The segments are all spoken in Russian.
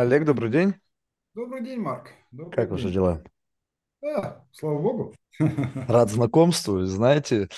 Олег, добрый день. Добрый день, Марк. Добрый Как ваши день. дела? А, слава богу. Рад знакомству. Знаете,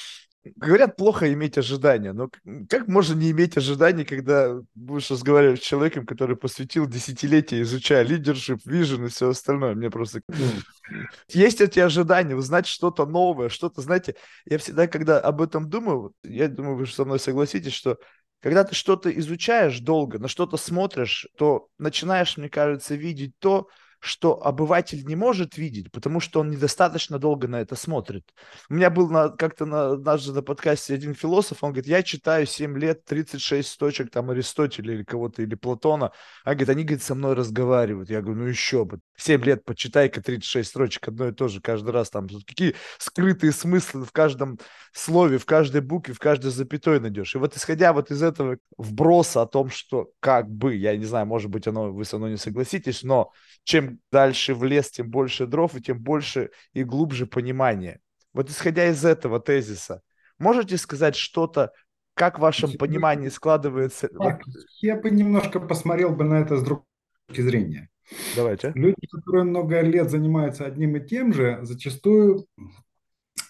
говорят, плохо иметь ожидания. Но как можно не иметь ожиданий, когда будешь разговаривать с человеком, который посвятил десятилетия, изучая лидершип, вижен и все остальное? Мне просто... Есть эти ожидания, узнать что-то новое, что-то, знаете, я всегда, когда об этом думаю, я думаю, вы же со мной согласитесь, что когда ты что-то изучаешь долго, на что-то смотришь, то начинаешь, мне кажется, видеть то, что обыватель не может видеть, потому что он недостаточно долго на это смотрит. У меня был на, как-то на, однажды на подкасте один философ, он говорит, я читаю 7 лет 36 точек там Аристотеля или кого-то, или Платона, а говорит, они, говорит, со мной разговаривают. Я говорю, ну еще бы, 7 лет почитай-ка 36 строчек одно и то же каждый раз, там какие скрытые смыслы в каждом слове, в каждой букве, в каждой запятой найдешь. И вот исходя вот из этого вброса о том, что как бы, я не знаю, может быть, оно, вы со мной не согласитесь, но чем дальше в лес, тем больше дров, и тем больше и глубже понимание. Вот исходя из этого тезиса, можете сказать что-то, как в вашем понимании складывается... Вот, Марк, я бы немножко посмотрел бы на это с другой точки зрения. давайте. Люди, которые много лет занимаются одним и тем же, зачастую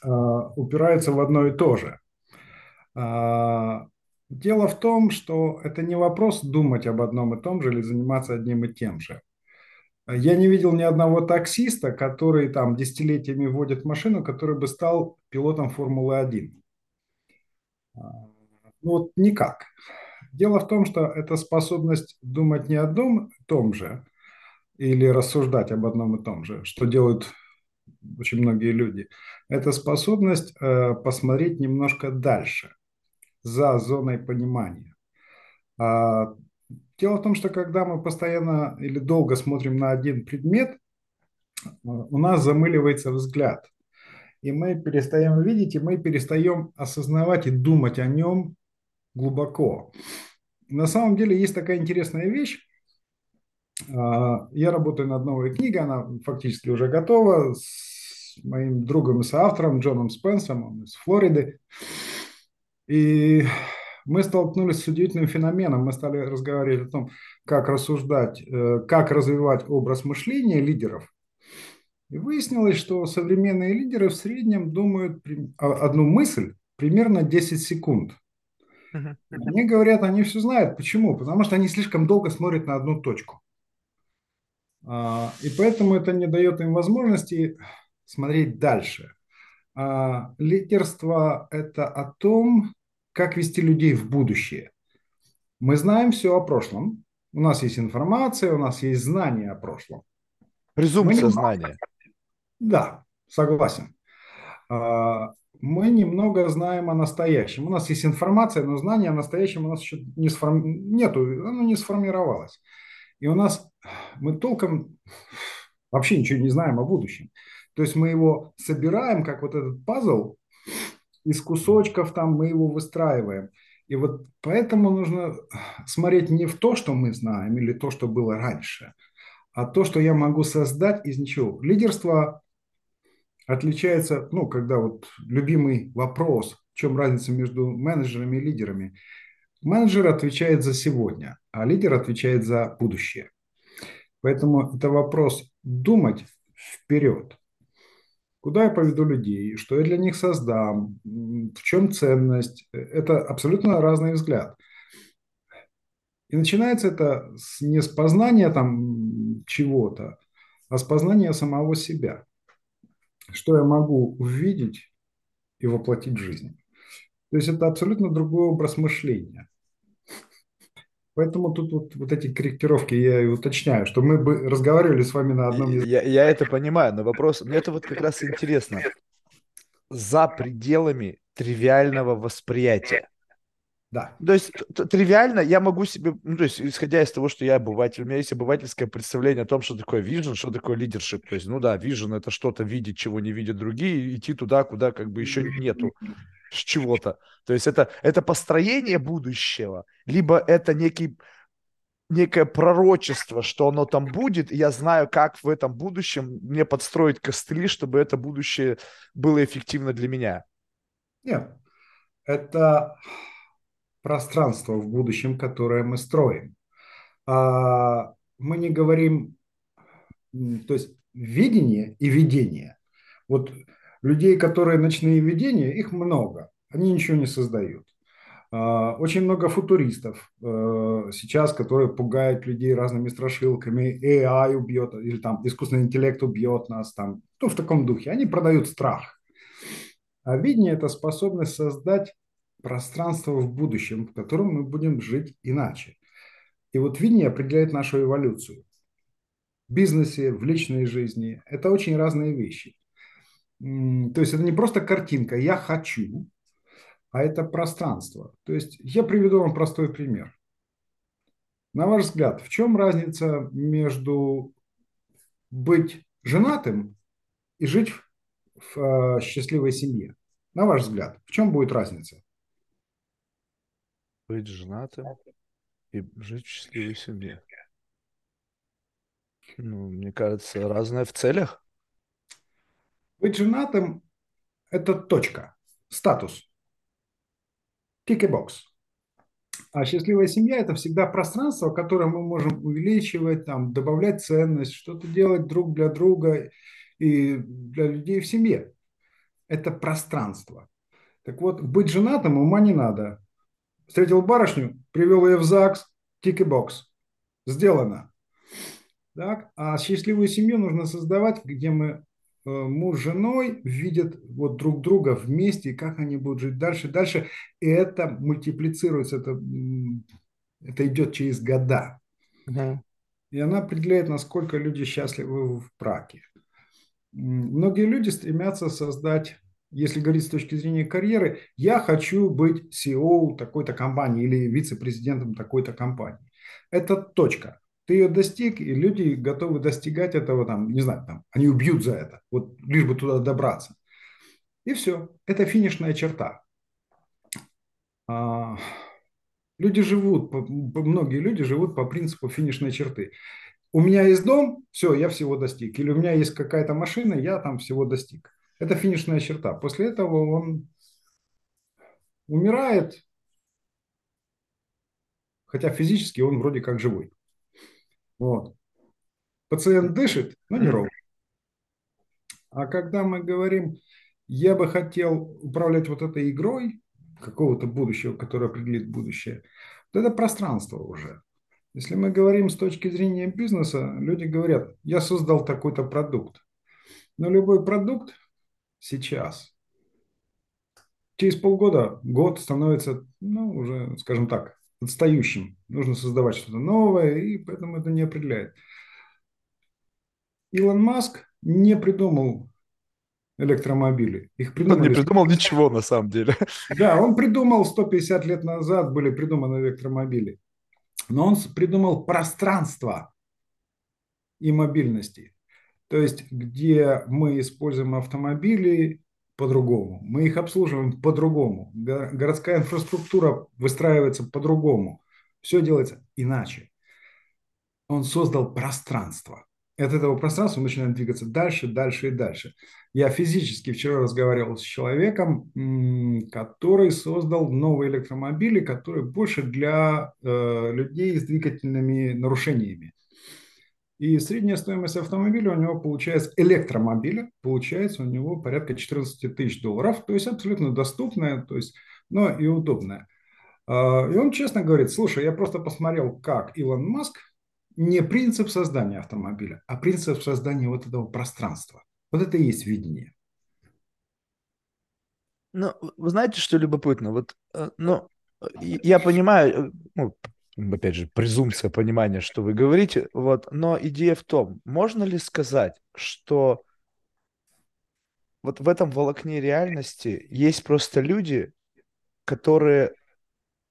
э, упираются в одно и то же. А, дело в том, что это не вопрос думать об одном и том же или заниматься одним и тем же. Я не видел ни одного таксиста, который там десятилетиями водит машину, который бы стал пилотом Формулы-1. Ну вот никак. Дело в том, что это способность думать не о одном том же или рассуждать об одном и том же, что делают очень многие люди. Это способность э, посмотреть немножко дальше, за зоной понимания. А, дело в том, что когда мы постоянно или долго смотрим на один предмет, у нас замыливается взгляд. И мы перестаем видеть, и мы перестаем осознавать и думать о нем глубоко. На самом деле есть такая интересная вещь. А, Я работаю над новой книгой, она фактически уже готова, с моим другом и соавтором Джоном Спенсом, он из Флориды. И мы столкнулись с удивительным феноменом. Мы стали разговаривать о том, как рассуждать, э, как развивать образ мышления лидеров. И выяснилось, что современные лидеры в среднем думают о- одну мысль примерно 10 секунд. Они говорят, они все знают. Почему? Потому что они слишком долго смотрят на одну точку. А, И поэтому это не дает им возможности смотреть дальше. А, Лидерство – это о том, как вести людей в будущее. Мы знаем все о прошлом. У нас есть информация, у нас есть знания о прошлом. Презумпция знания. Да, согласен. А, Мы немного знаем о настоящем. У нас есть информация, но знания о настоящем у нас еще не сформ... нету, оно не сформировалось. И у нас мы толком вообще ничего не знаем о будущем. То есть мы его собираем, как вот этот пазл, из кусочков там мы его выстраиваем. И вот поэтому нужно смотреть не в то, что мы знаем, или то, что было раньше, а то, что я могу создать из ничего. Лидерство отличается, ну, когда вот любимый вопрос, в чем разница между менеджерами и лидерами. Менеджер отвечает за сегодня, а лидер отвечает за будущее. Поэтому это вопрос думать вперед. Куда я поведу людей, что я для них создам, в чем ценность. Это абсолютно разный взгляд. И начинается это с, не с познания там чего-то, а с познания самого себя. Что я могу увидеть и воплотить в жизнь. То есть это абсолютно другой образ мышления. Поэтому тут вот, вот эти корректировки я и уточняю, что мы бы разговаривали с вами на одном языке. Я, я это понимаю, но вопрос, мне это вот как раз интересно. За пределами тривиального восприятия. Да. То есть тривиально я могу себе, ну, то есть исходя из того, что я обыватель, у меня есть обывательское представление о том, что такое вижен, что такое лидершип. То есть, ну да, вижен это что-то видеть, чего не видят другие, идти туда, куда как бы еще нету с чего-то. То есть это, это построение будущего, либо это некий, некое пророчество, что оно там будет, и я знаю, как в этом будущем мне подстроить костыли, чтобы это будущее было эффективно для меня. Нет, это пространство в будущем, которое мы строим. А мы не говорим, то есть видение и видение. Вот людей, которые ночные видения, их много, они ничего не создают. А, очень много футуристов э, сейчас, которые пугают людей разными страшилками. AI убьет, или там искусственный интеллект убьет нас, там, ну, в таком духе. Они продают страх. А видение – это способность создать пространство в будущем, в котором мы будем жить иначе. И вот видение определяет нашу эволюцию. В бизнесе, в личной жизни – это очень разные вещи. То есть это не просто картинка «я хочу», а это пространство. То есть я приведу вам простой пример. На ваш взгляд, в чем разница между быть женатым и жить в, э, счастливой семье? На ваш взгляд, в чем будет разница? Быть женатым и жить в счастливой семье. Ну, мне кажется, разное в целях. Быть женатым – это точка, статус tick box. А счастливая семья – это всегда пространство, которое мы можем увеличивать, там, добавлять ценность, что-то делать друг для друга и для людей в семье. Это пространство. Так вот, быть женатым ума не надо. Встретил барышню, привел ее в ЗАГС, tick box. Сделано. Так? А счастливую семью нужно создавать, где мы муж с женой видят вот друг друга вместе, как они будут жить дальше, дальше. И это мультиплицируется, это, это идет через года. Угу. И она определяет, насколько люди счастливы в браке. Многие люди стремятся создать, если говорить с точки зрения карьеры, я хочу быть CEO такой-то компании или вице-президентом такой-то компании. Это точка ты ее достиг, и люди готовы достигать этого, там, не знаю, там, они убьют за это, вот лишь бы туда добраться. И все, это финишная черта. А, люди живут, многие люди живут по принципу финишной черты. У меня есть дом, все, я всего достиг. Или у меня есть какая-то машина, я там всего достиг. Это финишная черта. После этого он умирает, хотя физически он вроде как живой. Вот. Пациент дышит, но не ровно. А когда мы говорим, я бы хотел управлять вот этой игрой какого-то будущего, которое определит будущее, то это пространство уже. Если мы говорим с точки зрения бизнеса, люди говорят, я создал такой-то продукт. Но любой продукт сейчас, через полгода, год становится, ну, уже, скажем так, отстающим. Нужно создавать что-то новое, и поэтому это не определяет. Илон Маск не придумал электромобили. Их придумали... Он не придумал ничего на самом деле. Да, он придумал 150 лет назад были придуманы электромобили. Но он придумал пространство и мобильности. То есть, где мы используем автомобили по-другому. Мы их обслуживаем по-другому. Городская инфраструктура выстраивается по-другому. Все делается иначе. Он создал пространство. И от этого пространства мы начинаем двигаться дальше, дальше и дальше. Я физически вчера разговаривал с человеком, который создал новые электромобили, которые больше для э, людей с двигательными нарушениями. И средняя стоимость автомобиля у него получается, электромобиля, получается у него порядка 14 тысяч долларов, то есть абсолютно доступная, то есть, но и удобная. А, и он честно говорит, слушай, я просто посмотрел, как Илон Маск, не принцип создания автомобиля, а принцип создания вот этого пространства. Вот это и есть видение. Ну, вы знаете, что любопытно? Вот, э, ну, я понимаю, э, ну, опять же, презумпция понимания, что вы говорите, вот, но идея в том, можно ли сказать, что вот в этом волокне реальности есть просто люди, которые,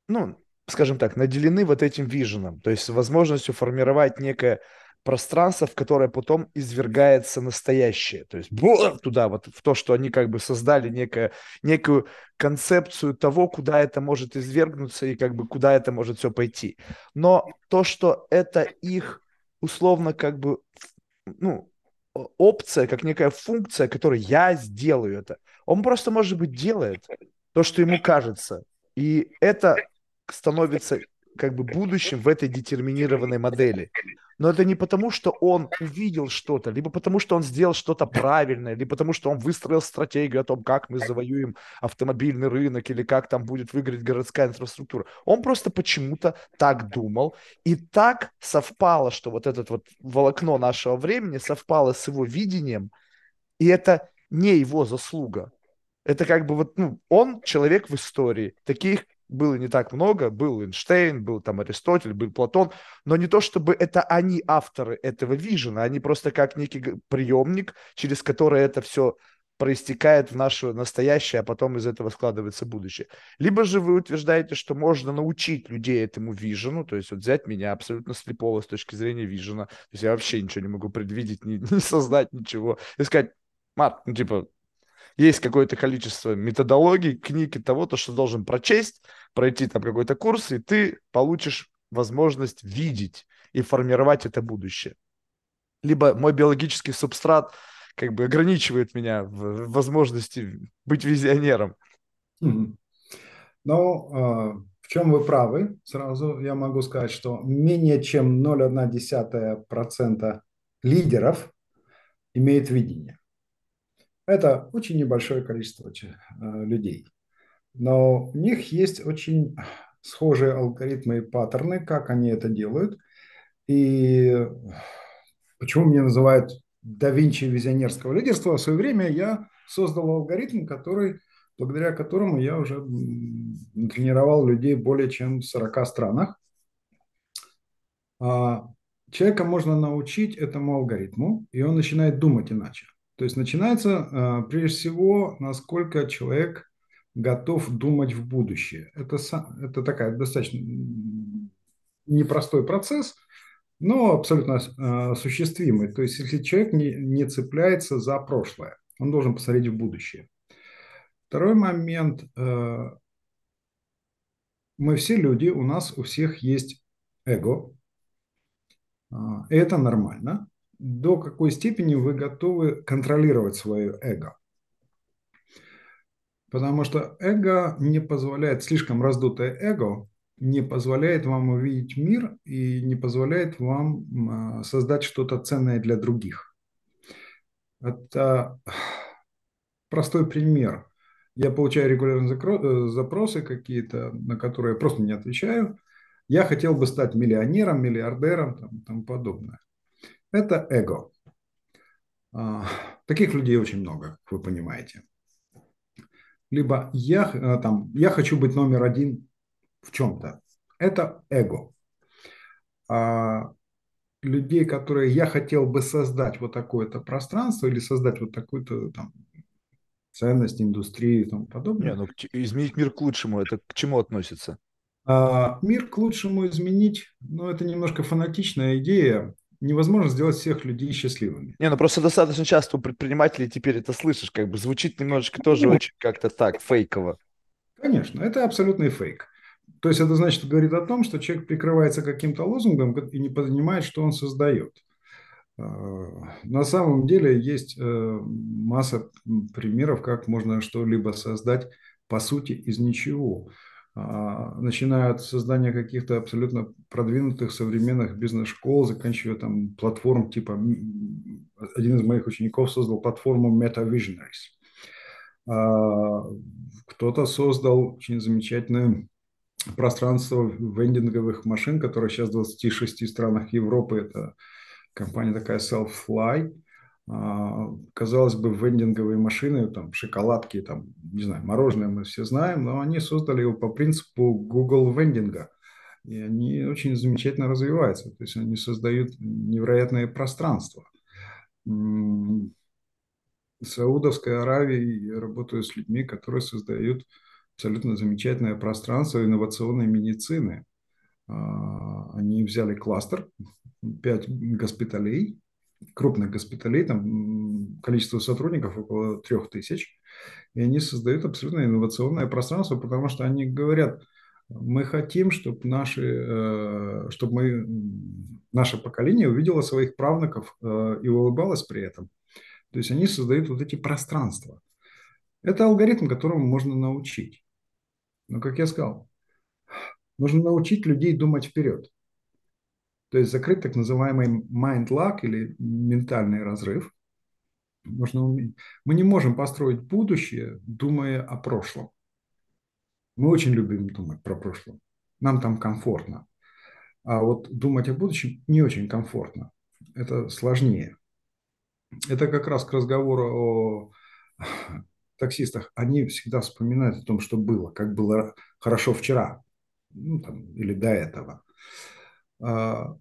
ну, скажем так, наделены вот этим виженом, то есть возможностью формировать некое пространство, в которое потом извергается настоящее. То есть туда, вот в то, что они как бы создали некое, некую концепцию того, куда это может извергнуться и как бы куда это может все пойти. Но то, что это их условно как бы, ну, опция, как некая функция, которой я сделаю это. Он просто, может быть, делает то, что ему кажется. И это становится как бы будущим в этой детерминированной модели. Но это не потому, что он увидел что-то, либо потому, что он сделал что-то правильное, либо потому, что он выстроил стратегию о том, как мы завоюем автомобильный рынок или как там будет выглядеть городская инфраструктура. Он просто почему-то так думал. И так совпало, что вот этот вот волокно нашего времени совпало с его видением, и это не его заслуга. Это как бы вот, ну, он человек в истории. Таких было не так много. Был Эйнштейн, был там Аристотель, был Платон. Но не то, чтобы это они авторы этого вижена. Они просто как некий приемник, через который это все проистекает в наше настоящее, а потом из этого складывается будущее. Либо же вы утверждаете, что можно научить людей этому вижену, то есть вот взять меня абсолютно слепого с точки зрения вижена, то есть я вообще ничего не могу предвидеть, не, не создать ничего, и сказать, Марк, ну типа, есть какое-то количество методологий, книг и того, то, что должен прочесть, пройти там какой-то курс, и ты получишь возможность видеть и формировать это будущее. Либо мой биологический субстрат как бы ограничивает меня в возможности быть визионером. Ну, а, в чем вы правы, сразу я могу сказать, что менее чем 0,1% лидеров имеет видение. Это очень небольшое количество э, людей. Но у них есть очень схожие алгоритмы и паттерны, как они это делают. И почему меня называют да Винчи визионерского лидерства? В свое время я создал алгоритм, который, благодаря которому я уже тренировал людей более чем в 40 странах. А, человека можно научить этому алгоритму, и он начинает думать иначе. То есть начинается а, прежде всего, насколько человек готов думать в будущее. Это, это такая достаточно непростой процесс, но абсолютно э, осуществимый. То есть если человек не, не цепляется за прошлое, он должен посмотреть в будущее. Второй момент. Э, мы все люди, у нас у всех есть эго. Э, это нормально до какой степени вы готовы контролировать свое эго. Потому что эго не позволяет, слишком раздутое эго не позволяет вам увидеть мир и не позволяет вам а, создать что-то ценное для других. Это простой пример. Я получаю регулярно э, запросы какие-то, на которые я просто не отвечаю. Я хотел бы стать миллионером, миллиардером и тому подобное. Это эго. А, таких людей очень много, как вы понимаете. Либо я, э, там, я хочу быть номер один в чем-то. Это эго. А людей, которые я хотел бы создать вот такое-то пространство или создать вот такую-то там ценность, индустрию и тому подобное. Не, ну, изменить мир к лучшему, это к чему относится? А, мир к лучшему изменить, ну, это немножко фанатичная идея невозможно сделать всех людей счастливыми. Не, ну просто достаточно часто у предпринимателей теперь это слышишь, как бы звучит немножечко тоже ну, очень как-то так, фейково. Конечно, это абсолютный фейк. То есть это значит, говорит о том, что человек прикрывается каким-то лозунгом и не понимает, что он создает. А, на самом деле есть э, масса примеров, как можно что-либо создать по сути из ничего. А, начиная от создания каких-то абсолютно продвинутых современных бизнес-школ, заканчивая там платформ типа... Один из моих учеников создал платформу Meta Visionaries. А, кто-то создал очень замечательное пространство вендинговых машин, которое сейчас в 26 странах Европы. Это компания такая Self-Fly. А, казалось бы, вендинговые машины, там, шоколадки, там, не знаю, мороженое мы все знаем, но они создали его по принципу Google вендинга. И они очень замечательно развиваются, то есть они создают невероятное пространство. В Саудовской Аравии я работаю с людьми, которые создают абсолютно замечательное пространство инновационной медицины. А, они взяли кластер, пять госпиталей, крупных госпиталей, там количество сотрудников около трех тысяч, и они создают абсолютно инновационное пространство, потому что они говорят, мы хотим, чтобы, наши, э, чтобы мы, наше поколение увидело своих правнуков э, и улыбалось при этом. То есть они создают вот эти пространства. Это алгоритм, которому можно научить. Но, как я сказал, Нужно научить людей думать вперед. То есть закрыть так называемый mind lock или ментальный разрыв. Можно уметь. Мы не можем построить будущее, думая о прошлом. Мы очень любим думать про прошлое. Нам там комфортно. А вот думать о будущем не очень комфортно. Это сложнее. Это как раз к разговору о таксистах. Они всегда вспоминают о том, что было, как было хорошо вчера ну, там, или до этого. А,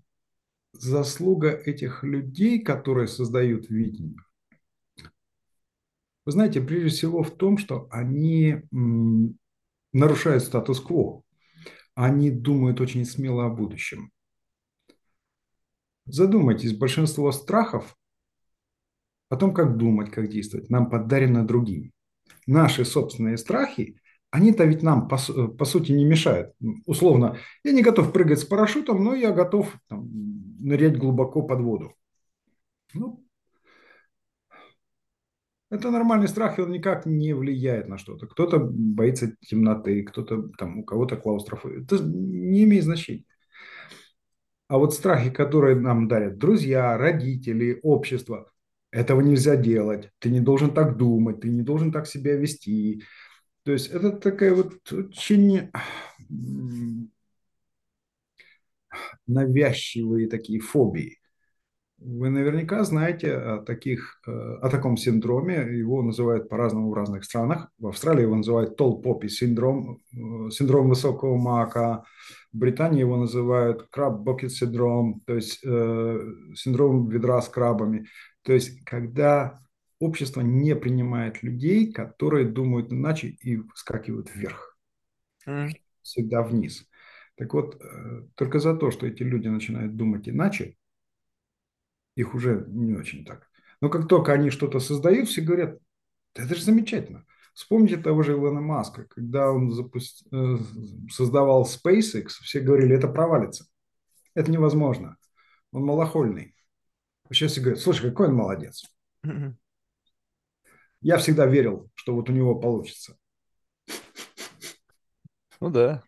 заслуга этих людей, которые создают видение, вы знаете, прежде всего в том, что они нарушают статус-кво. Они думают очень смело о будущем. Задумайтесь, большинство страхов о том, как думать, как действовать, нам подарено другими. Наши собственные страхи они-то ведь нам, по, по сути, не мешают. Условно, я не готов прыгать с парашютом, но я готов там, нырять глубоко под воду. Ну, это нормальный страх, и он никак не влияет на что-то. Кто-то боится темноты, кто-то там, у кого-то клаустрофобия. Это не имеет значения. А вот страхи, которые нам дарят друзья, родители, общество, этого нельзя делать. Ты не должен так думать, ты не должен так себя вести. То есть это такая вот очень навязчивые такие фобии. Вы наверняка знаете о, таких, э, о таком синдроме. Его называют по-разному в разных странах. В Австралии его называют poppy синдром, э, синдром высокого мака. В Британии его называют bucket синдром, то есть э, синдром ведра с крабами. То есть когда общество не принимает людей, которые думают иначе и вскакивают вверх. Mm. Всегда вниз. Так вот, э, только за то, что эти люди начинают думать иначе, их уже не очень так. Но как только они что-то создают, все говорят, да это же замечательно. Вспомните того же Илона Маска, когда он запуст... Э, создавал SpaceX, все говорили, это провалится. Это невозможно. Он малохольный. Сейчас все говорят, слушай, какой он молодец. Mm-hmm я всегда верил, что вот у него получится. Ну да.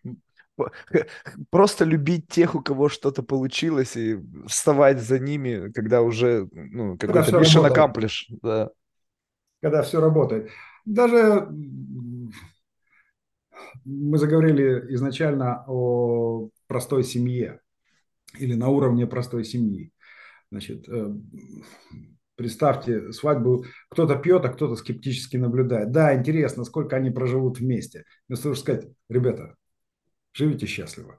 Просто любить тех, у кого что-то получилось, и вставать за ними, когда уже ну, какой-то mission accomplished. Да. Когда все работает. Даже мы заговорили изначально о простой семье или на уровне простой семьи. Значит, э, Представьте, свадьбу кто-то пьет, а кто-то скептически наблюдает. Да, интересно, сколько они проживут вместе. Вместо того, сказать, ребята, живите счастливо.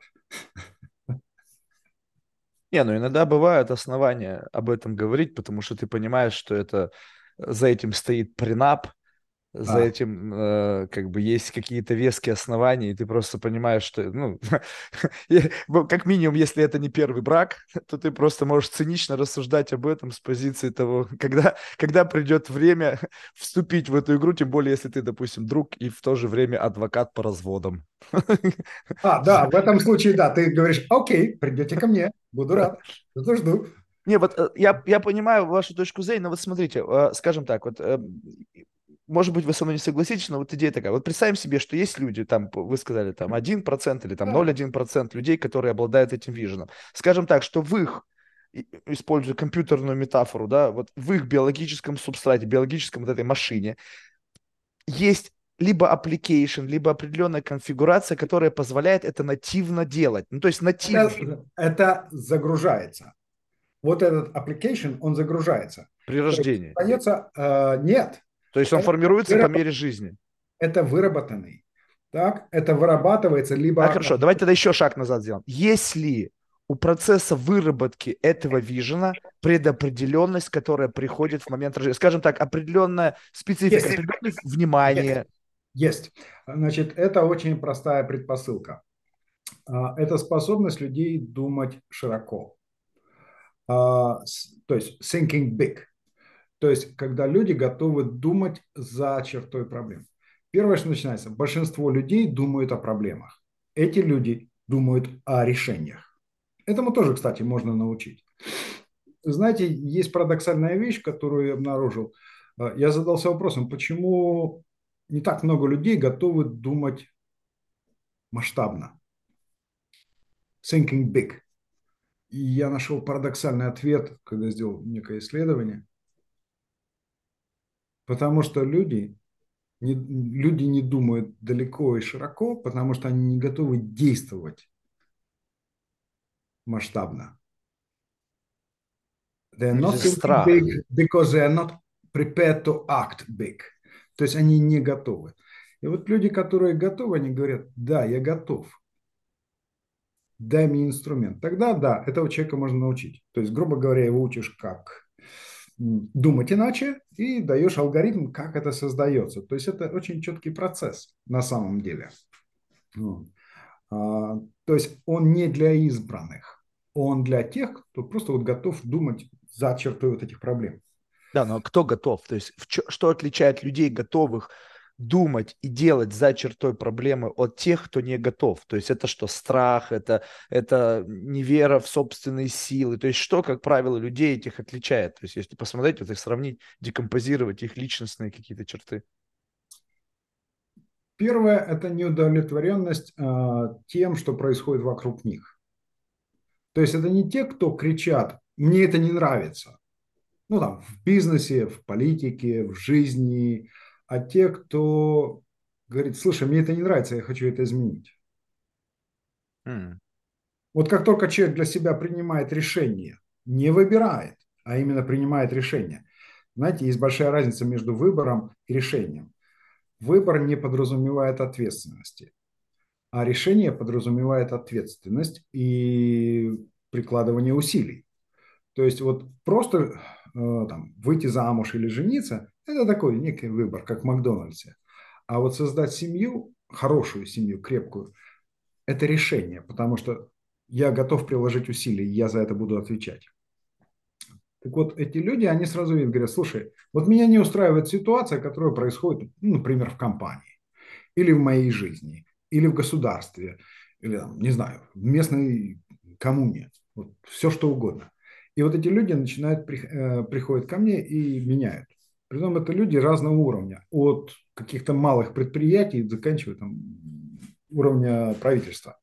Не, ну иногда бывают основания об этом говорить, потому что ты понимаешь, что это за этим стоит принап, за а. этим э, как бы есть какие-то веские основания, и ты просто понимаешь, что, ну, как минимум, если это не первый брак, то ты просто можешь цинично рассуждать об этом с позиции того, когда, когда придет время вступить в эту игру, тем более, если ты, допустим, друг и в то же время адвокат по разводам. А, да, в этом случае, да, ты говоришь, окей, придете ко мне, буду рад, жду. Не, вот э, я, я понимаю вашу точку зрения, но вот смотрите, э, скажем так, вот э, может быть, вы со мной не согласитесь, но вот идея такая. Вот представим себе, что есть люди, там, вы сказали, там, 1% или там 0,1% людей, которые обладают этим виженом. Скажем так, что в их, используя компьютерную метафору, да, вот в их биологическом субстрате, биологическом вот этой машине есть либо application, либо определенная конфигурация, которая позволяет это нативно делать. Ну, то есть нативно. Это, это загружается. Вот этот application, он загружается. При рождении. Остается, э, нет, то есть он это формируется выраб... по мере жизни. Это выработанный. Так, это вырабатывается либо... А, хорошо, давайте тогда еще шаг назад сделаем. Если у процесса выработки этого вижена предопределенность, которая приходит в момент рождения. Скажем так, определенная специфика, есть. определенное внимание. Есть. Значит, это очень простая предпосылка. А, это способность людей думать широко. А, то есть thinking big. То есть, когда люди готовы думать за чертой проблем. Первое, что начинается, большинство людей думают о проблемах. Эти люди думают о решениях. Этому тоже, кстати, можно научить. Знаете, есть парадоксальная вещь, которую я обнаружил. А, я задался вопросом, почему не так много людей готовы думать масштабно. thinking big. И я нашел парадоксальный ответ, когда сделал некое исследование. Потому что люди не, люди не думают далеко и широко, потому что они не готовы действовать масштабно. They're not thinking big because they are not prepared to act big. То есть они не готовы. И вот люди, которые готовы, они говорят, да, я готов. Дай мне инструмент. Тогда, да, этого человека можно научить. То есть, грубо говоря, его учишь как думать иначе и даешь алгоритм, как это создается. То есть это очень четкий процесс на самом деле. А, то есть он не для избранных, он для тех, кто просто вот готов думать за чертой вот этих проблем. Да, но кто готов? То есть что отличает людей, готовых думать и делать за чертой проблемы от тех, кто не готов. То есть это что, страх, это, это невера в собственные силы. То есть что, как правило, людей этих отличает? То есть если посмотреть, вот их сравнить, декомпозировать их личностные какие-то черты. Первое – это неудовлетворенность э, тем, что происходит вокруг них. То есть это не те, кто кричат «мне это не нравится». Ну там в бизнесе, в политике, в жизни – а те, кто говорит, слушай, мне это не нравится, я хочу это изменить. Mm. Вот как только человек для себя принимает решение, не выбирает, а именно принимает решение. Знаете, есть большая разница между выбором и решением. Выбор не подразумевает ответственности, а решение подразумевает ответственность и прикладывание усилий. То есть вот просто там, выйти замуж или жениться это такой некий выбор, как в Макдональдсе. А вот создать семью, хорошую семью, крепкую, это решение, потому что я готов приложить усилия, я за это буду отвечать. Так вот, эти люди, они сразу видят, говорят, слушай, вот меня не устраивает ситуация, которая происходит, ну, например, в компании, или в моей жизни, или в государстве, или, там, не знаю, в местной коммуне, вот, все что угодно. И вот эти люди начинают, э, приходят ко мне и меняют. Притом это люди разного уровня, от каких-то малых предприятий, заканчивая там уровня правительства.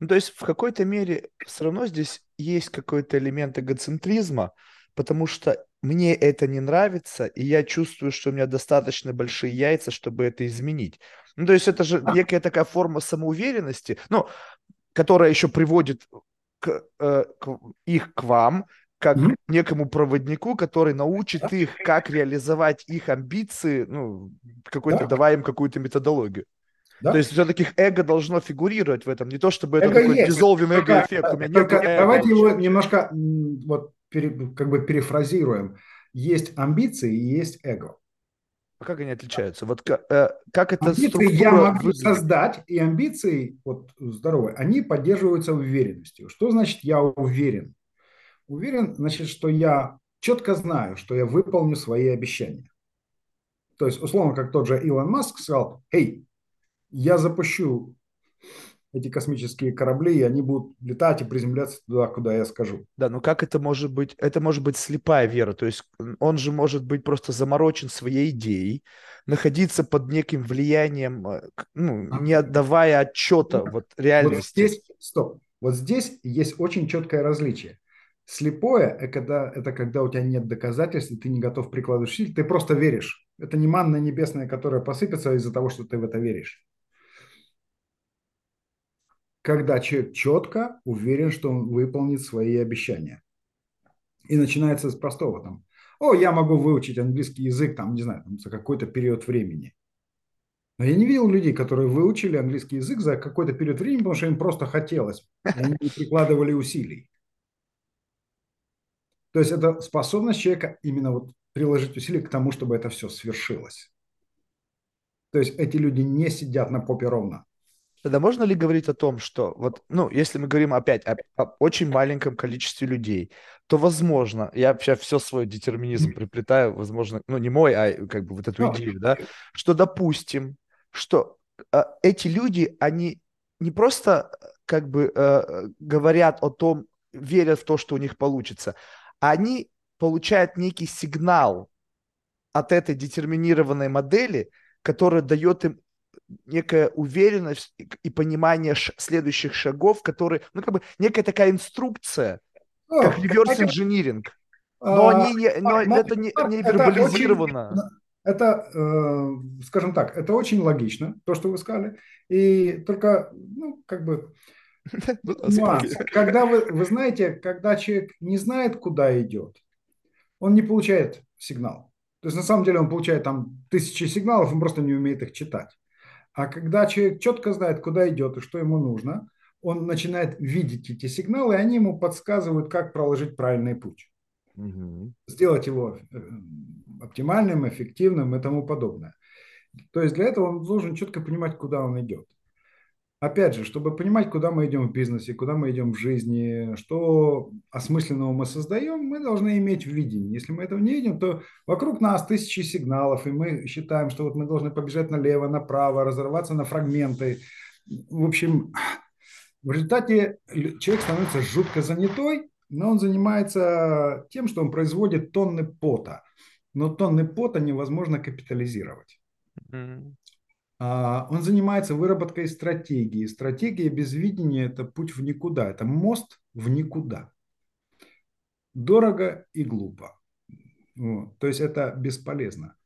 Ну, то есть в какой-то мере все равно здесь есть какой-то элемент эгоцентризма, потому что мне это не нравится, и я чувствую, что у меня достаточно большие яйца, чтобы это изменить. Ну, то есть это же некая такая форма самоуверенности, ну, которая еще приводит к, э, к, их к вам, как mm-hmm. некому проводнику, который научит да. их, как реализовать их амбиции, ну, какой-то, да. давая им какую-то методологию. Да? То есть все-таки эго должно фигурировать в этом, не то чтобы это такой dissolving эго-эффект. У меня только, нет давайте его немножко вот пере, как бы перефразируем. Есть амбиции и есть эго. А как они отличаются? Вот э, как это амбиции я могу выглядит? создать, и амбиции вот здоровые, они поддерживаются уверенностью. Что значит я уверен? Уверен, значит, что я четко знаю, что я выполню свои обещания. То есть, условно, как тот же Илон Маск сказал, «Эй, я запущу эти космические корабли, и они будут летать и приземляться туда, куда я скажу. Да, но как это может быть? Это может быть слепая вера. То есть он же может быть просто заморочен своей идеей, находиться под неким влиянием, э, ну, а. не отдавая отчета вот реальности. Вот здесь, стоп, вот здесь есть очень четкое различие. Слепое – это когда, это когда у тебя нет доказательств, и ты не готов прикладывать усилий, ты просто веришь. Это не манна небесная, которая посыпется из-за того, что ты в это веришь. Когда человек четко уверен, что он выполнит свои обещания. И начинается с простого там. О, я могу выучить английский язык, там, не знаю, там, за какой-то период времени. Но я не видел людей, которые выучили английский язык за какой-то период времени, потому что им просто хотелось. Они не прикладывали усилий. То есть это способность человека именно вот приложить усилия к тому, чтобы это все свершилось. То есть эти люди не сидят на попе ровно. Тогда можно ли говорить о том, что вот, ну, если мы говорим опять о, о очень маленьком количестве людей, то возможно, я вообще все свой детерминизм приплетаю, возможно, ну, не мой, а как бы вот эту идею, да, что, допустим, что э, эти люди, они не просто как бы э, говорят о том, верят в то, что у них получится, они получают некий сигнал от этой детерминированной модели, которая дает им некая уверенность и понимание следующих шагов, которые, ну, как бы некая такая инструкция, О, как реверс-инжиниринг. Но, а, они не, но а, это не, не вербализировано. Это, э, скажем так, это очень логично, то, что вы сказали. И только, ну, как бы, нюанс. Когда вы, вы знаете, когда человек не знает, куда идет, он не получает сигнал. То есть на самом деле он получает там тысячи сигналов, он просто не умеет их читать. А когда человек четко знает, куда идет и что ему нужно, он начинает видеть эти сигналы, и они ему подсказывают, как проложить правильный путь. Угу. Сделать его э, оптимальным, эффективным и тому подобное. То есть для этого он должен четко понимать, куда он идет. Опять же, чтобы понимать, куда мы идем в бизнесе, куда мы идем в жизни, что осмысленного мы создаем, мы должны иметь видение. Если мы этого не видим, то вокруг нас тысячи сигналов, и мы считаем, что вот мы должны побежать налево, направо, разорваться на фрагменты. В общем, в результате человек становится жутко занятой, но он занимается тем, что он производит тонны пота. Но тонны пота невозможно капитализировать. Он занимается выработкой стратегии. Стратегия без видения – это путь в никуда, это мост в никуда. Дорого и глупо. Вот. То есть это бесполезно.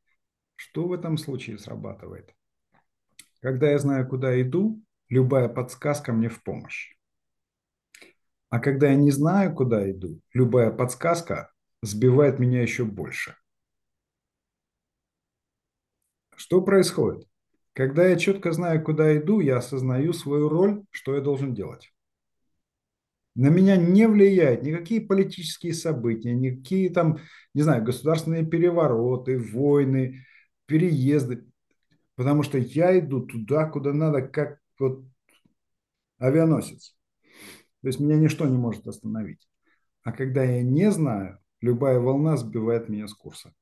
Что в этом случае срабатывает? Когда я знаю, куда иду, любая подсказка мне в помощь. А когда я не знаю, куда иду, любая подсказка сбивает меня еще больше. Что происходит? Когда я четко знаю, куда иду, я осознаю свою роль, что я должен делать. На меня не влияют никакие политические события, никакие там, не знаю, государственные перевороты, войны, переезды, потому что я иду туда, куда надо, как вот авианосец. То есть меня ничто не может остановить. А когда я не знаю, любая волна сбивает меня с курса.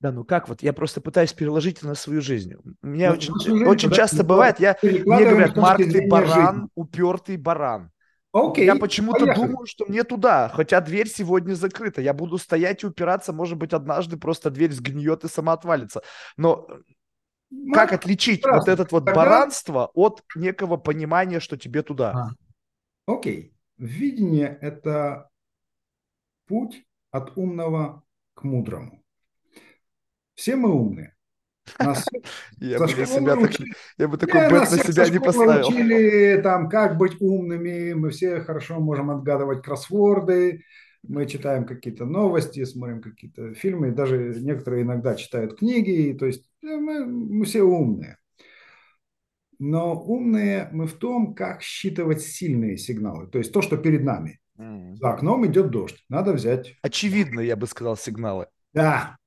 Да, ну как вот, я просто пытаюсь переложить это на свою жизнь. У меня ну, очень, жизнь, очень часто бывает, я, мне говорят, Марк, ты баран, жизни. упертый баран. Окей, я почему-то думаю, что мне туда, хотя дверь сегодня закрыта. Я буду стоять и упираться, может быть, однажды просто дверь сгниет и сама отвалится. Но Марк, как отличить вот это вот Тогда... баранство от некого понимания, что тебе туда? А. Окей. Видение – это путь от умного к мудрому. Все мы умные. Нас я, бы себя так, я бы такой бэт на себя не поставил. учили, там, как быть умными, мы все хорошо можем отгадывать кроссворды, мы читаем какие-то новости, смотрим какие-то фильмы, даже некоторые иногда читают книги, то есть э, мы, мы все умные. Но умные мы в том, как считывать сильные сигналы, то есть то, что перед нами. За окном идет дождь, надо взять. Очевидно, я бы сказал, сигналы. Да,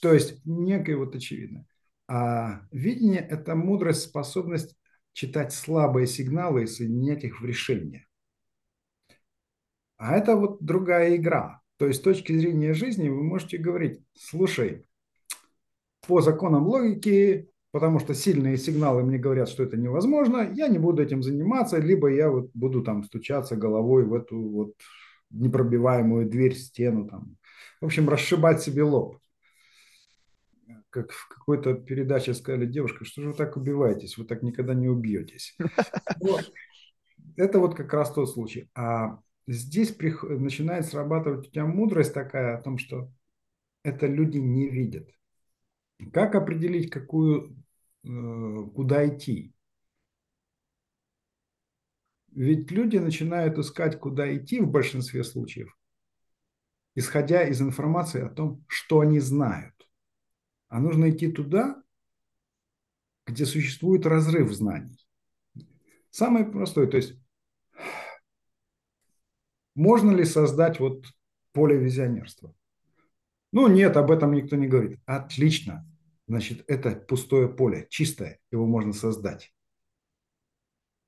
то есть некое вот очевидно. А видение – это мудрость, способность читать слабые сигналы и соединять их в решение. А это вот другая игра. То есть с точки зрения жизни вы можете говорить, слушай, по законам логики, потому что сильные сигналы мне говорят, что это невозможно, я не буду этим заниматься, либо я вот буду там стучаться головой в эту вот непробиваемую дверь, стену там. В общем, расшибать себе лоб как в какой-то передаче сказали, девушка, что же вы так убиваетесь, вы так никогда не убьетесь. Вот. Это вот как раз тот случай. А здесь начинает срабатывать у тебя мудрость такая о том, что это люди не видят. Как определить, какую, э, куда идти? Ведь люди начинают искать, куда идти в большинстве случаев, исходя из информации о том, что они знают а нужно идти туда, где существует разрыв знаний. Самое простое, то есть можно ли создать вот поле визионерства? Ну нет, об этом никто не говорит. Отлично. Значит, это пустое поле, чистое, его можно создать.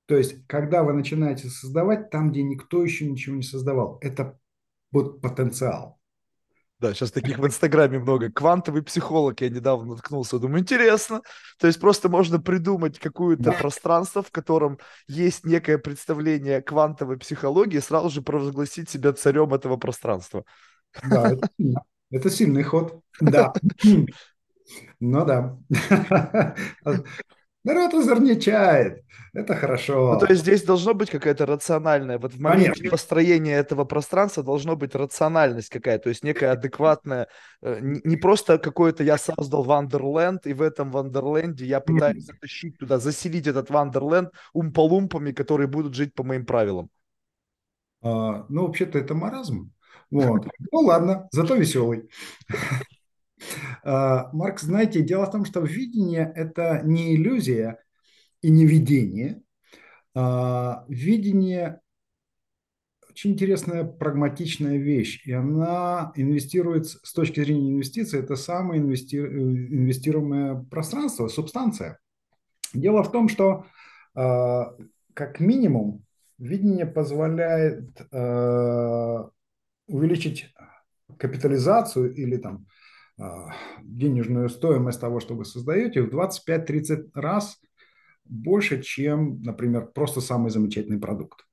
То есть, когда вы начинаете создавать там, где никто еще ничего не создавал, это вот потенциал. Да, сейчас таких в Инстаграме много. Квантовый психолог я недавно наткнулся. Думаю, интересно. То есть просто можно придумать какое-то да. пространство, в котором есть некое представление квантовой психологии, и сразу же провозгласить себя царем этого пространства. Да, это, это сильный ход. Да. Ну да. Народ озорничает. Это хорошо. Ну, то есть здесь должно быть какая-то рациональная, вот в моменте Конечно. построения этого пространства должно быть рациональность какая-то, то есть некая адекватная, э, не просто какое-то я создал Wonderland, и в этом Wonderland е я пытаюсь затащить туда, заселить этот Wonderland умпа-лумпами, которые будут жить по моим правилам. А, ну, вообще-то это маразм. Вот. Ну ладно, зато веселый. А, Маркс, знаете, дело в том, что видение – это не иллюзия и не видение. А, видение – очень интересная прагматичная вещь, и она инвестирует, с точки зрения инвестиций, это самое инвести, инвестируемое пространство, субстанция. Дело в том, что а, как минимум видение позволяет увеличить капитализацию или там денежную стоимость того, что вы создаете, в 25-30 раз больше, чем, например, просто самый замечательный продукт.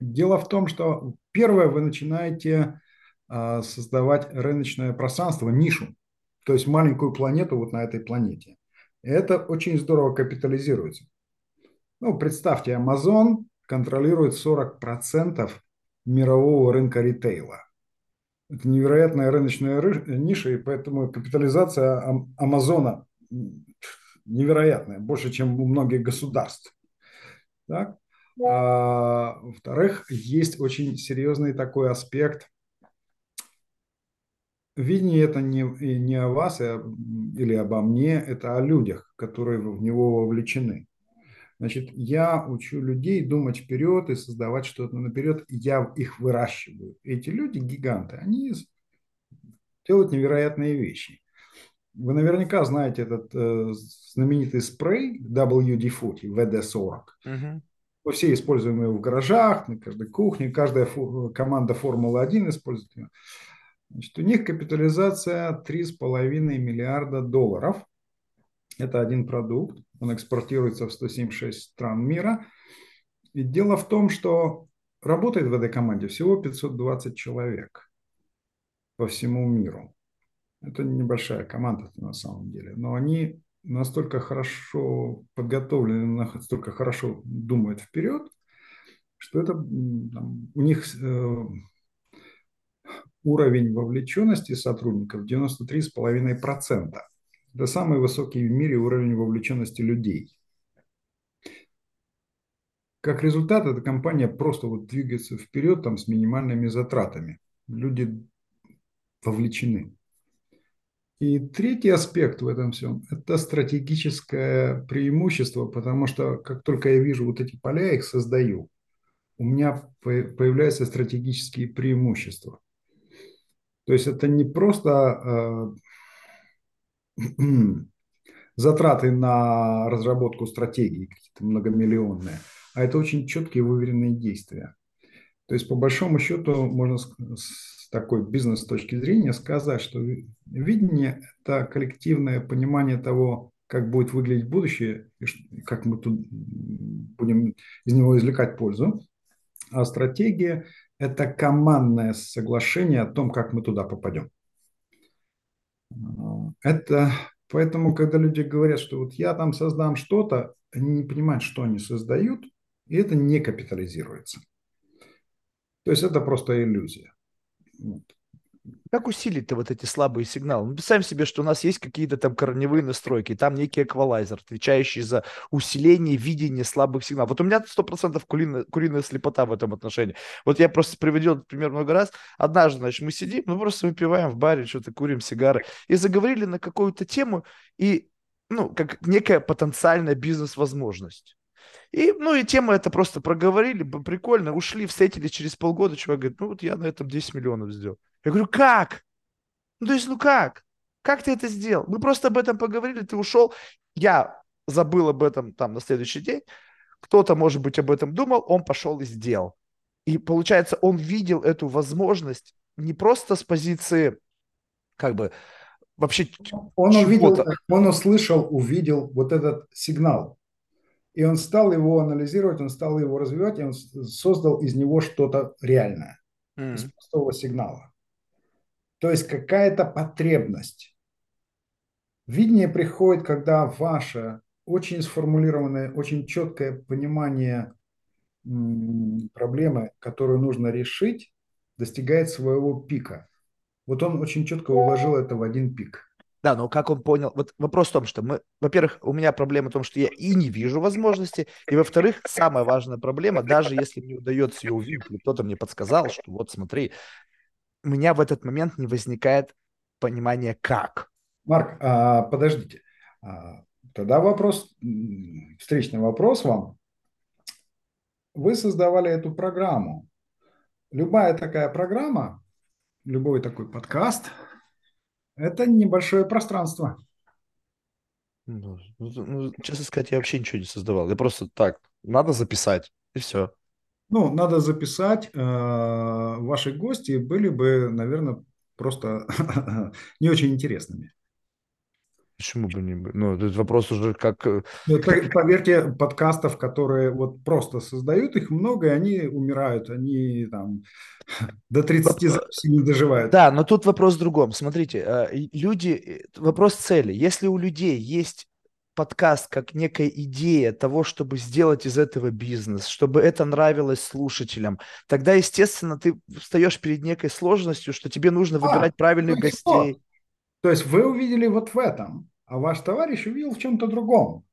Дело в том, что первое, вы начинаете а, создавать рыночное пространство, нишу, то есть маленькую планету вот на этой планете. Это очень здорово капитализируется. Ну, представьте, Amazon контролирует 40% мирового рынка ритейла. Это невероятная рыночная ниша, и поэтому капитализация Амазона невероятная, больше, чем у многих государств. Так? А, во-вторых, есть очень серьезный такой аспект. Видение это не, не о вас а, или обо мне, это о людях, которые в него вовлечены. Значит, я учу людей думать вперед и создавать что-то наперед. Я их выращиваю. Эти люди гиганты, они делают невероятные вещи. Вы наверняка знаете этот э, знаменитый спрей WD-40, WD-40. Uh-huh. Мы все используем его в гаражах, на каждой кухне, каждая фу- команда Формулы-1 использует его. Значит, у них капитализация 3,5 миллиарда долларов. Это один продукт. Он экспортируется в 176 стран мира. И дело в том, что работает в этой команде всего 520 человек по всему миру. Это небольшая команда на самом деле, но они настолько хорошо подготовлены, настолько хорошо думают вперед, что это там, у них э, уровень вовлеченности сотрудников 93,5%. Это самый высокий в мире уровень вовлеченности людей. Как результат, эта компания просто вот двигается вперед там, с минимальными затратами. Люди вовлечены. И третий аспект в этом всем – это стратегическое преимущество, потому что как только я вижу вот эти поля, я их создаю, у меня появляются стратегические преимущества. То есть это не просто э, затраты на разработку стратегии какие-то многомиллионные, а это очень четкие выверенные действия. То есть по большому счету можно такой бизнес точки зрения сказать, что видение – это коллективное понимание того, как будет выглядеть будущее, и как мы тут будем из него извлекать пользу. А стратегия – это командное соглашение о том, как мы туда попадем. Это поэтому, когда люди говорят, что вот я там создам что-то, они не понимают, что они создают, и это не капитализируется. То есть это просто иллюзия. Как усилить-то вот эти слабые сигналы? Мы представим себе, что у нас есть какие-то там корневые настройки, там некий эквалайзер, отвечающий за усиление видения слабых сигналов. Вот у меня 100% куриная, куриная слепота в этом отношении. Вот я просто приводил этот пример много раз. Однажды, значит, мы сидим, мы просто выпиваем в баре, что-то курим сигары, и заговорили на какую-то тему, и, ну, как некая потенциальная бизнес-возможность. И, ну, и тему это просто проговорили, прикольно, ушли, встретились через полгода, чувак говорит, ну, вот я на этом 10 миллионов сделал. Я говорю, как? Ну, то есть, ну как? Как ты это сделал? Мы просто об этом поговорили, ты ушел, я забыл об этом там на следующий день, кто-то, может быть, об этом думал, он пошел и сделал. И получается, он видел эту возможность не просто с позиции, как бы, вообще он увидел, он услышал, увидел вот этот сигнал. И он стал его анализировать, он стал его развивать, и он создал из него что-то реальное, mm. из простого сигнала. То есть какая-то потребность Видение приходит, когда ваше очень сформулированное, очень четкое понимание проблемы, которую нужно решить, достигает своего пика. Вот он очень четко уложил это в один пик. Да, но как он понял? Вот вопрос в том, что мы, во-первых, у меня проблема в том, что я и не вижу возможности, и во-вторых, самая важная проблема, даже если мне удается ее увидеть, кто-то мне подсказал, что вот смотри, у меня в этот момент не возникает понимания как. Марк, а, подождите. А, тогда вопрос, встречный вопрос вам. Вы создавали эту программу. Любая такая программа, любой такой подкаст – это небольшое пространство. Ну, ну, ну, честно сказать, я вообще ничего не создавал. Я просто так, надо записать, и все. Ну, надо записать. Э, ваши гости были бы, наверное, просто не очень интересными. Почему бы не быть? Ну, этот вопрос уже как... Э, ну, поверьте, подкастов, которые вот просто создают, их много, и они умирают, они там до 30 записей не доживают. Да, но тут вопрос в другом. Смотрите, э, люди... Вопрос цели. Если у людей есть подкаст как некая идея того, чтобы сделать из этого бизнес, чтобы это нравилось слушателям, тогда, естественно, ты встаешь перед некой сложностью, что тебе нужно а, выбирать правильных ну гостей. Что? То есть вы увидели вот в этом а ваш товарищ увидел в чем-то другом.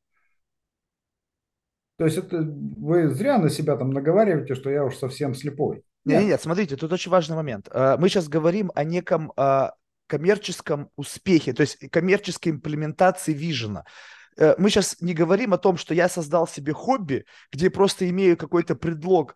То есть это вы зря на себя там наговариваете, что я уж совсем слепой. Нет, нет, нет смотрите, тут очень важный момент. А, мы сейчас говорим о неком а, коммерческом успехе, то есть коммерческой имплементации вижена мы сейчас не говорим о том, что я создал себе хобби, где просто имею какой-то предлог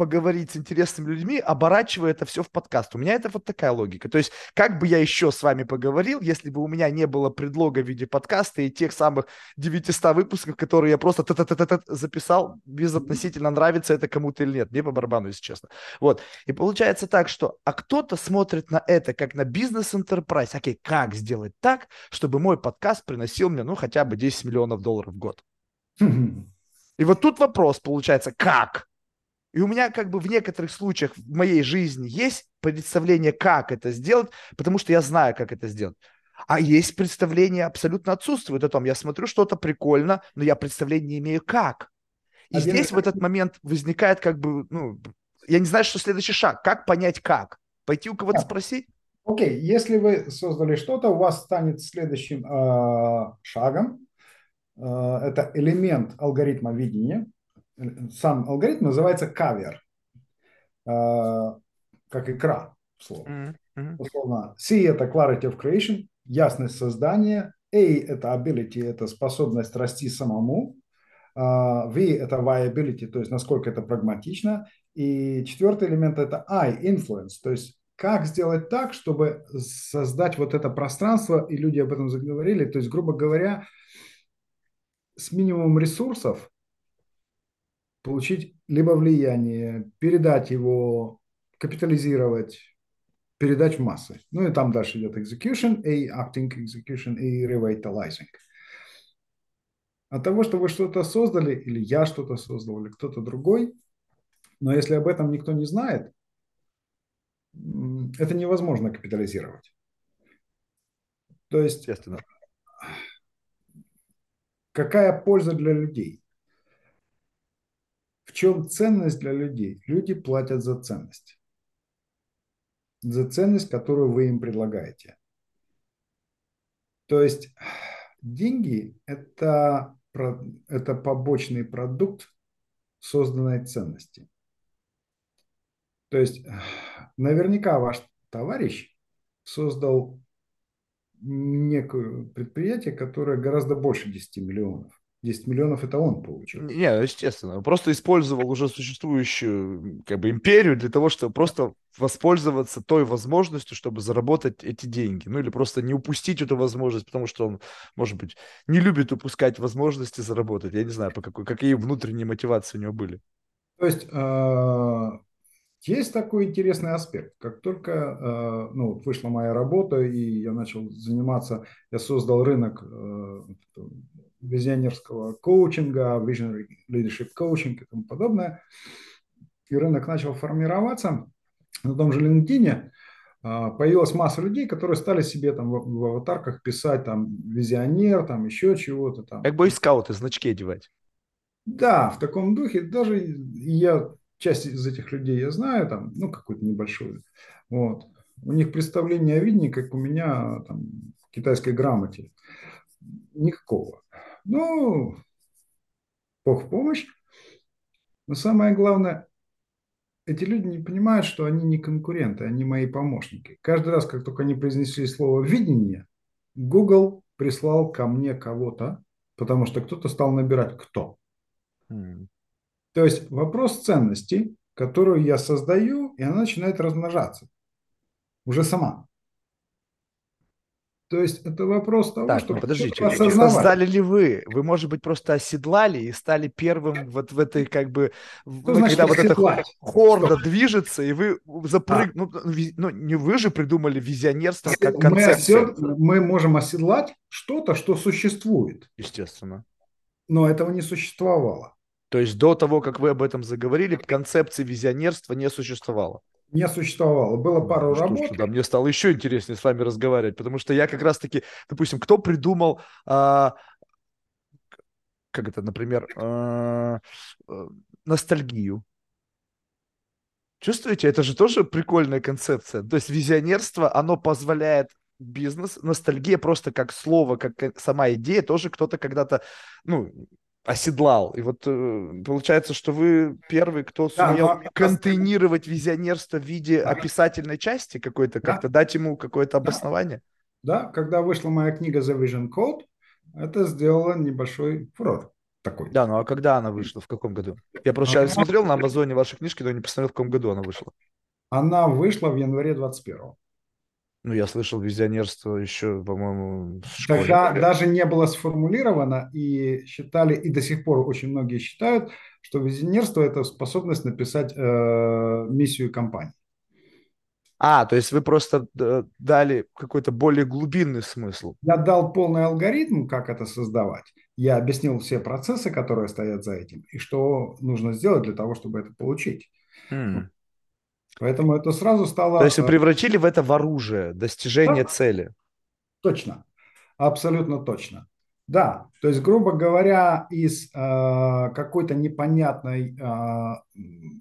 поговорить с интересными людьми, оборачивая это все в подкаст. У меня это вот такая логика. То есть, как бы я еще с вами поговорил, если бы у меня не было предлога в виде подкаста и тех самых 900 выпусков, которые я просто т -т -т записал, безотносительно нравится это кому-то или нет. Мне по барабану, если честно. Вот. И получается так, что, а кто-то смотрит на это как на бизнес-энтерпрайз. Окей, как сделать так, чтобы мой подкаст приносил мне, ну, хотя бы 10 миллионов долларов в год? И вот тут вопрос получается, как? И у меня как бы в некоторых случаях в моей жизни есть представление, как это сделать, потому что я знаю, как это сделать. А есть представление абсолютно отсутствует о том, я смотрю что-то прикольно, но я представления не имею как. И Один здесь в этот момент возникает как бы, ну, я не знаю, что следующий шаг. Как понять как? Пойти у кого-то спросить? Окей, okay. если вы создали что-то, у вас станет следующим э, шагом. Э, это элемент алгоритма видения сам алгоритм называется кавер, э, как икра, слово. Mm-hmm. Условно, C – это clarity of creation, ясность создания, A – это ability, это способность расти самому, э, V – это viability, то есть насколько это прагматично, и четвертый элемент – это I – influence, то есть как сделать так, чтобы создать вот это пространство, и люди об этом заговорили, то есть, грубо говоря, с минимумом ресурсов получить либо влияние, передать его, капитализировать, передать в массы. Ну и там дальше идет execution, и acting execution, и revitalizing. От того, что вы что-то создали, или я что-то создал, или кто-то другой, но если об этом никто не знает, это невозможно капитализировать. То есть, какая польза для людей? В чем ценность для людей? Люди платят за ценность. За ценность, которую вы им предлагаете. То есть деньги – это, это побочный продукт созданной ценности. То есть наверняка ваш товарищ создал некое предприятие, которое гораздо больше 10 миллионов. 10 миллионов это он получил. Не, естественно. Просто использовал уже существующую как бы империю для того, чтобы просто воспользоваться той возможностью, чтобы заработать эти деньги. Ну или просто не упустить эту возможность, потому что он, может быть, не любит упускать возможности заработать. Я не знаю, по какой, какие внутренние мотивации у него были. То есть а, есть такой интересный аспект. Как только э, ну, вышла моя работа, и я начал заниматься, я создал рынок э, визионерского коучинга, visionary leadership coaching и тому подобное. И рынок начал формироваться. На том же LinkedIn а, появилась масса людей, которые стали себе там в, в аватарках писать там визионер, там еще чего-то там. Как бойскауты, значки одевать. Да, в таком духе. Даже я, часть из этих людей я знаю, там, ну, какую-то небольшую. Вот. У них представление о видении, как у меня там, в китайской грамоте. Никакого. Ну, Бог в помощь. Но самое главное, эти люди не понимают, что они не конкуренты, они мои помощники. Каждый раз, как только они произнесли слово «видение», Google прислал ко мне кого-то, потому что кто-то стал набирать «кто». Mm. То есть вопрос ценности, которую я создаю, и она начинает размножаться уже сама. То есть это вопрос того, так, что... Ну, подождите, осознавать. создали ли вы? Вы, может быть, просто оседлали и стали первым вот в этой как бы... Что ну, когда вот эта хорда что? движется, и вы запрыг... А. Ну, ну, не вы же придумали визионерство как концепцию. Мы, осед... мы можем оседлать что-то, что существует. Естественно. Но этого не существовало. То есть до того, как вы об этом заговорили, концепции визионерства не существовало не существовало. Было пару ну, работ. Что, да, мне стало еще интереснее с вами разговаривать, потому что я как раз-таки, допустим, кто придумал, а, как это, например, а, а, ностальгию? Чувствуете, это же тоже прикольная концепция. То есть визионерство, оно позволяет бизнес, ностальгия просто как слово, как сама идея, тоже кто-то когда-то, ну, оседлал. И вот э, получается, что вы первый, кто сумел да, но... контейнировать визионерство в виде да. описательной части какой-то, да. как-то дать ему какое-то обоснование. Да, когда вышла моя книга The Vision Code, это сделало небольшой фурор такой. Да, ну а когда она вышла, в каком году? Я просто она... смотрел на Амазоне ваши книжки, но не посмотрел, в каком году она вышла. Она вышла в январе 21 ну, я слышал визионерство еще, по-моему, в школе. Тогда даже не было сформулировано, и считали, и до сих пор очень многие считают, что визионерство – это способность написать э, миссию компании. А, то есть вы просто э, дали какой-то более глубинный смысл. Я дал полный алгоритм, как это создавать. Я объяснил все процессы, которые стоят за этим, и что нужно сделать для того, чтобы это получить. Mm. Поэтому это сразу стало... То есть вы превратили в это в оружие, достижение да, цели. Точно, абсолютно точно. Да, то есть, грубо говоря, из э, какой-то непонятной э,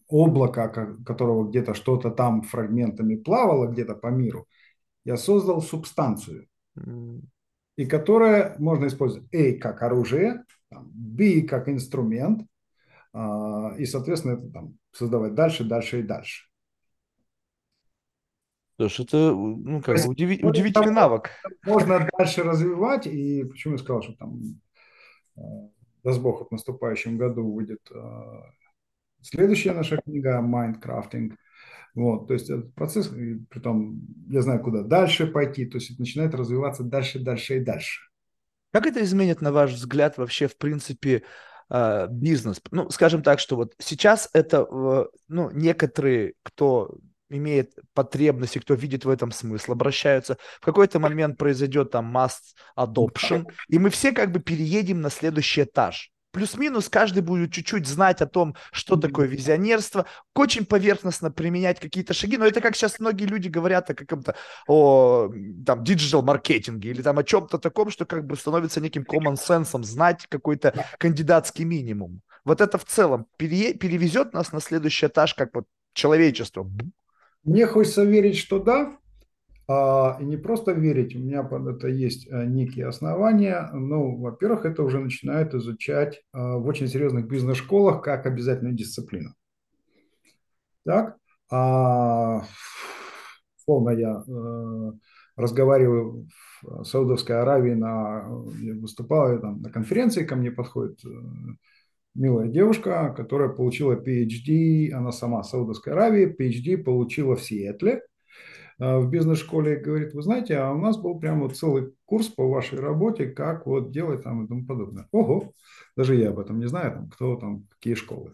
облака, которого где-то что-то там фрагментами плавало где-то по миру, я создал субстанцию, и которая можно использовать A как оружие, B как инструмент, э, и, соответственно, это там создавать дальше, дальше и дальше. Слушай, это ну, как бы удиви- удивительный навык. Можно дальше развивать, и почему я сказал, что там, э, даст Бог, в наступающем году выйдет э, следующая наша книга «Mindcrafting». Вот, то есть этот процесс, и притом я знаю, куда дальше пойти, то есть это начинает развиваться дальше, дальше и дальше. Как это изменит, на ваш взгляд, вообще, в принципе, э, бизнес? Ну, скажем так, что вот сейчас это, ну, некоторые, кто имеет потребности, кто видит в этом смысл, обращаются. В какой-то момент произойдет там mass adoption, и мы все как бы переедем на следующий этаж. Плюс-минус каждый будет чуть-чуть знать о том, что такое визионерство, очень поверхностно применять какие-то шаги, но это как сейчас многие люди говорят о каком-то, о там, digital маркетинге или там о чем-то таком, что как бы становится неким common sense, знать какой-то кандидатский минимум. Вот это в целом пере, перевезет нас на следующий этаж, как вот человечество. Мне хочется верить, что да, а, и не просто верить, у меня под это есть э, некие основания. Ну, во-первых, это уже начинают изучать а, в очень серьезных бизнес-школах как обязательную дисциплину. Так, а, словно я э, разговариваю в Саудовской Аравии, на, я выступал там, на конференции, ко мне подходит э, милая девушка, которая получила PhD, она сама в Саудовской Аравии, PhD получила в Сиэтле, э, в бизнес-школе, говорит, вы знаете, а у нас был прям вот целый курс по вашей работе, как вот делать там и тому подобное. Ого, даже я об этом не знаю, там, кто там, какие школы.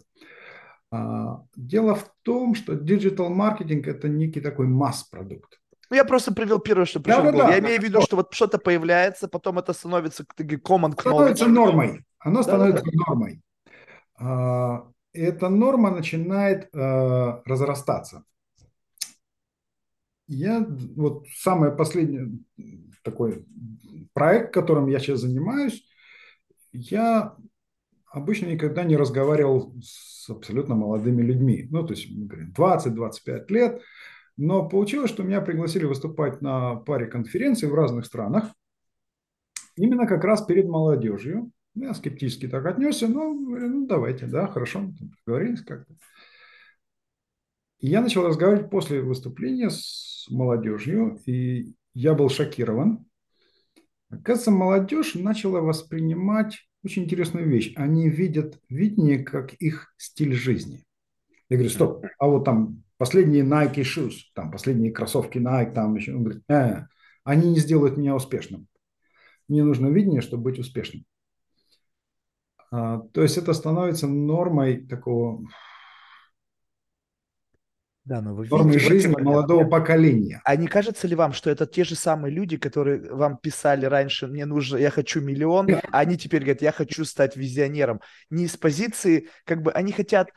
А, дело в том, что digital маркетинг это некий такой mass-продукт. Ну, я просто привел первое, что пришло да, да, Я да, имею в виду, что вот что-то появляется, потом это становится common knowledge. Становится нормой. Оно становится да, да. нормой. А, эта норма начинает а, разрастаться. Я вот самый последний такой проект, которым я сейчас занимаюсь, я обычно никогда не разговаривал с абсолютно молодыми людьми. Ну, то есть, мы говорим, 20-25 лет. Но получилось, что меня пригласили выступать на паре конференций в разных странах. Именно как раз перед молодежью. Я скептически так отнесся, но говорю, ну давайте, да, хорошо, договорились как-то. И я начал разговаривать после выступления с молодежью, и я был шокирован. Оказывается, молодежь начала воспринимать очень интересную вещь. Они видят видение как их стиль жизни. Я говорю, стоп, а вот там последние Nike shoes, там последние кроссовки Nike, там еще. Он говорит, э, они не сделают меня успешным. Мне нужно видение, чтобы быть успешным. А, то есть это становится нормой такого да, но вы нормой видите, жизни молодого поколения. А не кажется ли вам, что это те же самые люди, которые вам писали раньше, мне нужно, я хочу миллион, а они теперь говорят, я хочу стать визионером. Не из позиции, как бы они хотят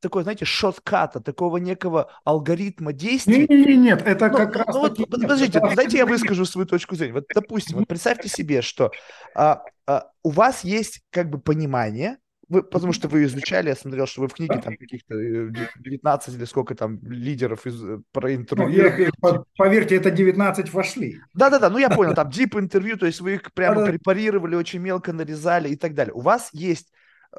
такой, знаете, шотката, такого некого алгоритма действий. Нет, нет, нет, это ну, как ну, раз... Ну, вот, подождите, это... дайте я выскажу свою точку зрения. Вот, допустим, вот представьте себе, что а, а, у вас есть как бы понимание, вы, потому что вы изучали, я смотрел, что вы в книге там каких-то 19 э, или сколько там лидеров из, э, про интервью. Ну, поверьте, это 19 вошли. Да-да-да, ну я понял, там дип интервью, то есть вы их прямо препарировали, очень мелко нарезали и так далее. У вас есть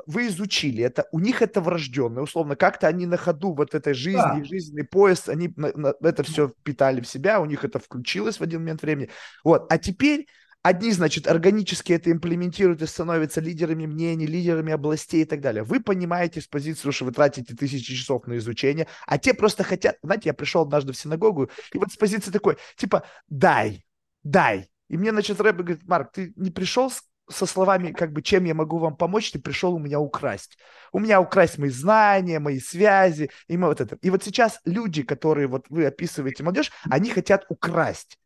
вы изучили это, у них это врожденное, условно, как-то они на ходу вот этой жизни, да. жизненный поезд, они на, на, это все впитали в себя, у них это включилось в один момент времени. Вот, а теперь Одни, значит, органически это имплементируют и становятся лидерами мнений, лидерами областей и так далее. Вы понимаете с позиции, что вы тратите тысячи часов на изучение, а те просто хотят... Знаете, я пришел однажды в синагогу, и вот с позиции такой, типа, дай, дай. И мне, значит, рэб говорит, Марк, ты не пришел с со словами, как бы, чем я могу вам помочь, ты пришел у меня украсть. У меня украсть мои знания, мои связи, и мы вот это. И вот сейчас люди, которые вот вы описываете молодежь, они хотят украсть.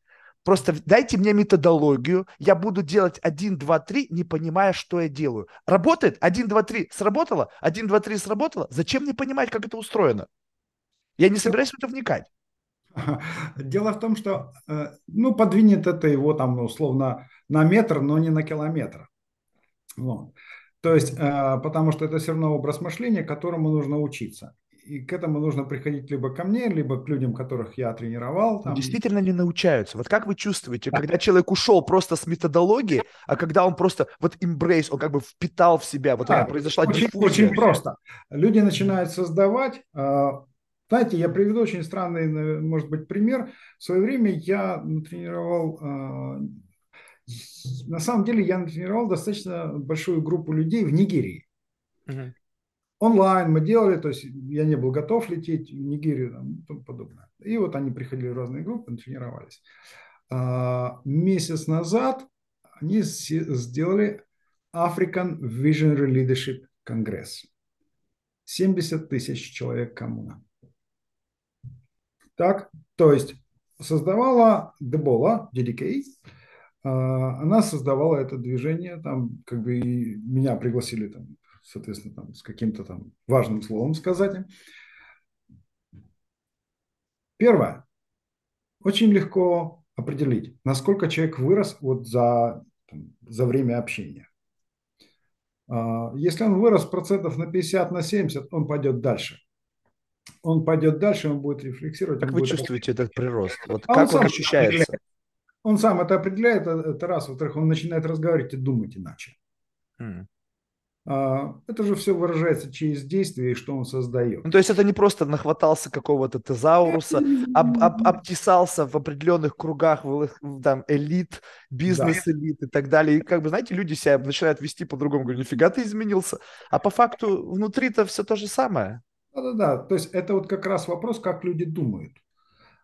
Просто дайте мне методологию, я буду делать 1, 2, 3, не понимая, что я делаю. Работает? 1, 2, 3 сработало? 1, 2, 3 сработало? Зачем мне понимать, как это устроено? Я не собираюсь в это вникать. Дело в том, что э, ну, подвинет это его там условно на метр, но не на километр. Вот. То есть, э, потому что это все равно образ мышления, которому нужно учиться и к этому нужно приходить либо ко мне, либо к людям, которых я тренировал. Там. Действительно не научаются. Вот как вы чувствуете, когда человек ушел просто с методологии, а когда он просто вот embrace, он как бы впитал в себя, вот да, произошла очень, диффузия. Очень просто. Люди начинают создавать а, знаете, я приведу очень странный, может быть, пример. В свое время я тренировал, на самом деле я тренировал достаточно большую группу людей в Нигерии. Угу онлайн мы делали, то есть я не был готов лететь в Нигерию там, и тому подобное. И вот они приходили в разные группы, тренировались. А, месяц назад они сделали African Visionary Leadership Congress. 70 тысяч человек коммуна. Так, то есть создавала Дебола, DDK, она создавала это движение, там как бы и меня пригласили там соответственно, там, с каким-то там важным словом сказать. Первое. Очень легко определить, насколько человек вырос вот за, там, за время общения. А, если он вырос процентов на 50, на 70, он пойдет дальше. Он пойдет дальше, он будет рефлексировать. Как вы будет... чувствуете этот прирост? Вот а как он, он ощущается? Он сам это определяет, это раз. Во-вторых, он начинает разговаривать и думать иначе. Mm. А, это же все выражается через действие, что он создает. Ну, то есть это не просто нахватался какого-то тезауруса, об, об, обтесался в определенных кругах там, элит, бизнес-элит да. и так далее. И как бы, знаете, люди себя начинают вести по-другому. Говорят, нифига ты изменился. А по факту внутри-то все то же самое. Да-да-да. То есть это вот как раз вопрос, как люди думают.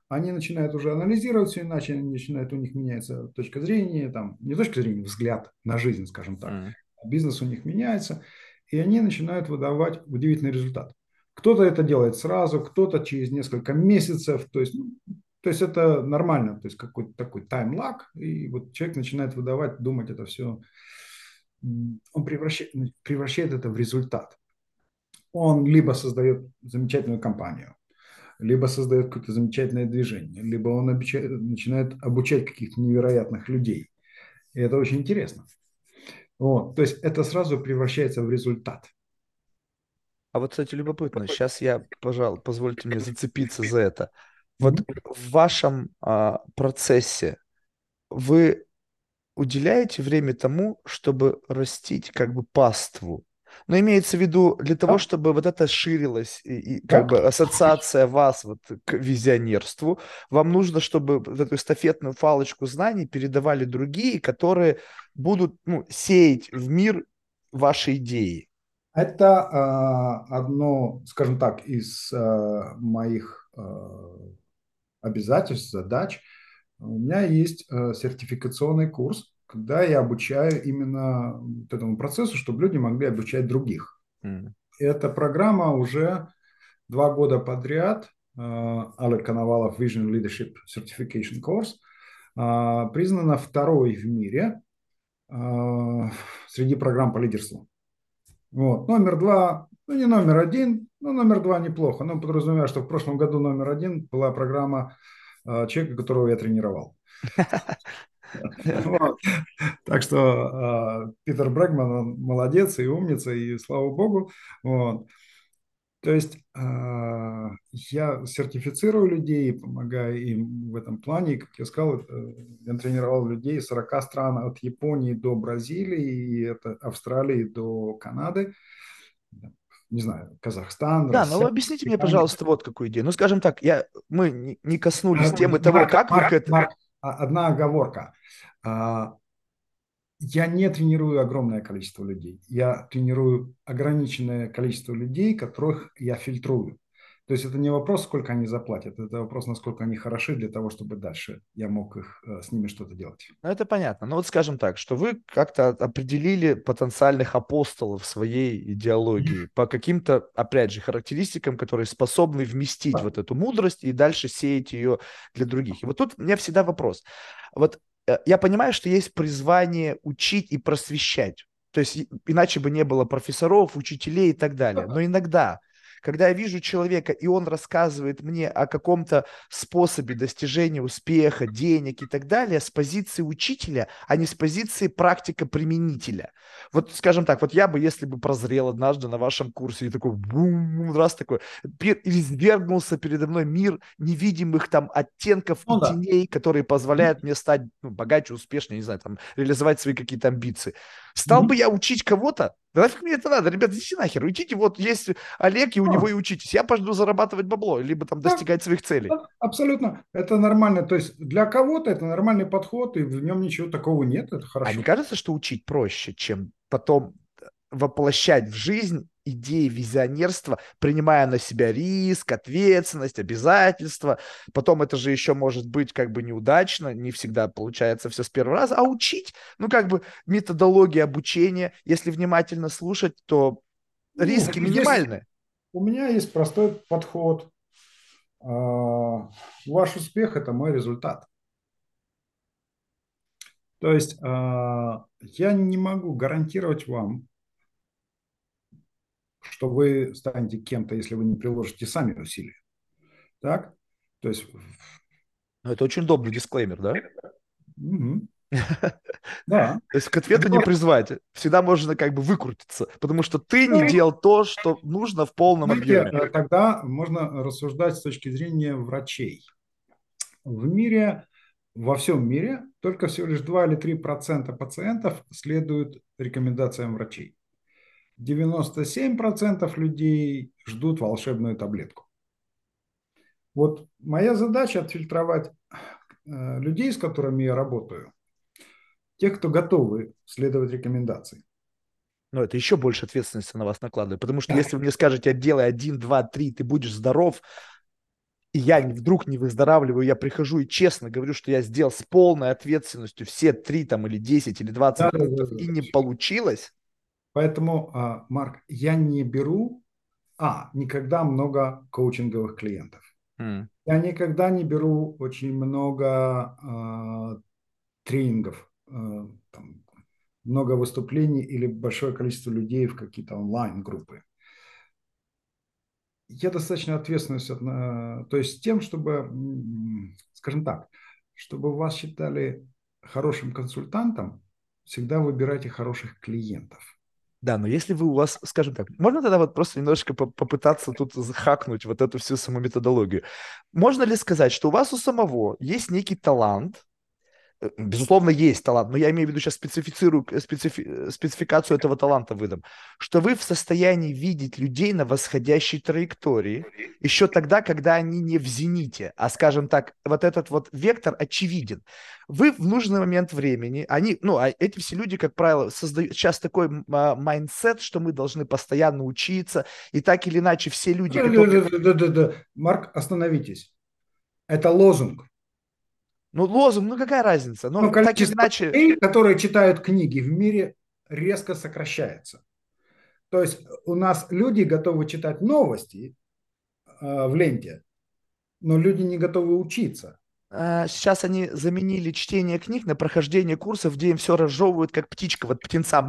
Они начинают уже анализировать все иначе, начинают, у них меняется точка зрения, там, не точка зрения, взгляд на жизнь, скажем так. Mm бизнес у них меняется, и они начинают выдавать удивительный результат. Кто-то это делает сразу, кто-то через несколько месяцев, то есть, ну, то есть это нормально, то есть какой-то такой таймлаг, и вот человек начинает выдавать, думать это все, он превращает, превращает это в результат. Он либо создает замечательную компанию, либо создает какое-то замечательное движение, либо он обучает, начинает обучать каких-то невероятных людей. И это очень интересно. Вот. То есть это сразу превращается в результат. А вот, кстати, любопытно. Сейчас я, пожалуй, позвольте мне зацепиться за это. Вот mm-hmm. в вашем а, процессе вы уделяете время тому, чтобы растить как бы паству но имеется в виду для того, чтобы вот это ширилось, и, и как бы ассоциация вас вот к визионерству, вам нужно, чтобы вот эту эстафетную фалочку знаний передавали другие, которые будут ну, сеять в мир ваши идеи. Это э, одно, скажем так, из э, моих э, обязательств, задач. У меня есть э, сертификационный курс, когда я обучаю именно вот этому процессу, чтобы люди могли обучать других. Mm. Эта программа уже два года подряд, uh, Алек Коновалов Vision Leadership Certification Course, uh, признана второй в мире uh, среди программ по лидерству. Вот. Номер два, ну не номер один, но номер два неплохо. Но подразумеваю, что в прошлом году номер один была программа человека, которого я тренировал. Так что э, Питер Брэгман, он молодец и умница, и слава богу. Вот. То есть э, я сертифицирую людей, помогаю им в этом плане. как я сказал, я тренировал людей из 40 стран, от Японии до Бразилии, и это Австралии до Канады не знаю, Казахстан. Да, Россия, ну объясните мне, пожалуйста, вот какую идею. Ну, скажем так, я, мы не коснулись а, темы того, как Марк, вы к этому... А, одна оговорка. А, я не тренирую огромное количество людей. Я тренирую ограниченное количество людей, которых я фильтрую. То есть это не вопрос, сколько они заплатят, это вопрос, насколько они хороши для того, чтобы дальше я мог их, э, с ними что-то делать. Ну, это понятно. Ну, вот скажем так, что вы как-то определили потенциальных апостолов своей идеологии по каким-то, опять же, характеристикам, которые способны вместить да. вот эту мудрость и дальше сеять ее для других. И вот тут у меня всегда вопрос. Вот э, я понимаю, что есть призвание учить и просвещать. То есть иначе бы не было профессоров, учителей и так далее. Но иногда когда я вижу человека, и он рассказывает мне о каком-то способе достижения успеха, денег и так далее с позиции учителя, а не с позиции практика-применителя. Вот, скажем так, вот я бы, если бы прозрел однажды на вашем курсе и такой бум, раз такой, извергнулся передо мной мир невидимых там оттенков ну, и да. теней, которые позволяют мне стать ну, богаче, успешнее, не знаю, там, реализовать свои какие-то амбиции. Стал mm-hmm. бы я учить кого-то, да нафиг мне это надо, ребята, идите нахер, уйдите, вот есть Олег, и у а. него и учитесь. Я пойду зарабатывать бабло, либо там достигать своих целей. Абсолютно, это нормально. То есть для кого-то это нормальный подход, и в нем ничего такого нет, это хорошо. А не кажется, что учить проще, чем потом воплощать в жизнь идеи визионерства, принимая на себя риск, ответственность, обязательства. Потом это же еще может быть как бы неудачно, не всегда получается все с первого раза. А учить, ну как бы методология обучения, если внимательно слушать, то ну, риски ну, минимальны. У меня есть простой подход. А, ваш успех – это мой результат. То есть а, я не могу гарантировать вам, что вы станете кем-то, если вы не приложите сами усилия. Так? То есть... Ну, это очень добрый дисклеймер, да? Угу. Да. То есть к ответу не призвать. Всегда можно как бы выкрутиться, потому что ты не делал то, что нужно в полном объеме. Э, тогда можно рассуждать с точки зрения врачей. В мире, во всем мире, только всего лишь 2 или 3 процента пациентов следуют рекомендациям врачей. 97% людей ждут волшебную таблетку. Вот моя задача отфильтровать э, людей, с которыми я работаю, тех, кто готовы следовать рекомендации. Но это еще больше ответственности на вас накладывает. Потому что если вы мне скажете, делай один, два, три, ты будешь здоров, и я вдруг не выздоравливаю, я прихожу и честно говорю, что я сделал с полной ответственностью все три там или 10 или 20 да, да, да, и не получилось, Поэтому, а, Марк, я не беру, а, никогда много коучинговых клиентов. Mm. Я никогда не беру очень много э, тренингов, э, там, много выступлений или большое количество людей в какие-то онлайн-группы. я достаточно ответственность, то есть тем, чтобы, скажем так, чтобы вас считали хорошим консультантом, всегда выбирайте хороших клиентов. Да, но если вы у вас, скажем так, можно тогда вот просто немножечко попытаться тут захакнуть вот эту всю саму методологию. Можно ли сказать, что у вас у самого есть некий талант, безусловно, есть талант, но я имею в виду сейчас специфицирую, э, специфи, э, спецификацию этого таланта выдам, что вы в состоянии видеть людей на восходящей траектории еще тогда, когда они не в зените, а, скажем так, вот этот вот вектор очевиден. Вы в нужный момент времени, они, ну, а эти все люди, как правило, создают сейчас такой mindset, что мы должны постоянно учиться, и так или иначе все люди... Да, которые... да, да, да, да. Марк, остановитесь. Это лозунг. Ну, лозунг, ну какая разница? Ну, так или иначе... людей, которые читают книги в мире, резко сокращается. То есть у нас люди готовы читать новости э, в ленте, но люди не готовы учиться. А, сейчас они заменили чтение книг на прохождение курсов, где им все разжевывают, как птичка, вот птенца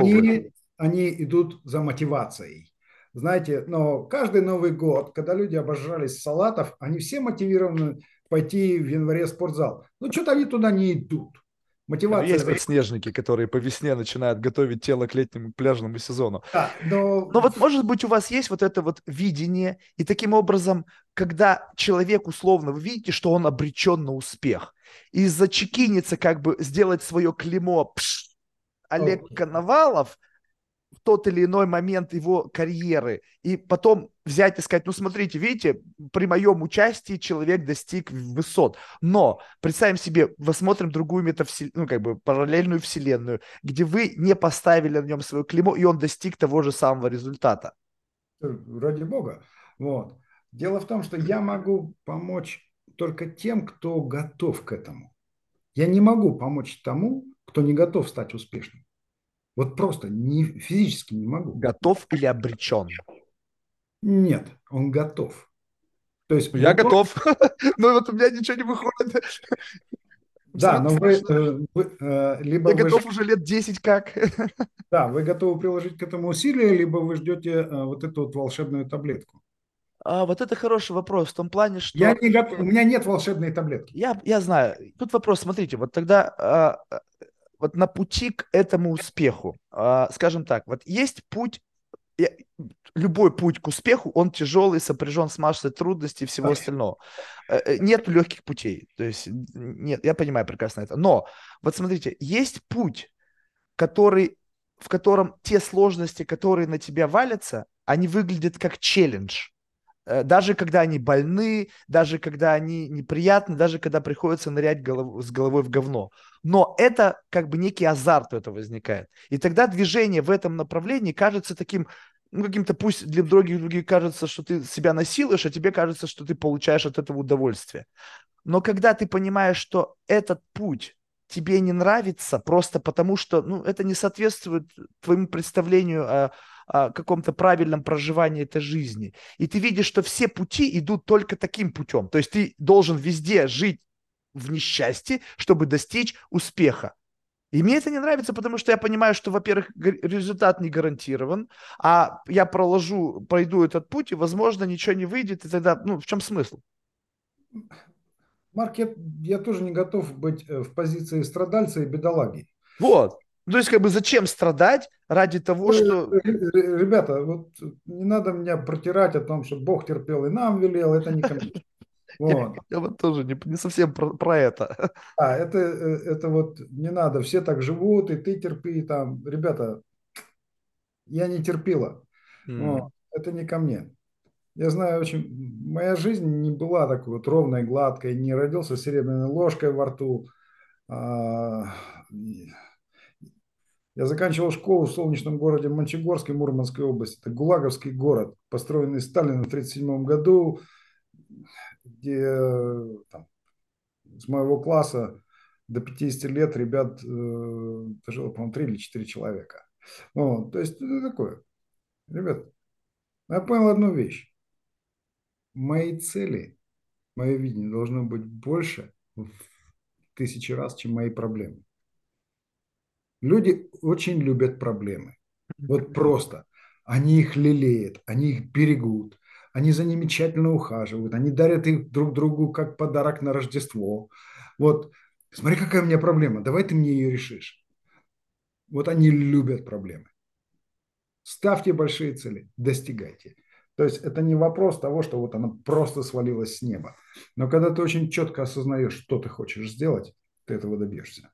они, они идут за мотивацией. Знаете, но каждый Новый год, когда люди обожрались салатов, они все мотивированы пойти в январе в спортзал. Ну, что-то они туда не идут. Мотивация... Есть подснежники, которые по весне начинают готовить тело к летнему пляжному сезону. Да, но... но вот, может быть, у вас есть вот это вот видение, и таким образом, когда человек условно, вы видите, что он обречен на успех, и зачекинится как бы сделать свое клеймо пш, Олег Коновалов, в тот или иной момент его карьеры, и потом взять и сказать, ну смотрите, видите, при моем участии человек достиг высот, но представим себе, посмотрим другую метавселенную, ну как бы параллельную вселенную, где вы не поставили на нем свое клеймо, и он достиг того же самого результата. Ради бога. Вот. Дело в том, что я могу помочь только тем, кто готов к этому. Я не могу помочь тому, кто не готов стать успешным. Вот просто не, физически не могу. Готов или обречен? Нет, он готов. То есть я готов, но вот у меня ничего не выходит. Да, но вы, э, вы э, либо я вы готов уже лет 10 как. Да, вы готовы приложить к этому усилия, либо вы ждете э, вот эту вот волшебную таблетку. А, вот это хороший вопрос в том плане, что... Я не готов, у меня нет волшебной таблетки. Я, я знаю. Тут вопрос, смотрите, вот тогда а, вот на пути к этому успеху, а, скажем так, вот есть путь, любой путь к успеху, он тяжелый, сопряжен с массой трудностей и всего остального. Э, э, нет легких путей, то есть нет, я понимаю прекрасно это. Но вот смотрите, есть путь, который, в котором те сложности, которые на тебя валятся, они выглядят как челлендж. Э, даже когда они больны, даже когда они неприятны, даже когда приходится нырять голов, с головой в говно. Но это как бы некий азарт у этого возникает. И тогда движение в этом направлении кажется таким, ну, каким-то пусть для других других кажется, что ты себя насилуешь, а тебе кажется, что ты получаешь от этого удовольствие. Но когда ты понимаешь, что этот путь тебе не нравится просто потому, что ну, это не соответствует твоему представлению о каком-то правильном проживании этой жизни. И ты видишь, что все пути идут только таким путем. То есть ты должен везде жить в несчастье, чтобы достичь успеха. И мне это не нравится, потому что я понимаю, что, во-первых, результат не гарантирован, а я проложу, пройду этот путь, и, возможно, ничего не выйдет, и тогда, ну, в чем смысл? Марк, я, я тоже не готов быть э, в позиции страдальца и бедолаги. Вот. Ну, то есть, как бы, зачем страдать ради того, э, что... Э, э, ребята, вот не надо меня протирать о том, что Бог терпел и нам велел, это не ко мне. Вот. Я, вот тоже не, не совсем про, про это. А, это, это вот не надо, все так живут, и ты терпи, там, ребята, я не терпила. Mm. Вот. Это не ко мне. Я знаю очень, моя жизнь не была такой вот ровной, гладкой, не родился серебряной ложкой во рту. А, я заканчивал школу в солнечном городе Мончегорске Мурманской области. Это Гулаговский город, построенный Сталином в 1937 году, где там, с моего класса до 50 лет ребят э, жило, по-моему, 3 или 4 человека. Вот, то есть это такое. Ребят, я понял одну вещь. Мои цели, мое видение должно быть больше в тысячи раз, чем мои проблемы. Люди очень любят проблемы. Вот просто. Они их лелеют, они их берегут, они за ними тщательно ухаживают, они дарят их друг другу как подарок на Рождество. Вот, смотри, какая у меня проблема, давай ты мне ее решишь. Вот они любят проблемы. Ставьте большие цели, достигайте. То есть это не вопрос того, что вот она просто свалилась с неба. Но когда ты очень четко осознаешь, что ты хочешь сделать, ты этого добьешься.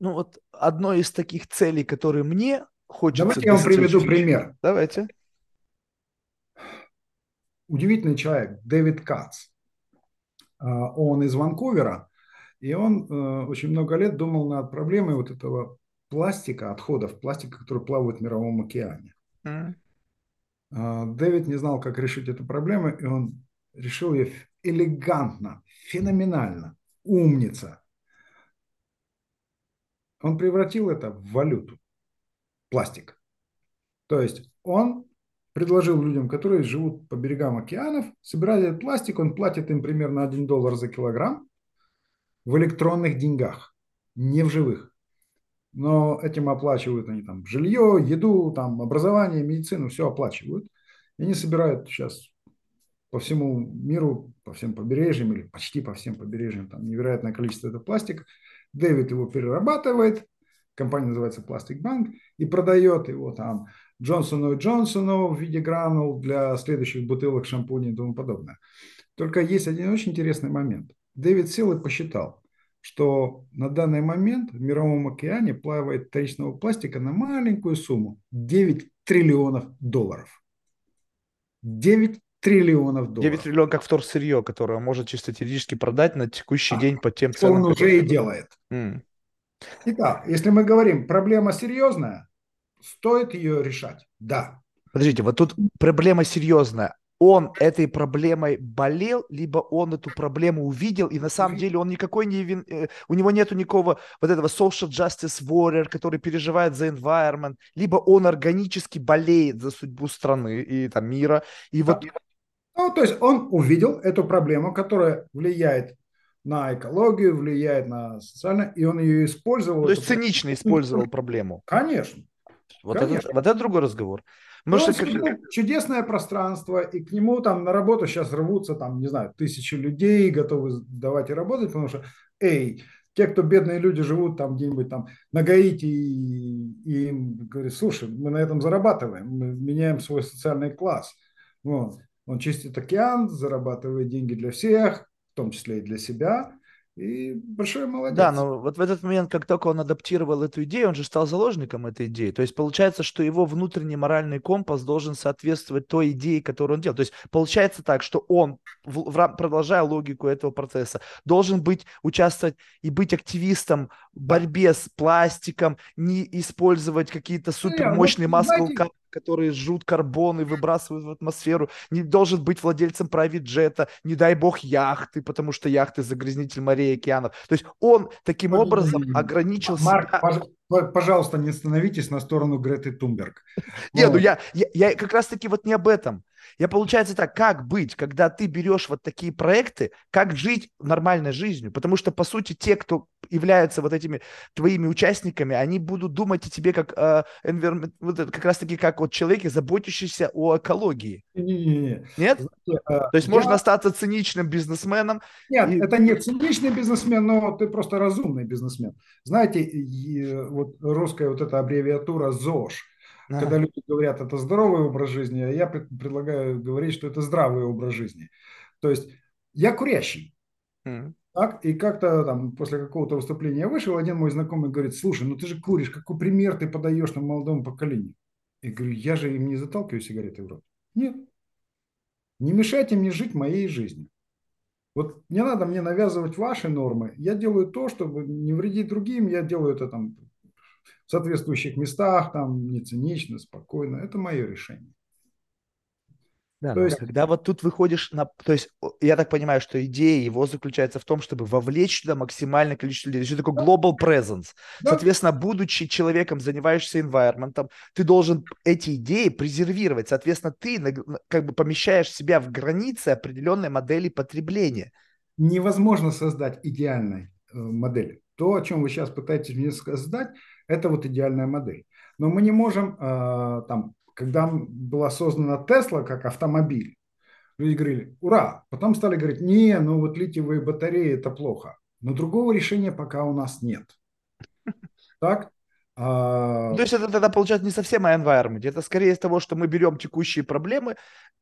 Ну вот одно из таких целей, которые мне хочется Давайте я вам приведу пример. Давайте. Удивительный человек, Дэвид Кац. А, он из Ванкувера, и он э, очень много лет думал над проблемой вот этого пластика, отходов пластика, которые плавают в мировом океане. Mm. Дэвид не знал, как решить эту проблему, и он решил ее элегантно, феноменально, умница. Он превратил это в валюту, пластик. То есть он предложил людям, которые живут по берегам океанов, собирать этот пластик, он платит им примерно 1 доллар за килограмм в электронных деньгах, не в живых но этим оплачивают они там жилье, еду, там образование, медицину, все оплачивают. И они собирают сейчас по всему миру, по всем побережьям или почти по всем побережьям, там невероятное количество этого пластика. Дэвид его перерабатывает, компания называется Plastic Bank, и продает его там Джонсону и Джонсону в виде гранул для следующих бутылок шампуня и тому подобное. Только есть один очень интересный момент. Дэвид сел и посчитал, что на данный момент в Мировом океане плавает вторичного пластика на маленькую сумму 9 триллионов долларов. 9 триллионов долларов. 9 триллионов как вторсырье, которое может чисто теоретически продать на текущий а, день по тем ценам. Он уже и делает. Mm. Итак, если мы говорим, проблема серьезная, стоит ее решать? Да. Подождите, вот тут проблема серьезная он этой проблемой болел, либо он эту проблему увидел, и на самом деле он никакой не вин... Э, у него нету никакого вот этого social justice warrior, который переживает за environment, либо он органически болеет за судьбу страны и там мира, и вот... Ну, то есть он увидел эту проблему, которая влияет на экологию, влияет на социальное, и он ее использовал. То есть цинично использовал проблему. Конечно. Вот, Конечно. Это, вот это другой разговор. Ну, как... чудесное пространство, и к нему там на работу сейчас рвутся, там, не знаю, тысячи людей готовы давать и работать, потому что, эй, те, кто бедные люди живут там где-нибудь там на Гаити, и, и им говорят, слушай, мы на этом зарабатываем, мы меняем свой социальный класс. Вот. Он чистит океан, зарабатывает деньги для всех, в том числе и для себя. И большой молодец. Да, но вот в этот момент, как только он адаптировал эту идею, он же стал заложником этой идеи. То есть получается, что его внутренний моральный компас должен соответствовать той идее, которую он делал. То есть получается так, что он, в, в, продолжая логику этого процесса, должен быть, участвовать и быть активистом в борьбе с пластиком, не использовать какие-то супермощные ну, маски которые жрут карбон и выбрасывают в атмосферу, не должен быть владельцем private джета, не дай бог яхты, потому что яхты загрязнитель морей и океанов. То есть он таким образом ограничил Марк, себя. пожалуйста, не становитесь на сторону Греты Тумберг. Не, ну я, я, я как раз-таки вот не об этом. Я получается так, как быть, когда ты берешь вот такие проекты, как жить нормальной жизнью? Потому что, по сути, те, кто являются вот этими твоими участниками, они будут думать о тебе как, э, environment, вот это, как раз-таки как вот человеке, заботящийся о экологии. Не-не-не. Нет? Знаете, э, То есть я... можно остаться циничным бизнесменом? Нет, и... это не циничный бизнесмен, но ты просто разумный бизнесмен. Знаете, вот русская вот эта аббревиатура ЗОЖ – Ага. Когда люди говорят, это здоровый образ жизни, а я предлагаю говорить, что это здравый образ жизни. То есть я курящий. Mm. Так, и как-то там после какого-то выступления вышел, один мой знакомый говорит, слушай, ну ты же куришь, какой пример ты подаешь на молодому поколению? Я говорю, я же им не заталкиваю сигареты в рот. Нет. Не мешайте мне жить моей жизнью. Вот не надо мне навязывать ваши нормы. Я делаю то, чтобы не вредить другим. Я делаю это там в соответствующих местах, там не цинично, спокойно. Это мое решение. Да, то есть, когда вот тут выходишь на... То есть, я так понимаю, что идея его заключается в том, чтобы вовлечь туда максимальное количество людей. То есть, такой global presence. Да. Соответственно, будучи человеком, занимающимся environment, ты должен эти идеи презервировать. Соответственно, ты как бы помещаешь себя в границы определенной модели потребления. Невозможно создать идеальной э, модели. То, о чем вы сейчас пытаетесь мне сказать, это вот идеальная модель. Но мы не можем э, там когда была создана Тесла как автомобиль, люди говорили, ура. Потом стали говорить, не, ну вот литиевые батареи это плохо. Но другого решения пока у нас нет. Так? А... То есть это тогда получается не совсем environment, это скорее из того, что мы берем текущие проблемы,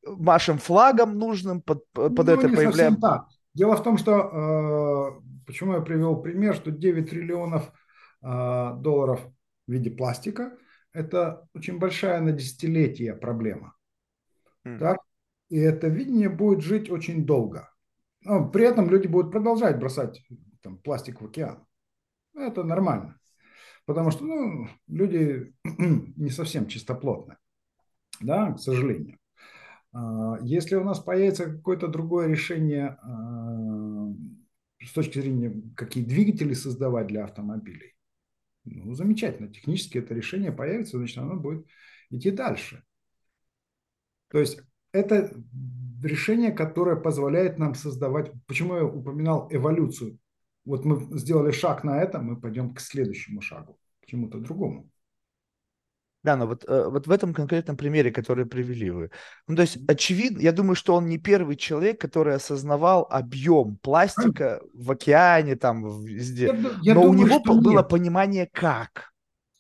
машем флагом нужным, под, под ну, это не появляем. так. Дело в том, что, э, почему я привел пример, что 9 триллионов долларов в виде пластика, это очень большая на десятилетие проблема. Mm. Так? И это видение будет жить очень долго. Но при этом люди будут продолжать бросать там, пластик в океан. Это нормально потому что ну, люди не совсем чистоплотны, да, к сожалению. А, если у нас появится какое-то другое решение а, с точки зрения, какие двигатели создавать для автомобилей, ну, замечательно, технически это решение появится, значит, оно будет идти дальше. То есть это решение, которое позволяет нам создавать, почему я упоминал эволюцию вот мы сделали шаг на это, мы пойдем к следующему шагу, к чему-то другому. Да, но вот, э, вот в этом конкретном примере, который привели вы. Ну, то есть, очевидно, я думаю, что он не первый человек, который осознавал объем пластика в океане, там, везде. Я, я но думаю, у него было нет. понимание, как.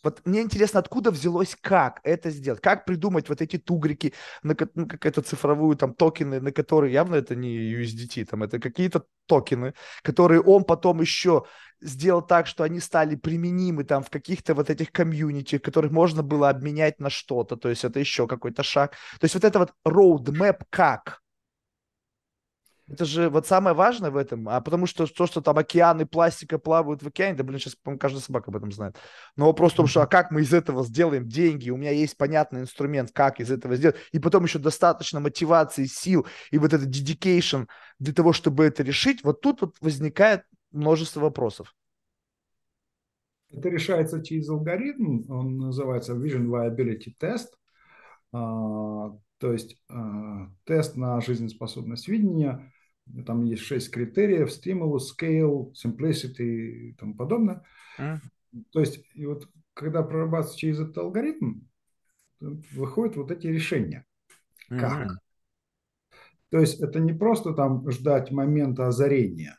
Вот мне интересно, откуда взялось как это сделать? Как придумать вот эти тугрики, на, ну, как это цифровую там токены, на которые явно это не USDT, там это какие-то токены, которые он потом еще сделал так, что они стали применимы там в каких-то вот этих комьюнити, которых можно было обменять на что-то, то есть это еще какой-то шаг. То есть вот это вот roadmap как? Это же вот самое важное в этом, а потому что то, что там океаны пластика плавают в океане, да, блин, сейчас, по каждая собака об этом знает. Но вопрос в том, что а как мы из этого сделаем деньги? У меня есть понятный инструмент, как из этого сделать. И потом еще достаточно мотивации, сил и вот этот dedication для того, чтобы это решить. Вот тут вот возникает множество вопросов. Это решается через алгоритм, он называется Vision Viability Test. А, то есть а, тест на жизнеспособность видения там есть шесть критериев, стимулус, scale, simplicity и тому подобное. Mm. То есть, и вот когда прорабатывается через этот алгоритм, выходят вот эти решения. Mm-hmm. Как? То есть это не просто там ждать момента озарения.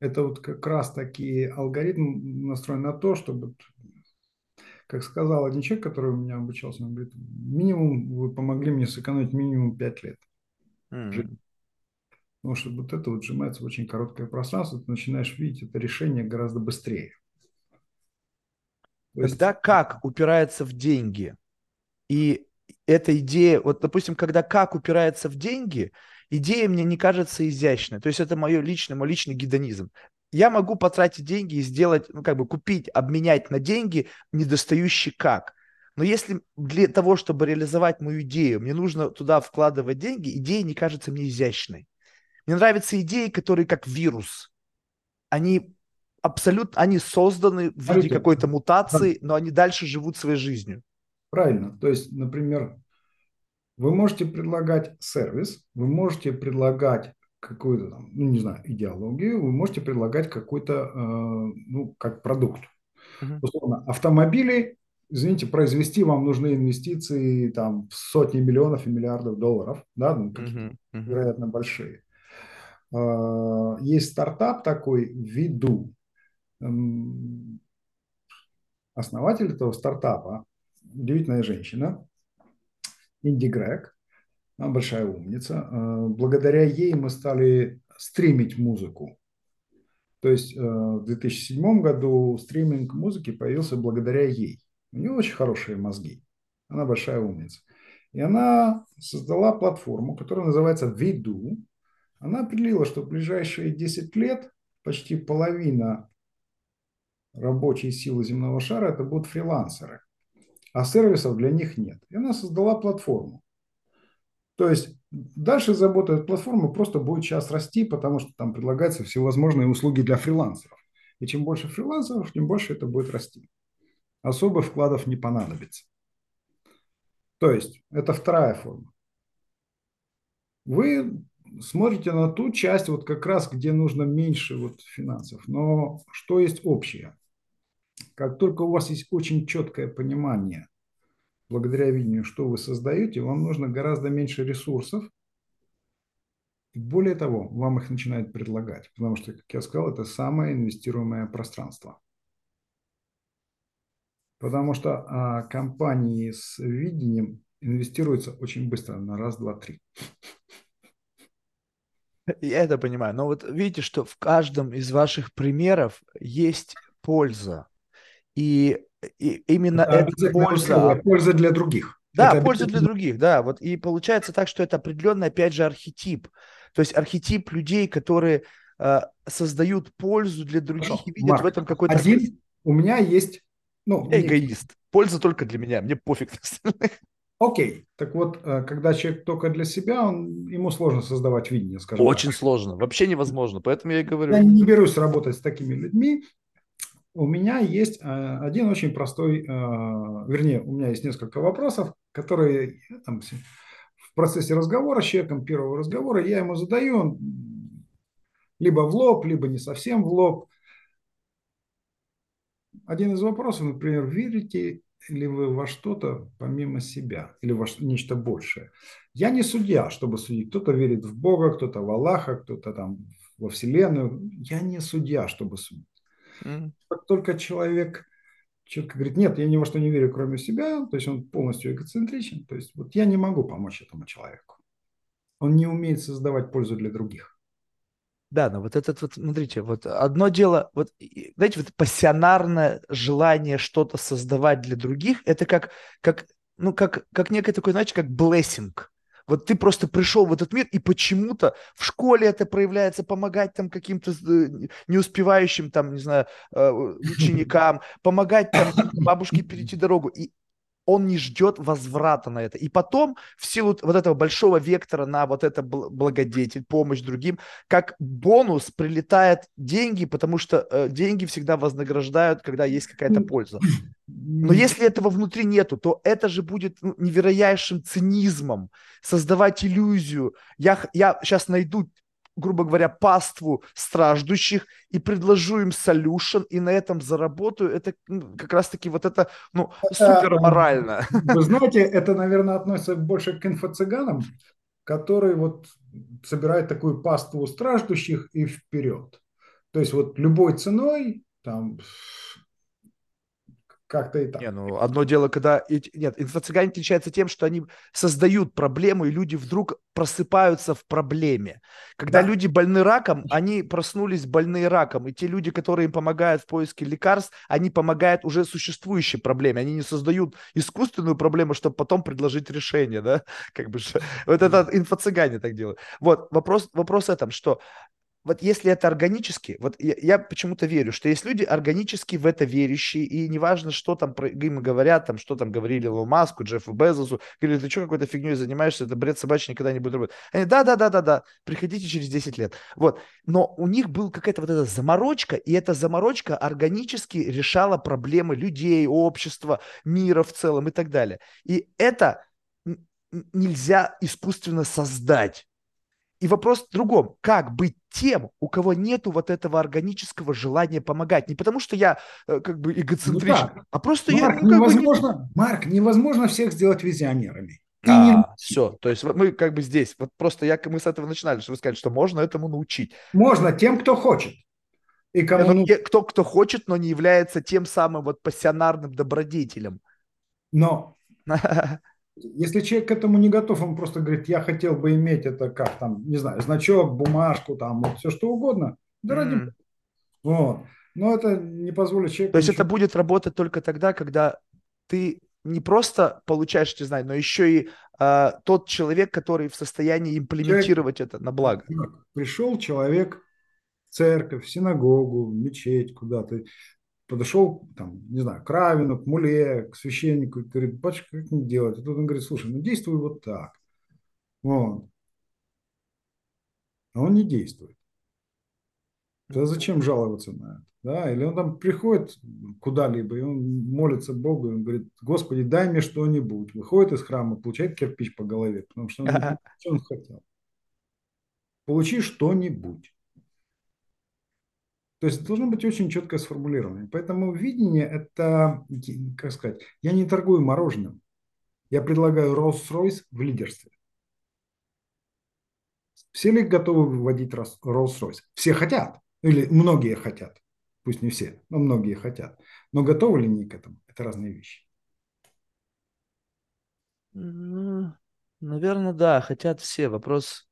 Это вот как раз таки алгоритм настроен на то, чтобы, как сказал один человек, который у меня обучался, он говорит, минимум вы помогли мне сэкономить минимум 5 лет. Mm-hmm. Потому что вот это вот сжимается в очень короткое пространство, ты начинаешь видеть это решение гораздо быстрее. То когда есть... как упирается в деньги, и эта идея, вот, допустим, когда как упирается в деньги, идея мне не кажется изящной. То есть это мое личное, мой личный гедонизм. Я могу потратить деньги и сделать, ну, как бы купить, обменять на деньги недостающий как. Но если для того, чтобы реализовать мою идею, мне нужно туда вкладывать деньги, идея не кажется мне изящной. Мне нравятся идеи, которые как вирус. Они абсолютно, они созданы в виде какой-то мутации, но они дальше живут своей жизнью. Правильно. То есть, например, вы можете предлагать сервис, вы можете предлагать какую-то, там, ну, не знаю, идеологию, вы можете предлагать какой-то, э, ну, как продукт. Uh-huh. Условно, автомобили, извините, произвести вам нужны инвестиции там в сотни миллионов и миллиардов долларов, да, ну, uh-huh. Uh-huh. вероятно, большие. А, есть стартап такой, Виду. Основатель этого стартапа, удивительная женщина, Инди Грег, большая умница. А, благодаря ей мы стали стримить музыку. То есть э, в 2007 году стриминг музыки появился благодаря ей. У нее очень хорошие мозги. Она большая умница. И она создала платформу, которая называется Vidu, она определила, что в ближайшие 10 лет почти половина рабочей силы земного шара это будут фрилансеры, а сервисов для них нет. И она создала платформу. То есть дальше забота этой платформы просто будет сейчас расти, потому что там предлагаются всевозможные услуги для фрилансеров. И чем больше фрилансеров, тем больше это будет расти. Особых вкладов не понадобится. То есть это вторая форма. Вы смотрите на ту часть, вот как раз, где нужно меньше вот финансов. Но что есть общее? Как только у вас есть очень четкое понимание благодаря видению, что вы создаете, вам нужно гораздо меньше ресурсов. И более того, вам их начинают предлагать, потому что, как я сказал, это самое инвестируемое пространство. Потому что а, компании с видением инвестируются очень быстро, на раз, два, три. Я это понимаю. Но вот видите, что в каждом из ваших примеров есть польза. И, и именно это эта польза... Польза для других. Да, это польза для других, да. Вот и получается так, что это определенный, опять же, архетип. То есть архетип людей, которые э, создают пользу для других Хорошо. и видят Марк, в этом какой-то... Один, у меня есть... Ну, эгоист. Польза только для меня, мне пофиг на остальных. Окей, так вот, э, когда человек только для себя, он, ему сложно создавать видение, скажем Очень так. сложно, вообще невозможно, поэтому я и говорю. Я не берусь работать с такими людьми. У меня есть э, один очень простой, э, вернее, у меня есть несколько вопросов, которые там, в процессе разговора с человеком, первого разговора, я ему задаю, он либо в лоб, либо не совсем в лоб. Один из вопросов, например, верите ли вы во что-то помимо себя или во нечто большее. Я не судья, чтобы судить. Кто-то верит в Бога, кто-то в Аллаха, кто-то там во Вселенную. Я не судья, чтобы судить. Mm. Как только человек четко говорит, нет, я ни во что не верю, кроме себя, то есть он полностью эгоцентричен, то есть вот я не могу помочь этому человеку. Он не умеет создавать пользу для других. Да, но вот этот вот, смотрите, вот одно дело, вот, знаете, вот пассионарное желание что-то создавать для других, это как, как, ну, как, как некое такое, знаете, как блессинг. Вот ты просто пришел в этот мир, и почему-то в школе это проявляется, помогать там каким-то э, неуспевающим, там, не знаю, э, ученикам, помогать там бабушке перейти дорогу. И он не ждет возврата на это. И потом, в силу вот этого большого вектора на вот это благодетель, помощь другим, как бонус прилетает деньги, потому что э, деньги всегда вознаграждают, когда есть какая-то польза. Но если этого внутри нету, то это же будет ну, невероятным цинизмом создавать иллюзию. Я, я сейчас найду грубо говоря, паству страждущих и предложу им solution, и на этом заработаю, это ну, как раз-таки вот это, ну, супер морально. Вы знаете, это, наверное, относится больше к инфо-цыганам, которые вот собирают такую паству страждущих и вперед. То есть вот любой ценой, там, как-то и так. Не, ну, одно дело, когда... Нет, инфо-цыгане отличаются тем, что они создают проблему, и люди вдруг просыпаются в проблеме. Когда да. люди больны раком, они проснулись больные раком, и те люди, которые им помогают в поиске лекарств, они помогают уже существующей проблеме, они не создают искусственную проблему, чтобы потом предложить решение, да? Как бы, вот это инфо-цыгане так делают. Вот, вопрос, вопрос в этом, что вот если это органически, вот я, я почему-то верю, что есть люди органически в это верящие, и неважно, что там про, им говорят, там, что там говорили Лу Маску, Джеффу Безосу, говорили, ты что какой-то фигней занимаешься, это бред собачий никогда не будет работать. Они, да-да-да-да-да, приходите через 10 лет. Вот. Но у них была какая-то вот эта заморочка, и эта заморочка органически решала проблемы людей, общества, мира в целом и так далее. И это нельзя искусственно создать. И вопрос в другом. Как быть тем, у кого нету вот этого органического желания помогать? Не потому, что я э, как бы эгоцентричен, ну, а просто Марк, я... Ну, невозможно, бы не... Марк, невозможно всех сделать визионерами. А, не... все, то есть мы как бы здесь, вот просто я, мы с этого начинали, что вы сказали, что можно этому научить. Можно тем, кто хочет. И кому... Ну, кто, кто хочет, но не является тем самым вот пассионарным добродетелем. Но Если человек к этому не готов, он просто говорит, я хотел бы иметь это как там, не знаю, значок, бумажку, там, вот все что угодно. Да ради mm. Вот. Но это не позволит человеку... То есть ничего... это будет работать только тогда, когда ты не просто получаешь эти знания, но еще и э, тот человек, который в состоянии имплементировать человек... это на благо. Пришел человек в церковь, в синагогу, в мечеть, куда-то подошел, там, не знаю, к Равину, к Муле, к священнику, говорит, батюшка, как мне делать? И тут он говорит, слушай, ну действуй вот так. Вот. А он не действует. Тогда зачем жаловаться на это? Да? Или он там приходит куда-либо, и он молится Богу, и он говорит, Господи, дай мне что-нибудь. Выходит из храма, получает кирпич по голове, потому что он, что он хотел. Получи что-нибудь. То есть должно быть очень четкое сформулирование. Поэтому видение – это, как сказать, я не торгую мороженым. Я предлагаю Rolls-Royce в лидерстве. Все ли готовы выводить Rolls-Royce? Все хотят, или многие хотят. Пусть не все, но многие хотят. Но готовы ли они к этому? Это разные вещи. Наверное, да, хотят все. Вопрос...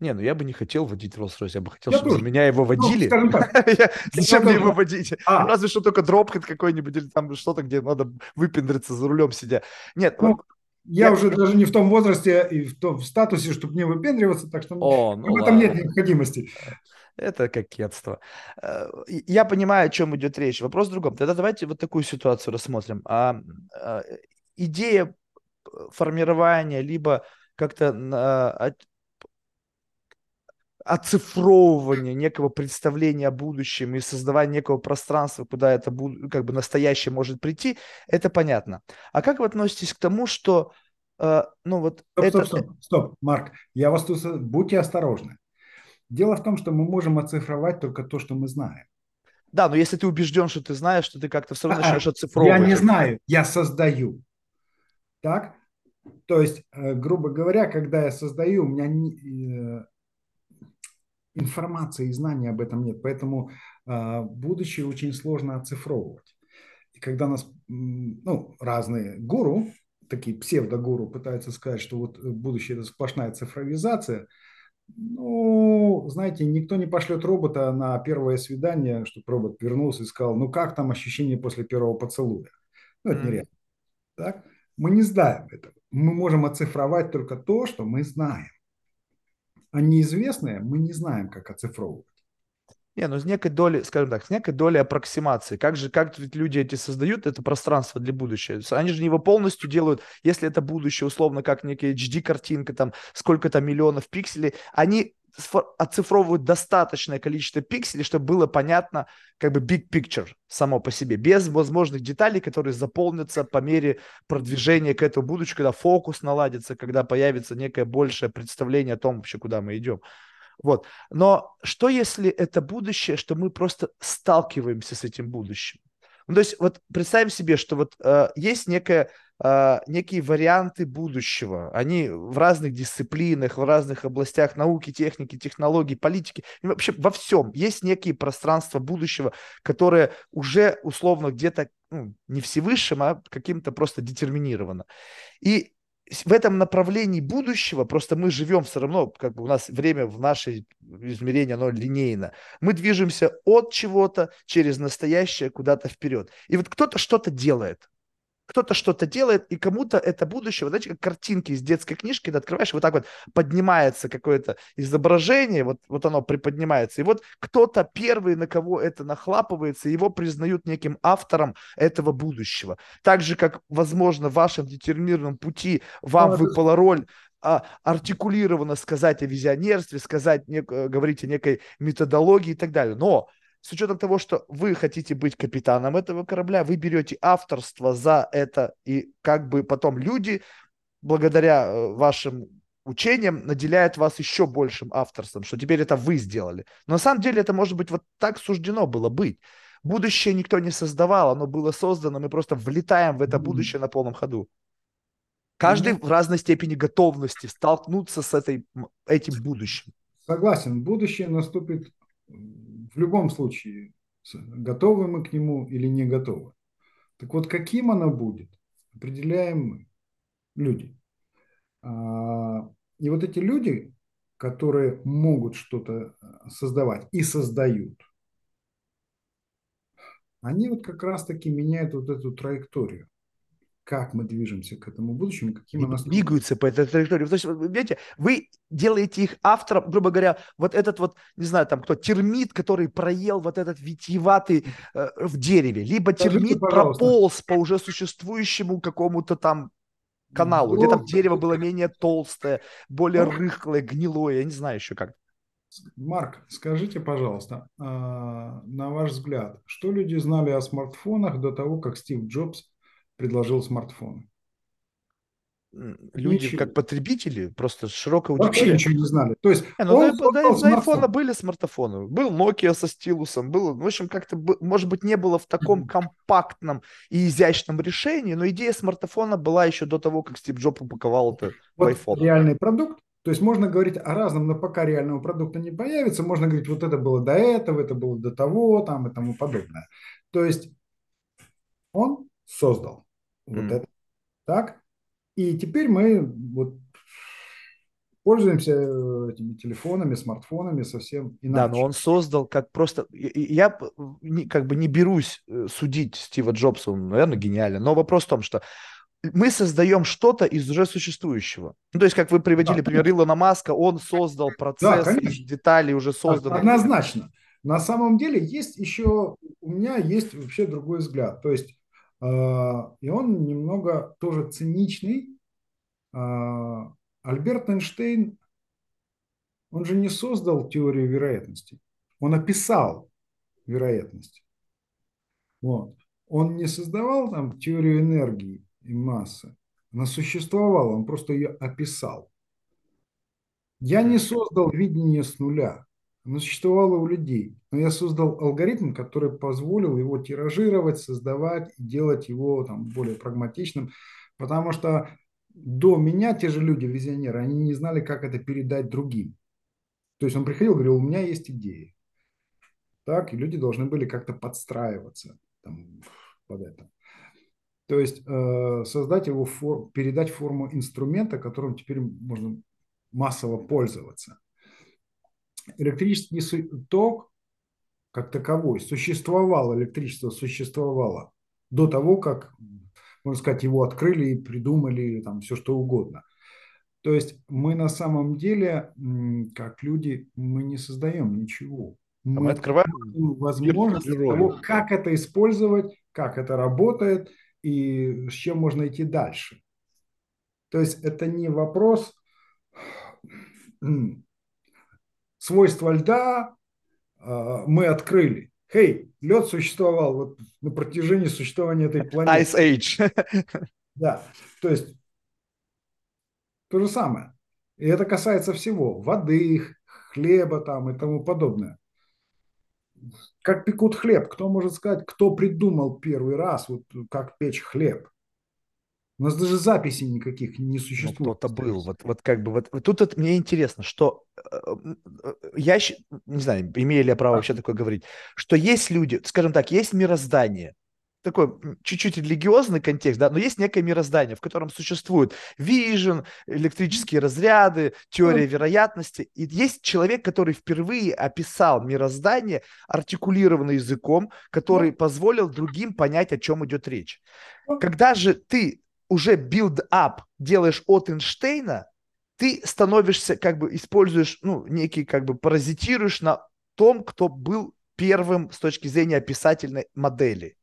Не, ну я бы не хотел водить Rolls-Royce, я бы хотел, я чтобы тоже. меня его ну, водили. Ну, Зачем мне его водить? А. Разве что только дропхед какой-нибудь или там что-то, где надо выпендриться за рулем сидя. Нет, ну, я, я уже даже не в том возрасте и в том в статусе, чтобы не выпендриваться, так что О, ну в этом ладно. нет необходимости. Это кокетство. Э, я понимаю, о чем идет речь. Вопрос в другом. Тогда давайте вот такую ситуацию рассмотрим. А, а идея формирования либо как-то а, оцифровывания некого представления о будущем и создавания некого пространства, куда это как бы настоящее может прийти, это понятно. А как вы относитесь к тому, что э, ну вот стоп, это... стоп, стоп, стоп, Марк, я вас тут будьте осторожны. Дело в том, что мы можем оцифровать только то, что мы знаем. Да, но если ты убежден, что ты знаешь, что ты как-то все равно а, начинаешь оцифровывать. Я не знаю, я создаю. Так? То есть, э, грубо говоря, когда я создаю, у меня не, э, информации и знаний об этом нет. Поэтому э, будущее очень сложно оцифровывать. И когда нас ну, разные гуру, такие псевдогуру пытаются сказать, что вот будущее это сплошная цифровизация – ну, знаете, никто не пошлет робота на первое свидание, чтобы робот вернулся и сказал, ну как там ощущение после первого поцелуя? Ну, это нереально. Так? Мы не знаем этого. Мы можем оцифровать только то, что мы знаем. А неизвестное мы не знаем, как оцифровывать. Не, ну с некой долей, скажем так, с некой долей аппроксимации. Как же, как ведь люди эти создают это пространство для будущего? Они же его полностью делают, если это будущее, условно, как некая HD-картинка, там, сколько-то миллионов пикселей, они оцифровывают достаточное количество пикселей, чтобы было понятно, как бы big picture само по себе, без возможных деталей, которые заполнятся по мере продвижения к этому будущему, когда фокус наладится, когда появится некое большее представление о том вообще, куда мы идем. Вот. Но что если это будущее, что мы просто сталкиваемся с этим будущим? Ну, то есть вот представим себе, что вот э, есть некая, э, некие варианты будущего. Они в разных дисциплинах, в разных областях науки, техники, технологий, политики, и вообще во всем. Есть некие пространства будущего, которые уже условно где-то ну, не Всевышним, а каким-то просто детерминировано. И в этом направлении будущего, просто мы живем все равно, как бы у нас время в нашей измерении, оно линейно. Мы движемся от чего-то через настоящее куда-то вперед. И вот кто-то что-то делает кто-то что-то делает, и кому-то это будущее, вот знаете, как картинки из детской книжки, ты открываешь, вот так вот поднимается какое-то изображение, вот, вот оно приподнимается, и вот кто-то первый, на кого это нахлапывается, его признают неким автором этого будущего. Так же, как, возможно, в вашем детерминированном пути вам а, выпала роль а, артикулированно сказать о визионерстве, сказать, не, говорить о некой методологии и так далее. Но с учетом того, что вы хотите быть капитаном этого корабля, вы берете авторство за это, и как бы потом люди, благодаря э, вашим учениям, наделяют вас еще большим авторством, что теперь это вы сделали. Но на самом деле это, может быть, вот так суждено было быть. Будущее никто не создавал, оно было создано, мы просто влетаем в это будущее на полном ходу. Каждый в разной степени готовности столкнуться с этой, этим будущим. Согласен, будущее наступит в любом случае, готовы мы к нему или не готовы. Так вот, каким оно будет, определяем мы, люди. А, и вот эти люди, которые могут что-то создавать и создают, они вот как раз-таки меняют вот эту траекторию как мы движемся к этому будущему, каким оно двигаются по этой траектории. То есть, видите, вы делаете их автором, грубо говоря, вот этот вот, не знаю, там кто, термит, который проел вот этот витиеватый э, в дереве, либо Скажите, термит пожалуйста. прополз по уже существующему какому-то там каналу, где там дерево было менее толстое, более рыхлое, гнилое, я не знаю еще как. Марк, скажите, пожалуйста, а, на ваш взгляд, что люди знали о смартфонах до того, как Стив Джобс предложил смартфон. люди ничего. как потребители, просто аудитория. Вообще ничего не знали. То есть не, ну, он да, да, на iPhone были смартфоны. Был Nokia со стилусом, был, в общем, как-то, может быть, не было в таком компактном и изящном решении, но идея смартфона была еще до того, как Стив Джобс упаковал это вот в iPhone. реальный продукт, то есть можно говорить о разном, но пока реального продукта не появится, можно говорить, вот это было до этого, это было до того, там и тому подобное. То есть он создал mm. вот это. Так? И теперь мы вот пользуемся э, этими телефонами, смартфонами совсем иначе. Да, но он создал как просто... Я как бы не берусь э, судить Стива Джобса, он, наверное, гениально, но вопрос в том, что мы создаем что-то из уже существующего. Ну, то есть, как вы приводили да, пример Илона Маска, он создал процесс да, из деталей уже созданных. Однозначно. На самом деле есть еще, у меня есть вообще другой взгляд. То есть, и он немного тоже циничный. Э, Альберт Эйнштейн, он же не создал теорию вероятности. Он описал вероятность. Вот. Он не создавал там теорию энергии и массы. Она существовала, он просто ее описал. Я не создал видение с нуля. Оно существовало у людей. Но я создал алгоритм, который позволил его тиражировать, создавать и делать его там, более прагматичным. Потому что до меня те же люди, визионеры, они не знали, как это передать другим. То есть он приходил говорил, у меня есть идеи. Так, и люди должны были как-то подстраиваться там, под это. То есть э, создать его, фор, передать форму инструмента, которым теперь можно массово пользоваться. Электрический ток как таковой существовал, электричество существовало до того, как, можно сказать, его открыли и придумали там все что угодно. То есть мы на самом деле, как люди, мы не создаем ничего. Мы, мы открываем возможность того, как это использовать, как это работает – и с чем можно идти дальше. То есть это не вопрос свойства льда а, мы открыли. Хей, лед существовал вот на протяжении существования этой планеты. Ice Age. Да, то есть то же самое. И это касается всего. Воды, хлеба там и тому подобное как пекут хлеб. Кто может сказать, кто придумал первый раз, вот как печь хлеб? У нас даже записей никаких не ну, существует. Ну, кто-то был. Вот, вот как бы вот, тут вот, мне интересно, что э, э, я не знаю, имею ли я право вообще такое говорить, что есть люди, скажем так, есть мироздание, такой чуть-чуть религиозный контекст, да, но есть некое мироздание, в котором существует вижен, электрические разряды, теория вероятности. И есть человек, который впервые описал мироздание, артикулированно языком, который позволил другим понять, о чем идет речь. Когда же ты уже build-up делаешь от Эйнштейна, ты становишься, как бы, используешь, ну, некий, как бы, паразитируешь на том, кто был первым с точки зрения описательной модели.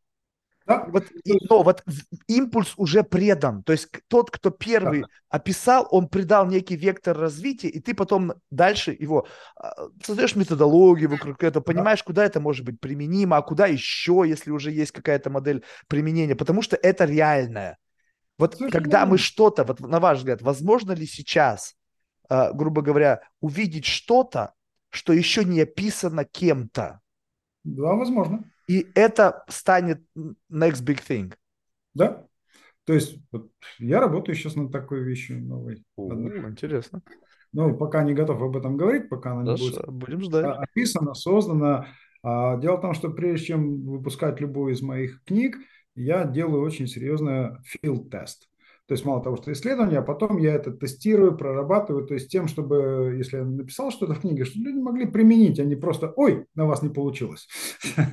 Да? Вот, и, но вот импульс уже предан. То есть тот, кто первый да. описал, он придал некий вектор развития, и ты потом дальше его а, создаешь методологию вокруг этого, понимаешь, да. куда это может быть применимо, а куда еще, если уже есть какая-то модель применения, потому что это реальное. Вот Слушай, когда мы что-то, вот на ваш взгляд, возможно ли сейчас, э, грубо говоря, увидеть что-то, что еще не описано кем-то? Да, возможно. И это станет next big thing. Да. То есть вот, я работаю сейчас над такой вещью новой. О, интересно. Ну, пока не готов об этом говорить, пока она Хорошо, не будет будем ждать. описана, создана. А, дело в том, что прежде чем выпускать любую из моих книг, я делаю очень серьезный field-тест. То есть мало того, что исследование, а потом я это тестирую, прорабатываю, то есть тем, чтобы, если я написал что-то в книге, чтобы люди могли применить, а не просто «Ой, на вас не получилось».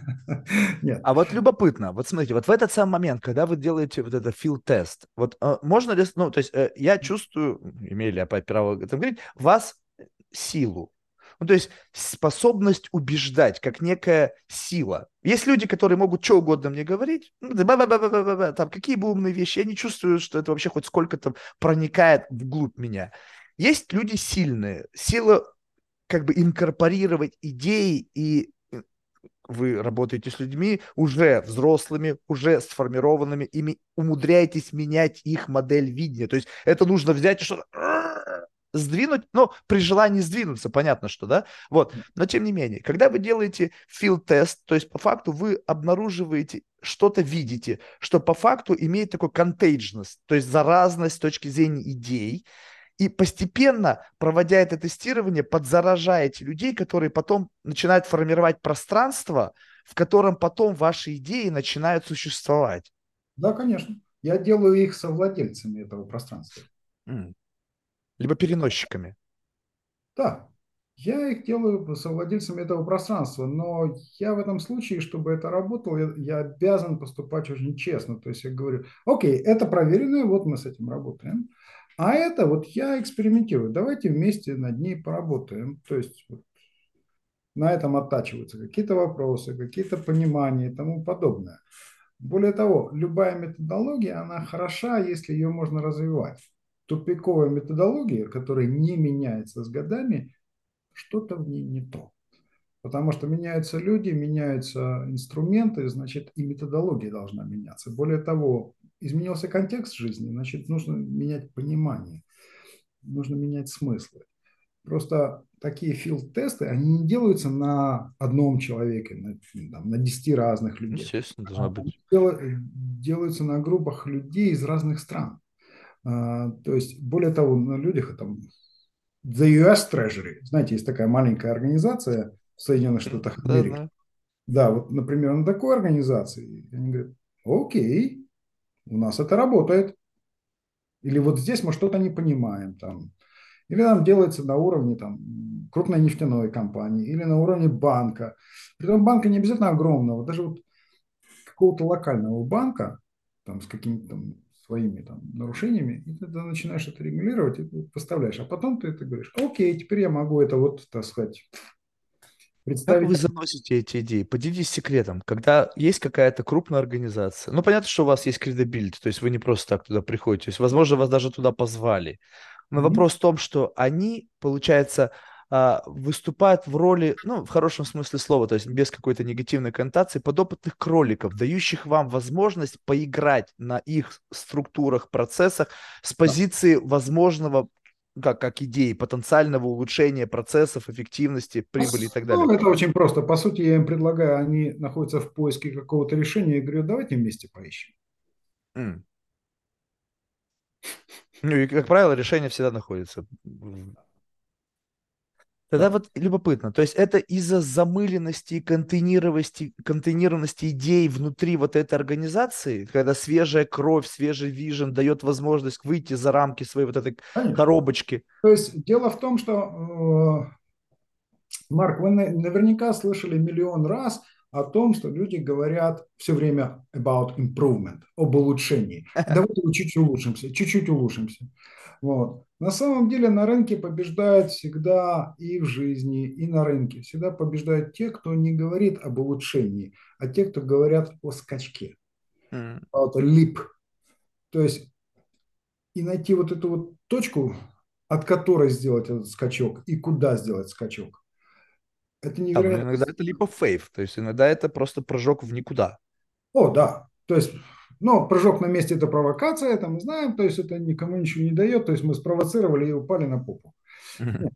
Нет. А вот любопытно, вот смотрите, вот в этот самый момент, когда вы делаете вот это field-тест, вот э, можно ли, ну, то есть э, я чувствую, имею ли я право об этом говорить, вас силу, ну, то есть способность убеждать, как некая сила. Есть люди, которые могут что угодно мне говорить, ну, там какие бы умные вещи, я не чувствую, что это вообще хоть сколько-то проникает вглубь меня. Есть люди сильные, сила как бы инкорпорировать идеи и вы работаете с людьми уже взрослыми, уже сформированными, ими умудряетесь менять их модель видения. То есть это нужно взять и что-то сдвинуть, ну, при желании сдвинуться, понятно, что, да, вот, но тем не менее, когда вы делаете field-тест, то есть по факту вы обнаруживаете, что-то видите, что по факту имеет такой contagious, то есть заразность с точки зрения идей, и постепенно, проводя это тестирование, подзаражаете людей, которые потом начинают формировать пространство, в котором потом ваши идеи начинают существовать. Да, конечно. Я делаю их совладельцами этого пространства. Mm либо переносчиками. Да, я их делаю совладельцами этого пространства, но я в этом случае, чтобы это работало, я, обязан поступать очень честно. То есть я говорю, окей, это проверенное, вот мы с этим работаем. А это вот я экспериментирую, давайте вместе над ней поработаем. То есть вот, на этом оттачиваются какие-то вопросы, какие-то понимания и тому подобное. Более того, любая методология, она хороша, если ее можно развивать тупиковая методология, которая не меняется с годами, что-то в ней не то. Потому что меняются люди, меняются инструменты, значит, и методология должна меняться. Более того, изменился контекст жизни, значит, нужно менять понимание, нужно менять смыслы. Просто такие филд-тесты, они не делаются на одном человеке, на, там, на 10 разных людей. Естественно, должно быть. Делаются на группах людей из разных стран. А, то есть, более того, на людях там The US Treasury, знаете, есть такая маленькая организация в Соединенных Штатах Америки. Да, да. да, вот, например, на такой организации они говорят, окей, у нас это работает. Или вот здесь мы что-то не понимаем там. Или там делается на уровне там, крупной нефтяной компании, или на уровне банка. Притом банка не обязательно огромного, даже вот какого-то локального банка, там, с каким-то своими там, нарушениями, и ты начинаешь это регулировать и поставляешь. А потом ты это говоришь, окей, теперь я могу это вот, так сказать, представить. Как вы заносите эти идеи? Поделитесь секретом. Когда есть какая-то крупная организация, ну, понятно, что у вас есть credibility, то есть вы не просто так туда приходите, то есть, возможно, вас даже туда позвали. Но mm-hmm. вопрос в том, что они, получается, а, выступают в роли, ну, в хорошем смысле слова, то есть без какой-то негативной коннотации, подопытных кроликов, дающих вам возможность поиграть на их структурах, процессах с позиции возможного как, как идеи потенциального улучшения процессов, эффективности, прибыли и так далее. Ну, это очень просто. По сути, я им предлагаю, они находятся в поиске какого-то решения, и говорю, давайте вместе поищем. Mm. Ну и, как правило, решение всегда находится Тогда вот любопытно, то есть это из-за замыленности и контейнированности, контейнированности идей внутри вот этой организации, когда свежая кровь, свежий вижен дает возможность выйти за рамки своей вот этой Конечно. коробочки. То есть дело в том, что, э, Марк, вы наверняка слышали миллион раз о том, что люди говорят все время about improvement, об улучшении. Давайте чуть-чуть улучшимся, чуть-чуть улучшимся. Вот. На самом деле на рынке побеждают всегда и в жизни, и на рынке. Всегда побеждают те, кто не говорит об улучшении, а те, кто говорят о скачке. Mm. Вот лип. То есть и найти вот эту вот точку, от которой сделать этот скачок и куда сделать скачок. Это невероятно. Там, иногда это of faith, то есть иногда это просто прыжок в никуда. О, да. То есть но прыжок на месте – это провокация, это мы знаем, то есть это никому ничего не дает, то есть мы спровоцировали и упали на попу. Mm-hmm.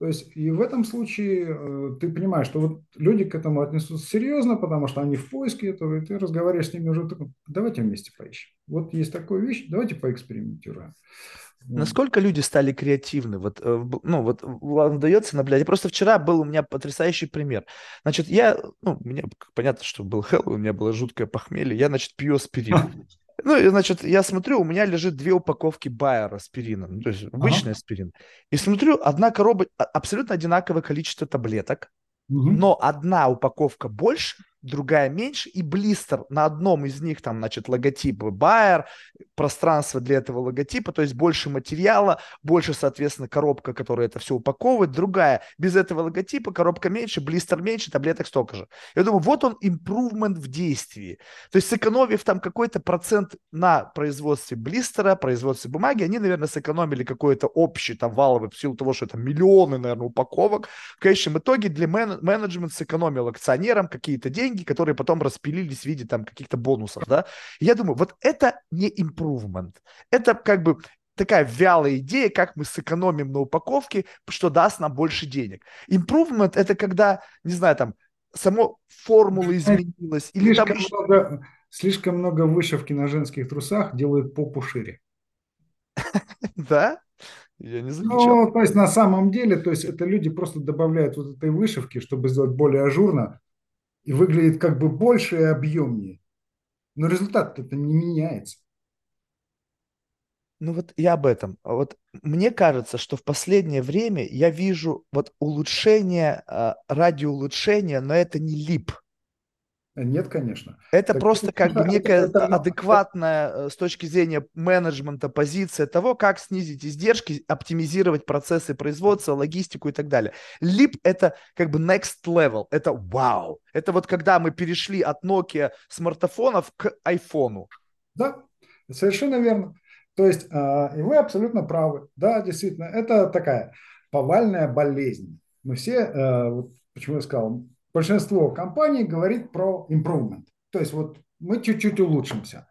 То есть и в этом случае э, ты понимаешь, что вот люди к этому отнесутся серьезно, потому что они в поиске этого, и ты разговариваешь с ними уже, давайте вместе поищем. Вот есть такая вещь, давайте поэкспериментируем. Насколько люди стали креативны? Вот, э, ну, вот вам удается наблюдать. Просто вчера был у меня потрясающий пример. Значит, я, ну, мне понятно, что был Хэллоуин, у меня было жуткое похмелье. Я, значит, пью аспирин. Ну, и, значит, я смотрю, у меня лежит две упаковки Байера аспирина, ну, то есть обычный ага. аспирин. И смотрю, одна коробка, абсолютно одинаковое количество таблеток, угу. но одна упаковка больше, другая меньше, и блистер на одном из них, там, значит, логотип Bayer, пространство для этого логотипа, то есть больше материала, больше, соответственно, коробка, которая это все упаковывает, другая, без этого логотипа, коробка меньше, блистер меньше, таблеток столько же. Я думаю, вот он improvement в действии. То есть сэкономив там какой-то процент на производстве блистера, производстве бумаги, они, наверное, сэкономили какой-то общий там валовый, в силу того, что это миллионы, наверное, упаковок. В конечном итоге для мен- менеджмент сэкономил акционерам какие-то деньги, которые потом распилились в виде там каких-то бонусов, да. я думаю, вот это не improvement. Это как бы такая вялая идея, как мы сэкономим на упаковке, что даст нам больше денег. Improvement – это когда, не знаю, там, само формула изменилась. Или слишком, там... много, слишком много вышивки на женских трусах делают попу шире. Да? Я не замечал. Ну, то есть на самом деле, то есть это люди просто добавляют вот этой вышивки, чтобы сделать более ажурно, и выглядит как бы больше и объемнее. Но результат это не меняется. Ну вот я об этом. Вот мне кажется, что в последнее время я вижу вот улучшение э, ради улучшения, но это не лип. Нет, конечно. Это так, просто как бы некая это, адекватная это... с точки зрения менеджмента позиция того, как снизить издержки, оптимизировать процессы производства, логистику и так далее. Лип это как бы next level, это вау. Это вот когда мы перешли от Nokia смартфонов к айфону. Да, совершенно верно. То есть, э, и вы абсолютно правы. Да, действительно, это такая повальная болезнь. Мы все, э, почему я сказал, большинство компаний говорит про improvement. То есть вот мы чуть-чуть улучшимся.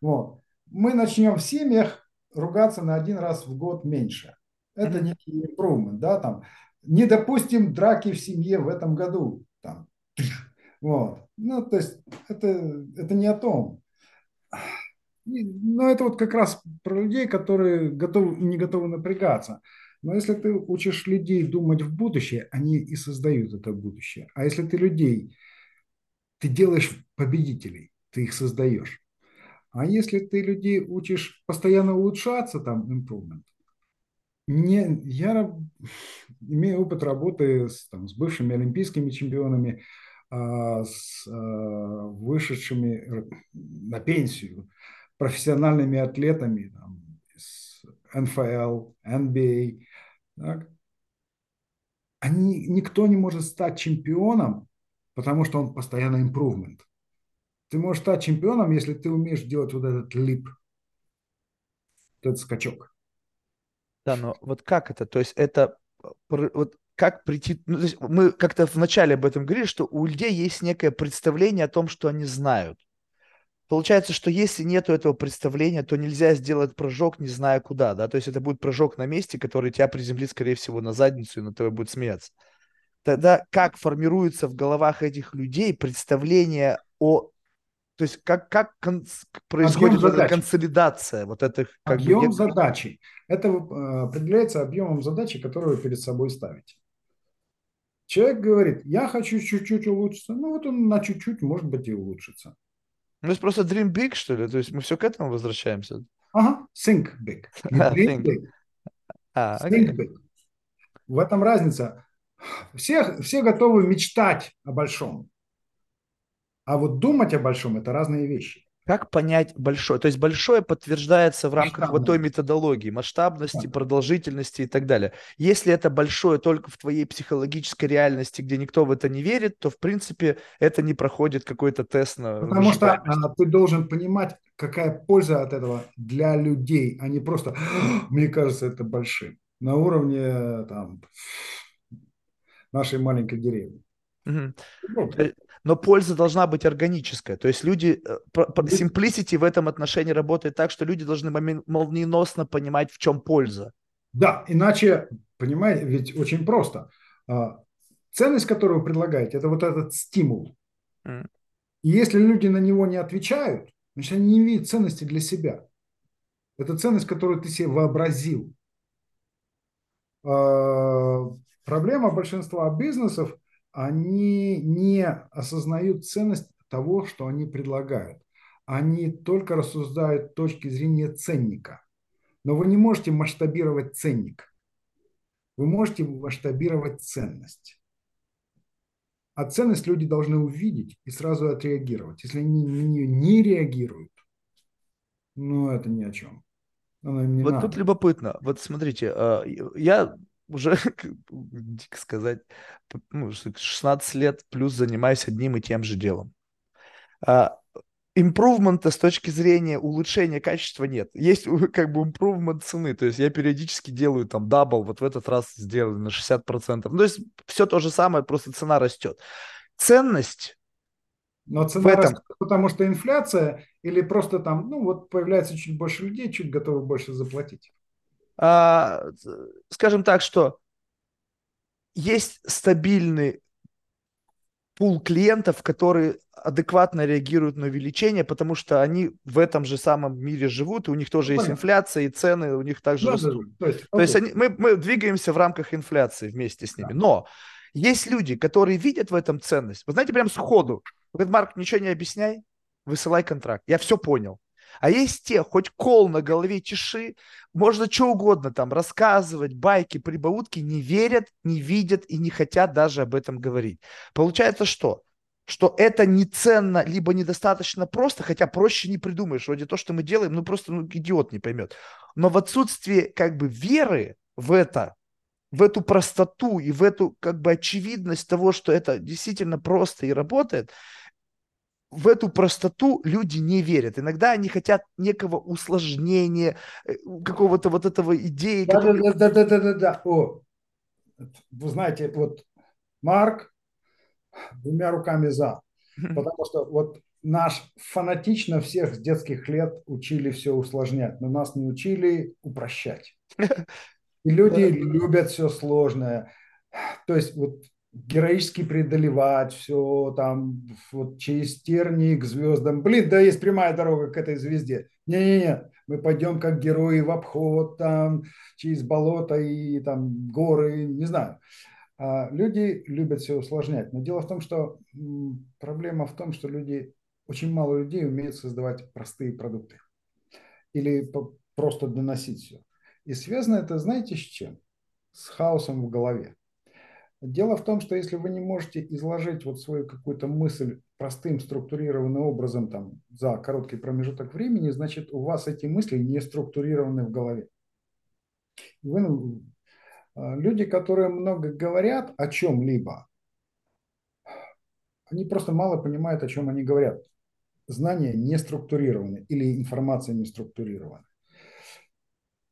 Вот. Мы начнем в семьях ругаться на один раз в год меньше. Это не improvement, да, там. Не допустим драки в семье в этом году. Там. Вот. Ну, то есть это, это не о том. Но это вот как раз про людей, которые готовы и не готовы напрягаться. Но если ты учишь людей думать в будущее, они и создают это будущее. А если ты людей, ты делаешь победителей, ты их создаешь. А если ты людей учишь постоянно улучшаться, там, improvement, не, я имею опыт работы с, там, с бывшими олимпийскими чемпионами, а, с а, вышедшими на пенсию, профессиональными атлетами, там, с НФЛ, NBA, так? Они, никто не может стать чемпионом, потому что он постоянно improvement. Ты можешь стать чемпионом, если ты умеешь делать вот этот лип, этот скачок. Да, но вот как это? То есть это вот как прийти... Ну, то есть мы как-то вначале об этом говорили, что у людей есть некое представление о том, что они знают. Получается, что если нету этого представления, то нельзя сделать прыжок, не зная куда, да, то есть это будет прыжок на месте, который тебя приземлит, скорее всего, на задницу и на тебя будет смеяться. Тогда как формируется в головах этих людей представление о то есть как, как кон- происходит вот эта консолидация вот этих... Как объем бы, задачи. Это э, определяется объемом задачи, которую вы перед собой ставите. Человек говорит, я хочу чуть-чуть улучшиться. Ну вот он на чуть-чуть, может быть, и улучшится. Ну, это просто dream big, что ли? То есть мы все к этому возвращаемся? Ага, think big. Dream big. А, think big. В этом разница. Все, все готовы мечтать о большом. А вот думать о большом – это разные вещи. Как понять большое? То есть большое подтверждается в рамках вот той методологии, масштабности, продолжительности и так далее. Если это большое только в твоей психологической реальности, где никто в это не верит, то в принципе это не проходит какой-то тест на Потому что а, ты должен понимать, какая польза от этого для людей, а не просто, мне кажется, это большим. На уровне там, нашей маленькой деревни. Угу. Ну, но польза должна быть органическая. То есть люди, э, simplicity в этом отношении работает так, что люди должны молниеносно понимать, в чем польза. Да, иначе, понимаете, ведь очень просто. А, ценность, которую вы предлагаете, это вот этот стимул. Mm. И если люди на него не отвечают, значит, они не видят ценности для себя. Это ценность, которую ты себе вообразил. А, проблема большинства бизнесов – они не осознают ценность того, что они предлагают. Они только рассуждают с точки зрения ценника. Но вы не можете масштабировать ценник. Вы можете масштабировать ценность. А ценность люди должны увидеть и сразу отреагировать. Если они на нее не реагируют, ну, это ни о чем. Не вот надо. тут любопытно. Вот смотрите, а, я уже, дико сказать, ну, 16 лет плюс занимаюсь одним и тем же делом. Improvement а с точки зрения улучшения качества нет. Есть как бы improvement цены. То есть я периодически делаю там double, вот в этот раз сделали на 60%. Ну, то есть все то же самое, просто цена растет. Ценность но цена в этом... растет, потому что инфляция или просто там, ну вот появляется чуть больше людей, чуть готовы больше заплатить? А, скажем так, что есть стабильный пул клиентов, которые адекватно реагируют на увеличение, потому что они в этом же самом мире живут, и у них тоже ну, есть понятно. инфляция, и цены у них также да, растут. Да, то есть, то есть они, мы, мы двигаемся в рамках инфляции вместе с ними. Да. Но есть люди, которые видят в этом ценность. Вы знаете, прям сходу. Говорит, Марк, ничего не объясняй, высылай контракт. Я все понял. А есть те, хоть кол на голове чеши, можно что угодно там рассказывать, байки, прибаутки, не верят, не видят и не хотят даже об этом говорить. Получается что? Что это не ценно, либо недостаточно просто, хотя проще не придумаешь. Вроде то, что мы делаем, ну просто ну, идиот не поймет. Но в отсутствии как бы веры в это, в эту простоту и в эту как бы очевидность того, что это действительно просто и работает, в эту простоту люди не верят. Иногда они хотят некого усложнения, э, какого-то вот этого идеи. Да, который... да, да, да, да, да, да. О, вы знаете, вот Марк двумя руками за. Потому что вот наш фанатично всех с детских лет учили все усложнять, но нас не учили упрощать. И люди любят все сложное. То есть вот героически преодолевать все там вот через тернии к звездам. Блин, да есть прямая дорога к этой звезде. Не-не-не, мы пойдем как герои в обход там через болото и там горы, не знаю. А люди любят все усложнять. Но дело в том, что проблема в том, что люди, очень мало людей умеют создавать простые продукты или просто доносить все. И связано это, знаете, с чем? С хаосом в голове. Дело в том, что если вы не можете изложить вот свою какую-то мысль простым структурированным образом там, за короткий промежуток времени, значит, у вас эти мысли не структурированы в голове. Вы, а, люди, которые много говорят о чем-либо, они просто мало понимают, о чем они говорят. Знания не структурированы или информация не структурирована.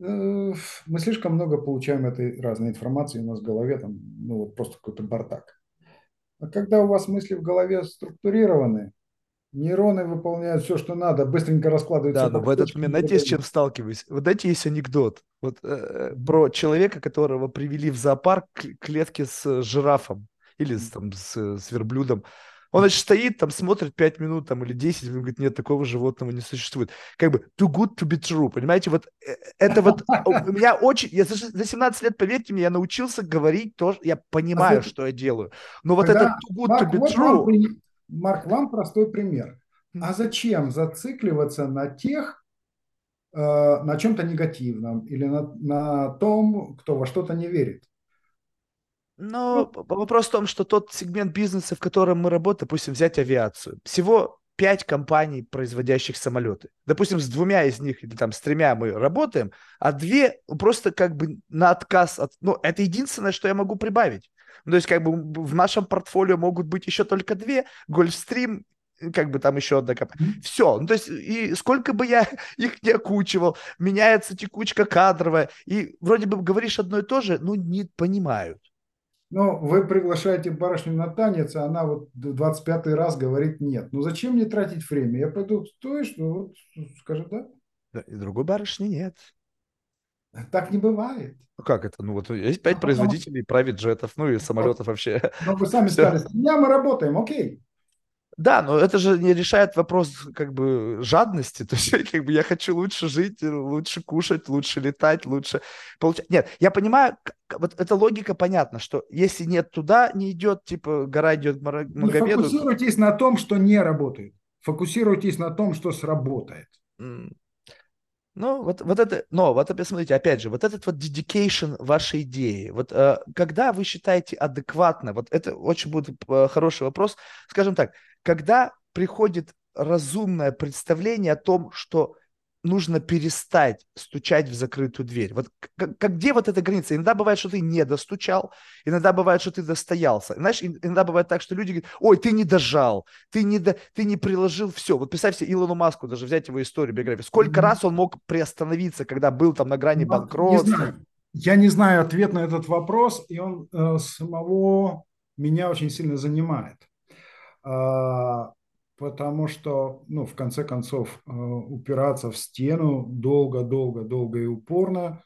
Э, мы слишком много получаем этой разной информации у нас в голове, там, ну вот просто какой-то бардак. А когда у вас мысли в голове структурированы, нейроны выполняют все, что надо, быстренько раскладываются. Да, но в этот момент, знаете, с чем сталкиваюсь? Вот знаете, есть анекдот вот, э, про человека, которого привели в зоопарк к клетке с жирафом или с, там, с, с верблюдом. Он, значит, стоит, там, смотрит 5 минут там, или 10, он говорит, нет, такого животного не существует. Как бы too good to be true, понимаете? Вот э, это вот у меня очень... Я за 17 лет, поверьте мне, я научился говорить тоже, я понимаю, а что я делаю. Но вот это too good Марк, to be true... Вам, Марк, вам простой пример. А зачем зацикливаться на тех, э, на чем-то негативном или на, на том, кто во что-то не верит? Но ну, вопрос в том, что тот сегмент бизнеса, в котором мы работаем, допустим, взять авиацию, всего пять компаний, производящих самолеты. Допустим, с двумя из них или там с тремя мы работаем, а две просто как бы на отказ от... Ну, это единственное, что я могу прибавить. Ну, то есть как бы в нашем портфолио могут быть еще только две, Гольфстрим как бы там еще одна компания. Все. Ну, то есть, и сколько бы я их не окучивал, меняется текучка кадровая, и вроде бы говоришь одно и то же, но не понимают. Но вы приглашаете барышню на танец, а она вот 25 раз говорит нет. Ну зачем мне тратить время? Я пойду, стоишь, ну вот скажет да. Да, и другой барышни нет. Так не бывает. Ну как это? Ну вот есть пять а производителей правит джетов, ну и самолетов вообще. Ну вы сами сказали, с меня мы работаем, окей. Да, но это же не решает вопрос как бы жадности. То есть как бы я хочу лучше жить, лучше кушать, лучше летать, лучше получать. Нет, я понимаю, вот эта логика понятна, что если нет туда, не идет, типа гора идет к Магомеду. Не фокусируйтесь на том, что не работает. Фокусируйтесь на том, что сработает. Ну, вот, вот это, но вот опять смотрите, опять же, вот этот вот dedication вашей идеи, вот э, когда вы считаете адекватно, вот это очень будет э, хороший вопрос, скажем так, когда приходит разумное представление о том, что нужно перестать стучать в закрытую дверь. Вот как, как, где вот эта граница? Иногда бывает, что ты не достучал, иногда бывает, что ты достоялся. Знаешь, иногда бывает так, что люди говорят, ой, ты не дожал, ты не, до, ты не приложил все. Вот представь себе Илону Маску, даже взять его историю, биографию. Сколько mm-hmm. раз он мог приостановиться, когда был там на грани банкротства? Я не знаю ответ на этот вопрос, и он э, самого меня очень сильно занимает. А, потому что, ну, в конце концов, э, упираться в стену долго, долго, долго и упорно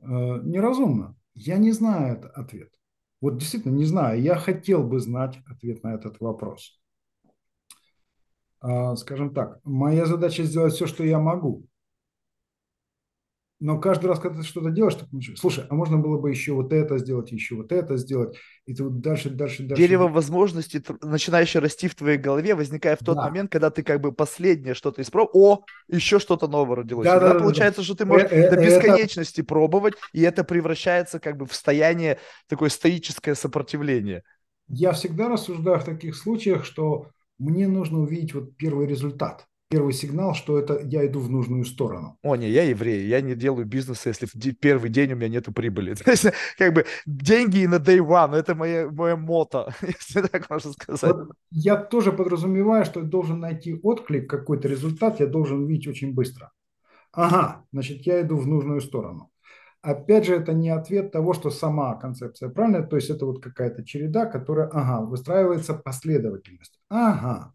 э, неразумно. Я не знаю этот ответ. Вот действительно не знаю. Я хотел бы знать ответ на этот вопрос. А, скажем так, моя задача сделать все, что я могу но каждый раз, когда ты что-то делаешь, ты понимаешь, слушай, а можно было бы еще вот это сделать, еще вот это сделать, и ты вот дальше, дальше, дальше. Дерево возможностей, начинающее расти в твоей голове, возникает в тот да. момент, когда ты как бы последнее что-то испробовал, о, еще что-то новое родилось. Да, да, да, получается, да. что ты можешь э, э, до бесконечности это... пробовать, и это превращается как бы в состояние такое стоическое сопротивление. Я всегда рассуждаю в таких случаях, что мне нужно увидеть вот первый результат первый сигнал, что это я иду в нужную сторону. О, не, я еврей, я не делаю бизнеса, если в первый день у меня нету прибыли. То есть, как бы, деньги на day one, это мое, мое мото, если так можно сказать. Вот я тоже подразумеваю, что я должен найти отклик, какой-то результат, я должен видеть очень быстро. Ага, значит, я иду в нужную сторону. Опять же, это не ответ того, что сама концепция правильная, то есть это вот какая-то череда, которая, ага, выстраивается последовательность. Ага,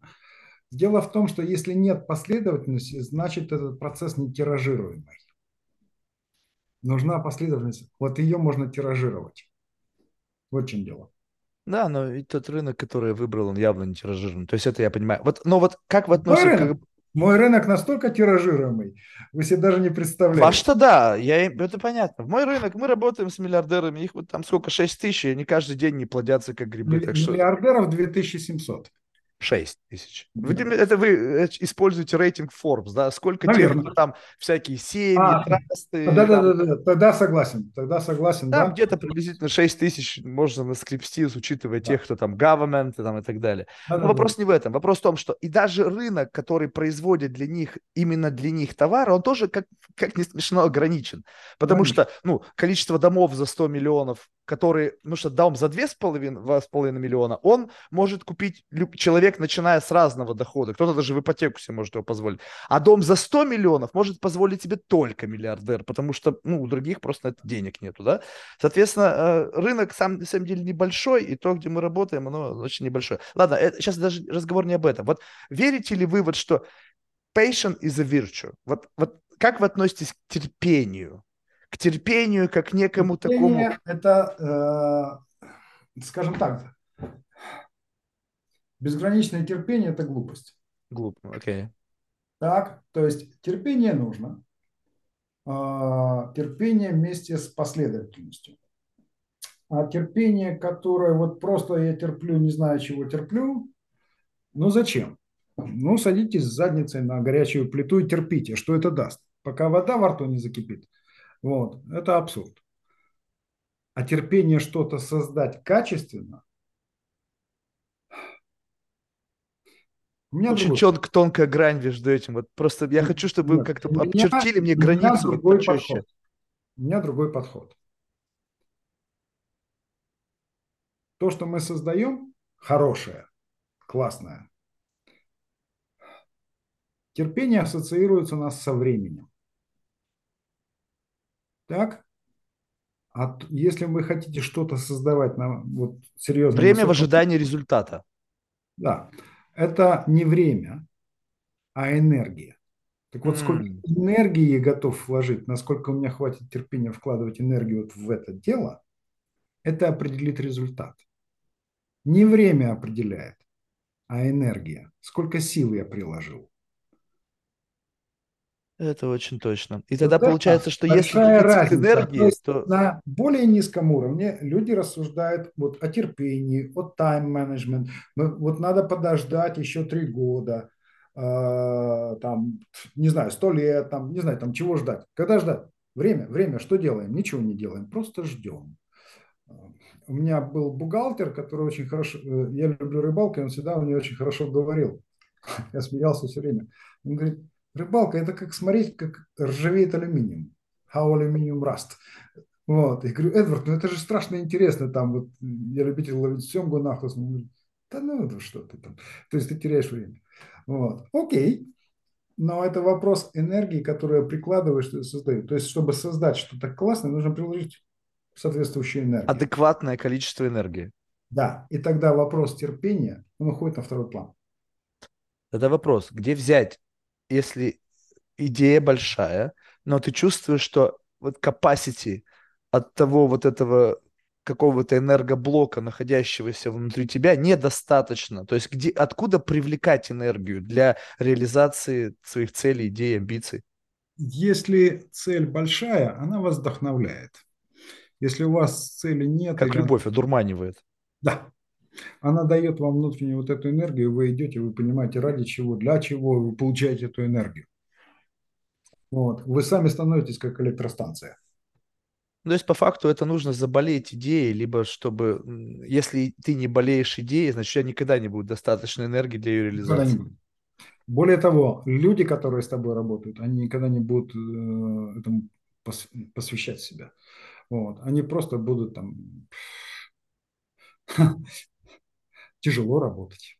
Дело в том, что если нет последовательности, значит этот процесс не тиражируемый. Нужна последовательность. Вот ее можно тиражировать. Вот в чем дело. Да, но и тот рынок, который я выбрал, он явно не тиражируемый. То есть это я понимаю. Вот, но вот как вы относитесь... Мой рынок, мой рынок настолько тиражируемый, вы себе даже не представляете. Ваш-то да, я, это понятно. В мой рынок, мы работаем с миллиардерами, их вот там сколько, 6 тысяч, и они каждый день не плодятся, как грибы. Миллиардеров 2700. 6 тысяч. Вы, это вы э, используете рейтинг Forbes, да? Сколько Наверное. там всякие семьи, а, трасты. Да, да, да, да, тогда согласен, тогда согласен. Там да? где-то приблизительно 6 тысяч можно наскрепсти, учитывая да. тех, кто там government там, и так далее. Да, Но да, вопрос да. не в этом. Вопрос в том, что и даже рынок, который производит для них, именно для них товары, он тоже, как, как не смешно, ограничен. Потому Конечно. что, ну, количество домов за 100 миллионов который, ну что, дом за 2,5 миллиона, он может купить человек, начиная с разного дохода. Кто-то даже в ипотеку себе может его позволить. А дом за 100 миллионов может позволить себе только миллиардер, потому что, ну, у других просто это денег нету, да. Соответственно, э, рынок сам, на самом деле небольшой, и то, где мы работаем, оно очень небольшое. Ладно, это, сейчас даже разговор не об этом. Вот верите ли вы вот, что patient is a virtue? Вот, вот как вы относитесь к терпению? к терпению, как к некому Терпение такому... Это, э, скажем так, безграничное терпение – это глупость. Глупо, окей. Okay. Так, то есть терпение нужно. Э, терпение вместе с последовательностью. А терпение, которое вот просто я терплю, не знаю, чего терплю, ну зачем? Ну, садитесь с задницей на горячую плиту и терпите. Что это даст? Пока вода во рту не закипит, вот. Это абсурд. А терпение что-то создать качественно У меня Очень четко, тонкая грань между этим. Вот просто я хочу, чтобы вы как-то обчертили мне границу. У меня, подход. у меня другой подход. То, что мы создаем, хорошее, классное. Терпение ассоциируется у нас со временем. Так? А если вы хотите что-то создавать на вот серьезно... Время высоком... в ожидании результата. Да. Это не время, а энергия. Так вот, сколько mm. энергии я готов вложить, насколько у меня хватит терпения вкладывать энергию вот в это дело, это определит результат. Не время определяет, а энергия. Сколько сил я приложил. Это очень точно. И тогда вот получается, что если разница. энергии, то, есть то... На более низком уровне люди рассуждают вот о терпении, о тайм-менеджмент. Вот надо подождать еще три года. э, там, не знаю, сто лет, там, не знаю, там чего ждать. Когда ждать? Время, время, что делаем? Ничего не делаем, просто ждем. У меня был бухгалтер, который очень хорошо, э, я люблю рыбалку, и он всегда мне очень хорошо говорил. Я смеялся все время. Он говорит, рыбалка это как смотреть, как ржавеет алюминиум. How aluminium rust. Вот. Я говорю, Эдвард, ну это же страшно интересно. Там вот я любитель ловить семгу нахлост. Он говорит, да ну это что ты там. То есть ты теряешь время. Вот. Окей. Но это вопрос энергии, которую прикладываешь, что создаю. То есть, чтобы создать что-то классное, нужно приложить соответствующую энергию. Адекватное количество энергии. Да. И тогда вопрос терпения, он уходит на второй план. Это вопрос, где взять, если идея большая, но ты чувствуешь, что вот capacity от того вот этого какого-то энергоблока, находящегося внутри тебя, недостаточно. То есть где, откуда привлекать энергию для реализации своих целей, идей, амбиций? Если цель большая, она вас вдохновляет. Если у вас цели нет... Как любовь одурманивает. Да. Она дает вам внутреннюю вот эту энергию, вы идете, вы понимаете, ради чего, для чего вы получаете эту энергию. Вот. Вы сами становитесь как электростанция. Ну, то есть, по факту, это нужно заболеть идеей, либо чтобы, если ты не болеешь идеей, значит, у тебя никогда не будет достаточно энергии для ее реализации. Более того, люди, которые с тобой работают, они никогда не будут э, этому посвящать себя. Вот. Они просто будут там тяжело работать.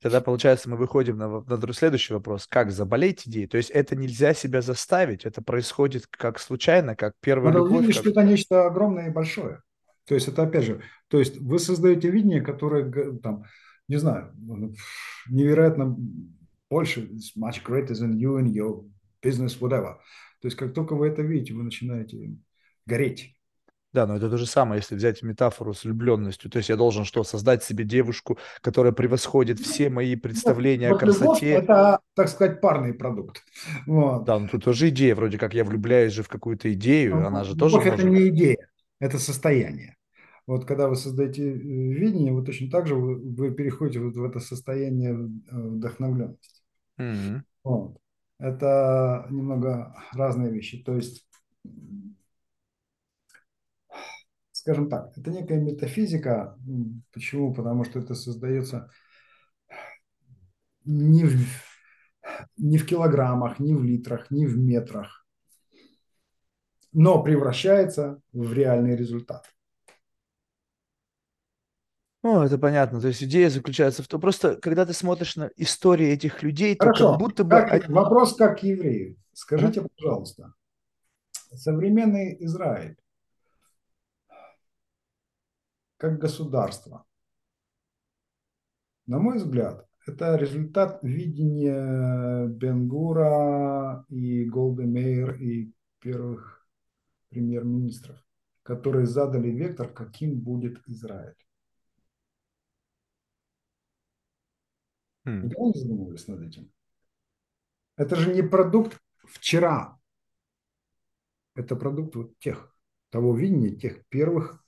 Тогда, получается, мы выходим на, на следующий вопрос. Как заболеть идеей? То есть это нельзя себя заставить, это происходит как случайно, как первая Надо любовь. увидеть, как... что это нечто огромное и большое. То есть это, опять же, то есть вы создаете видение, которое, там, не знаю, невероятно больше, much greater than you and your business, whatever. То есть как только вы это видите, вы начинаете гореть. Да, но это то же самое, если взять метафору с влюбленностью. То есть я должен что, создать себе девушку, которая превосходит все мои представления вот, о красоте. это, так сказать, парный продукт. Вот. Да, но тут тоже идея, вроде как я влюбляюсь же в какую-то идею, ну, она же тоже может... это не идея, это состояние. Вот когда вы создаете э, видение, вы точно так же вы, вы переходите вот в это состояние э, вдохновленности. Mm-hmm. Вот. Это немного разные вещи. То есть скажем так, это некая метафизика. Почему? Потому что это создается не в, не в килограммах, не в литрах, не в метрах, но превращается в реальный результат. Ну, это понятно. То есть идея заключается в том, просто когда ты смотришь на истории этих людей, Хорошо. то как будто бы... Как, вопрос как еврею. Скажите, пожалуйста, современный Израиль как государство. На мой взгляд, это результат видения Бенгура и Голдемейр и первых премьер-министров, которые задали вектор, каким будет Израиль. Никогда не задумывались над этим? Это же не продукт вчера. Это продукт вот тех, того видения, тех первых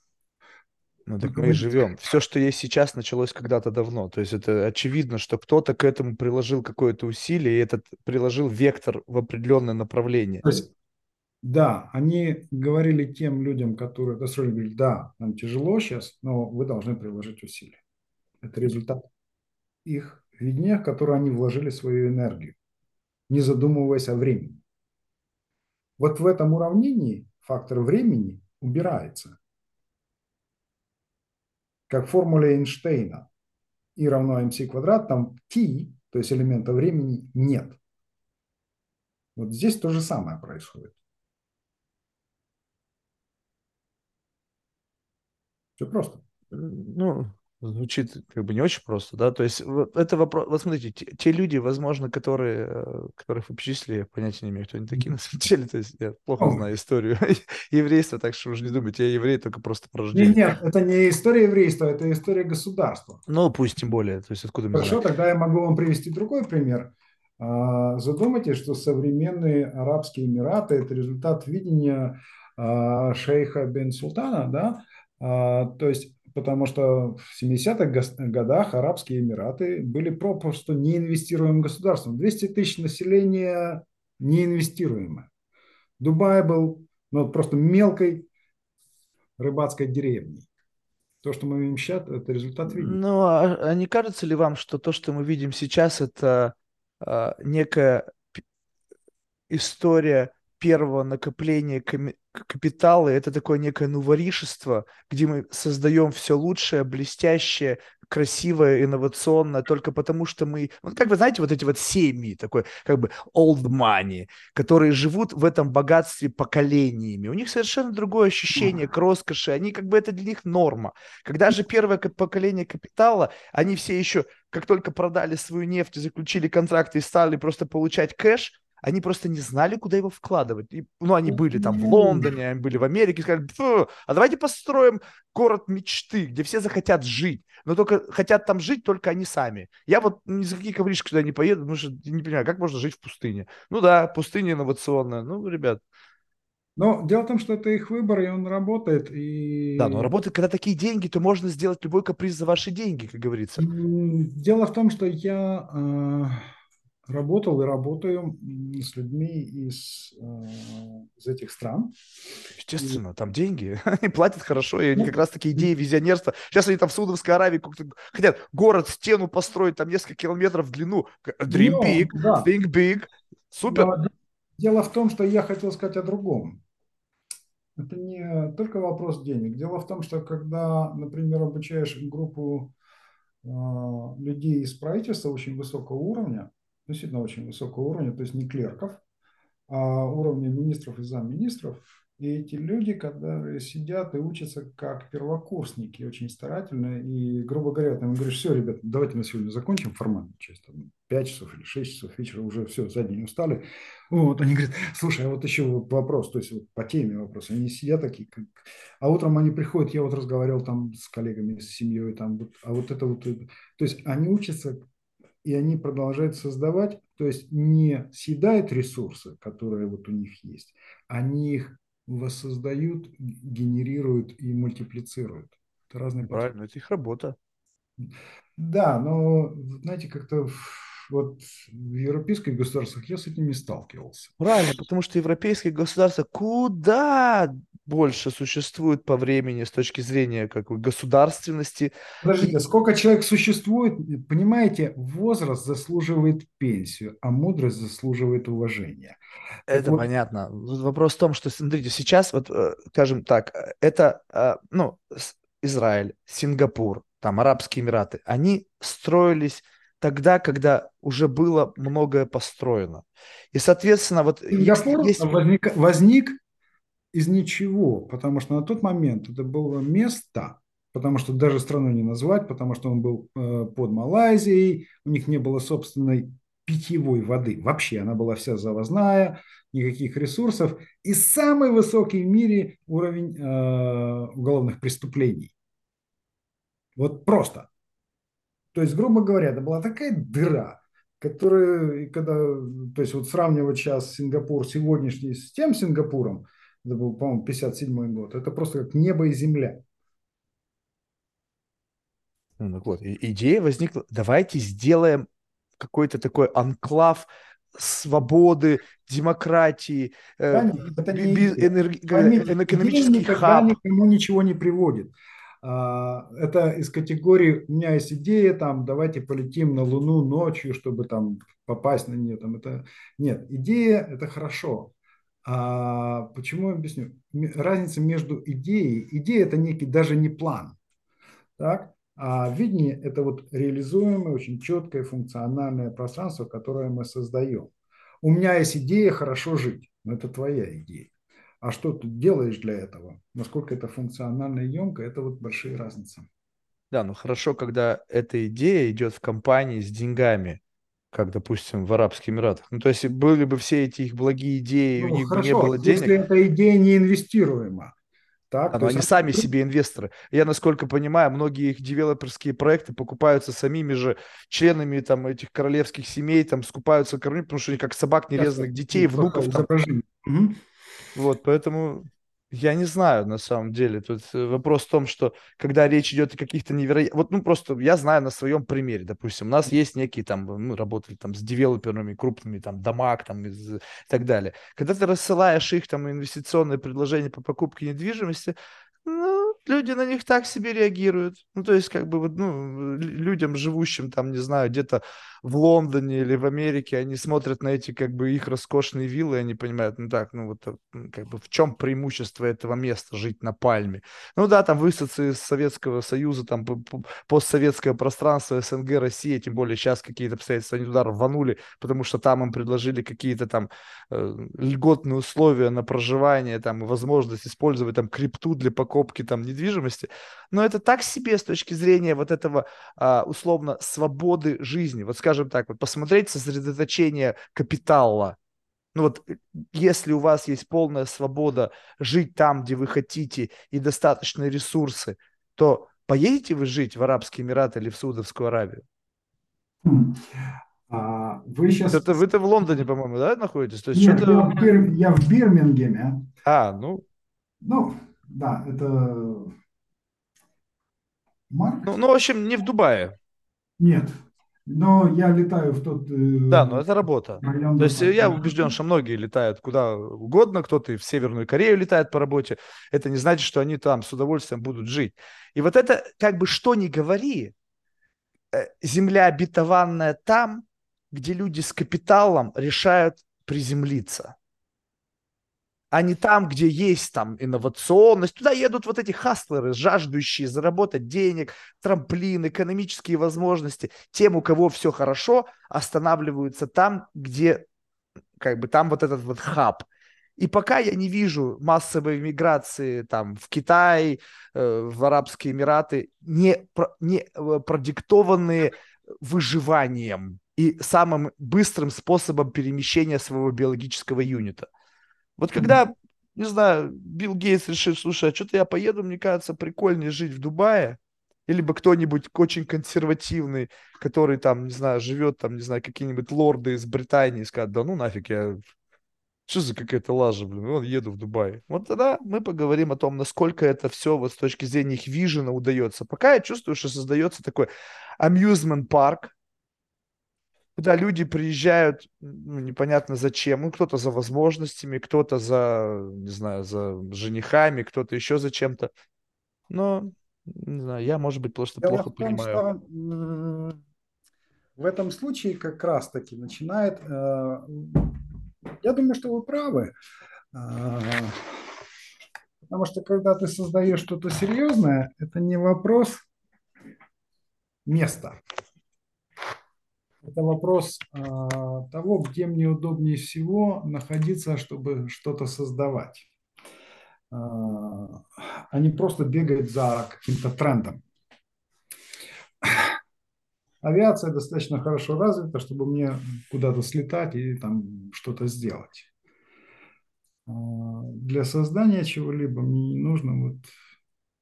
ну так мы и живем. Все, что есть сейчас, началось когда-то давно. То есть это очевидно, что кто-то к этому приложил какое-то усилие, и этот приложил вектор в определенное направление. То есть, да, они говорили тем людям, которые достроили, говорили, да, нам тяжело сейчас, но вы должны приложить усилия. Это результат их видения, в которые они вложили свою энергию, не задумываясь о времени. Вот в этом уравнении фактор времени убирается – как формуле Эйнштейна. И равно mc квадрат, там t, то есть элемента времени, нет. Вот здесь то же самое происходит. Все просто. Ну, Звучит как бы не очень просто, да, то есть вот это вопрос, вот смотрите, те, те люди, возможно, которые, э, которых вы перечислили, я понятия не имею, кто они такие на самом деле, то есть я плохо знаю историю еврейства, так что уж не думайте, я еврей только просто по рождению. Нет, нет, это не история еврейства, это история государства. Ну, пусть тем более, то есть откуда Хорошо, тогда я могу вам привести другой пример. А, задумайтесь, что современные Арабские Эмираты – это результат видения а, шейха бен Султана, да, а, то есть потому что в 70-х годах Арабские Эмираты были просто неинвестируемым государством. 200 тысяч населения неинвестируемое. Дубай был ну, просто мелкой рыбацкой деревней. То, что мы видим сейчас, это результат видим. Ну, а, а не кажется ли вам, что то, что мы видим сейчас, это а, некая история первого накопления капитала, это такое некое новоришество, где мы создаем все лучшее, блестящее, красивое, инновационное, только потому что мы, ну, как вы знаете, вот эти вот семьи, такой как бы old money, которые живут в этом богатстве поколениями. У них совершенно другое ощущение к роскоши, они как бы это для них норма. Когда же первое поколение капитала, они все еще, как только продали свою нефть, заключили контракты и стали просто получать кэш, они просто не знали, куда его вкладывать. И, ну, они были там в Лондоне, они были в Америке, сказали, а давайте построим город мечты, где все захотят жить, но только хотят там жить только они сами. Я вот ни за какие ковришки туда не поеду, потому что не понимаю, как можно жить в пустыне. Ну да, пустыня инновационная, ну, ребят. Но дело в том, что это их выбор, и он работает. И... Да, но работает, когда такие деньги, то можно сделать любой каприз за ваши деньги, как говорится. Дело в том, что я э, работал и работаю с людьми из, э, из этих стран. Естественно, и... там деньги, они платят хорошо, и ну, как раз таки идеи визионерства. Сейчас они там в Саудовской Аравии хотят город, стену построить там несколько километров в длину. Dream Но, big, да. think big, супер. Но дело в том, что я хотел сказать о другом. Это не только вопрос денег. Дело в том, что когда, например, обучаешь группу э, людей из правительства очень высокого уровня, действительно очень высокого уровня, то есть не клерков, а уровня министров и замминистров. И эти люди, которые сидят и учатся как первокурсники, очень старательно, и, грубо говоря, там говоришь, все, ребят, давайте на сегодня закончим формальную часть, там, 5 часов или 6 часов вечера, уже все, за день устали. Вот, они говорят, слушай, а вот еще вопрос, то есть вот по теме вопрос, они сидят такие, как... а утром они приходят, я вот разговаривал там с коллегами, с семьей, там, вот, а вот это вот, то есть они учатся и они продолжают создавать, то есть не съедают ресурсы, которые вот у них есть, они их воссоздают, генерируют и мультиплицируют. Это разные Правильно, подходы. это их работа. Да, но, знаете, как-то вот в европейских государствах я с этим не сталкивался. Правильно, потому что европейские государства куда больше существует по времени с точки зрения как бы, государственности. Подождите, сколько человек существует, понимаете, возраст заслуживает пенсию, а мудрость заслуживает уважения. Это вот... понятно. Вопрос в том, что, смотрите, сейчас, вот, э, скажем так, это, э, ну, Израиль, Сингапур, там, Арабские Эмираты, они строились тогда, когда уже было многое построено. И, соответственно, вот... Сингапур есть... возник, возник из ничего, потому что на тот момент это было место, потому что даже страну не назвать, потому что он был э, под Малайзией, у них не было собственной питьевой воды. Вообще она была вся завозная, никаких ресурсов. И самый высокий в мире уровень э, уголовных преступлений. Вот просто. То есть, грубо говоря, это была такая дыра, которая, когда, то есть вот сравнивать сейчас Сингапур сегодняшний с тем Сингапуром, это был, по-моему, 57 год. Это просто как небо и земля. Ну, ну вот, идея возникла, давайте сделаем какой-то такой анклав свободы, демократии, нет, это не без, энерги... экономический хаб. никому ничего не приводит. А, это из категории «у меня есть идея, там, давайте полетим на Луну ночью, чтобы там попасть на нее». Там, это... Нет, идея – это хорошо. А почему я объясню? Разница между идеей, идея это некий даже не план, так? а видение это вот реализуемое, очень четкое функциональное пространство, которое мы создаем. У меня есть идея хорошо жить, но это твоя идея. А что ты делаешь для этого? Насколько это функционально и емко, это вот большие разницы. Да, ну хорошо, когда эта идея идет в компании с деньгами, как, допустим, в Арабских Эмиратах. Ну, то есть были бы все эти их благие идеи, ну, у них хорошо, бы не было денег. Если эта идея не инвестируема. Так, а, но они сами себе инвесторы. Я, насколько понимаю, многие их девелоперские проекты покупаются самими же членами там, этих королевских семей, там скупаются кормить, потому что они как собак нерезанных детей, внуков. Там. Угу. Вот, поэтому Я не знаю, на самом деле. Тут э, вопрос в том, что когда речь идет о каких-то невероятных... Вот, ну, просто я знаю на своем примере, допустим, у нас есть некие там, мы работали там с девелоперами крупными, там, Домак, там, и так далее. Когда ты рассылаешь их там инвестиционные предложения по покупке недвижимости, ну, люди на них так себе реагируют. Ну, то есть, как бы, вот, ну, людям, живущим там, не знаю, где-то в Лондоне или в Америке, они смотрят на эти, как бы, их роскошные виллы, и они понимают, ну, так, ну, вот, э, как бы, в чем преимущество этого места жить на Пальме? Ну, да, там высадцы из Советского Союза, там, постсоветское пространство, СНГ, Россия, тем более сейчас какие-то обстоятельства, они туда рванули, потому что там им предложили какие-то там э, льготные условия на проживание, там, возможность использовать там крипту для покупки там недвижимости. Но это так себе с точки зрения вот этого, а, условно, свободы жизни. Вот скажем так, вот посмотреть сосредоточение капитала. Ну вот, э, если у вас есть полная свобода жить там, где вы хотите, и достаточные ресурсы, то поедете вы жить в Арабские Эмираты или в Саудовскую Аравию? Хм. А, вы сейчас... Это вы-то в Лондоне, по-моему, да, находитесь? То есть Нет, я в, Бир... я в Бирмингеме. А, ну... Ну, да, это Марк? Ну, ну, в общем, не в Дубае. Нет, но я летаю в тот... Э, да, но это работа. То есть я убежден, что многие летают куда угодно, кто-то и в Северную Корею летает по работе. Это не значит, что они там с удовольствием будут жить. И вот это, как бы что ни говори, э, земля обетованная там, где люди с капиталом решают приземлиться а не там, где есть там инновационность. Туда едут вот эти хастлеры, жаждущие заработать денег, трамплин, экономические возможности. Тем, у кого все хорошо, останавливаются там, где как бы там вот этот вот хаб. И пока я не вижу массовой миграции там в Китай, э, в Арабские Эмираты, не, не э, продиктованные выживанием и самым быстрым способом перемещения своего биологического юнита. Вот когда, не знаю, Билл Гейтс решит, слушай, а что-то я поеду, мне кажется, прикольнее жить в Дубае, или бы кто-нибудь очень консервативный, который там, не знаю, живет там, не знаю, какие-нибудь лорды из Британии, скажут, да ну нафиг, я что за какая-то лажа, блин, вон еду в Дубай. Вот тогда мы поговорим о том, насколько это все вот с точки зрения их вижена удается. Пока я чувствую, что создается такой amusement парк, куда люди приезжают, ну, непонятно зачем, ну, кто-то за возможностями, кто-то за, не знаю, за женихами, кто-то еще за чем-то. Но, не знаю, я, может быть, просто Дело плохо том, понимаю. Что, в этом случае как раз-таки начинает... Э, я думаю, что вы правы. Э, потому что когда ты создаешь что-то серьезное, это не вопрос места. Это вопрос э, того, где мне удобнее всего находиться, чтобы что-то создавать, э, а не просто бегать за каким-то трендом. Авиация достаточно хорошо развита, чтобы мне куда-то слетать и там что-то сделать. Э, для создания чего-либо мне не нужно вот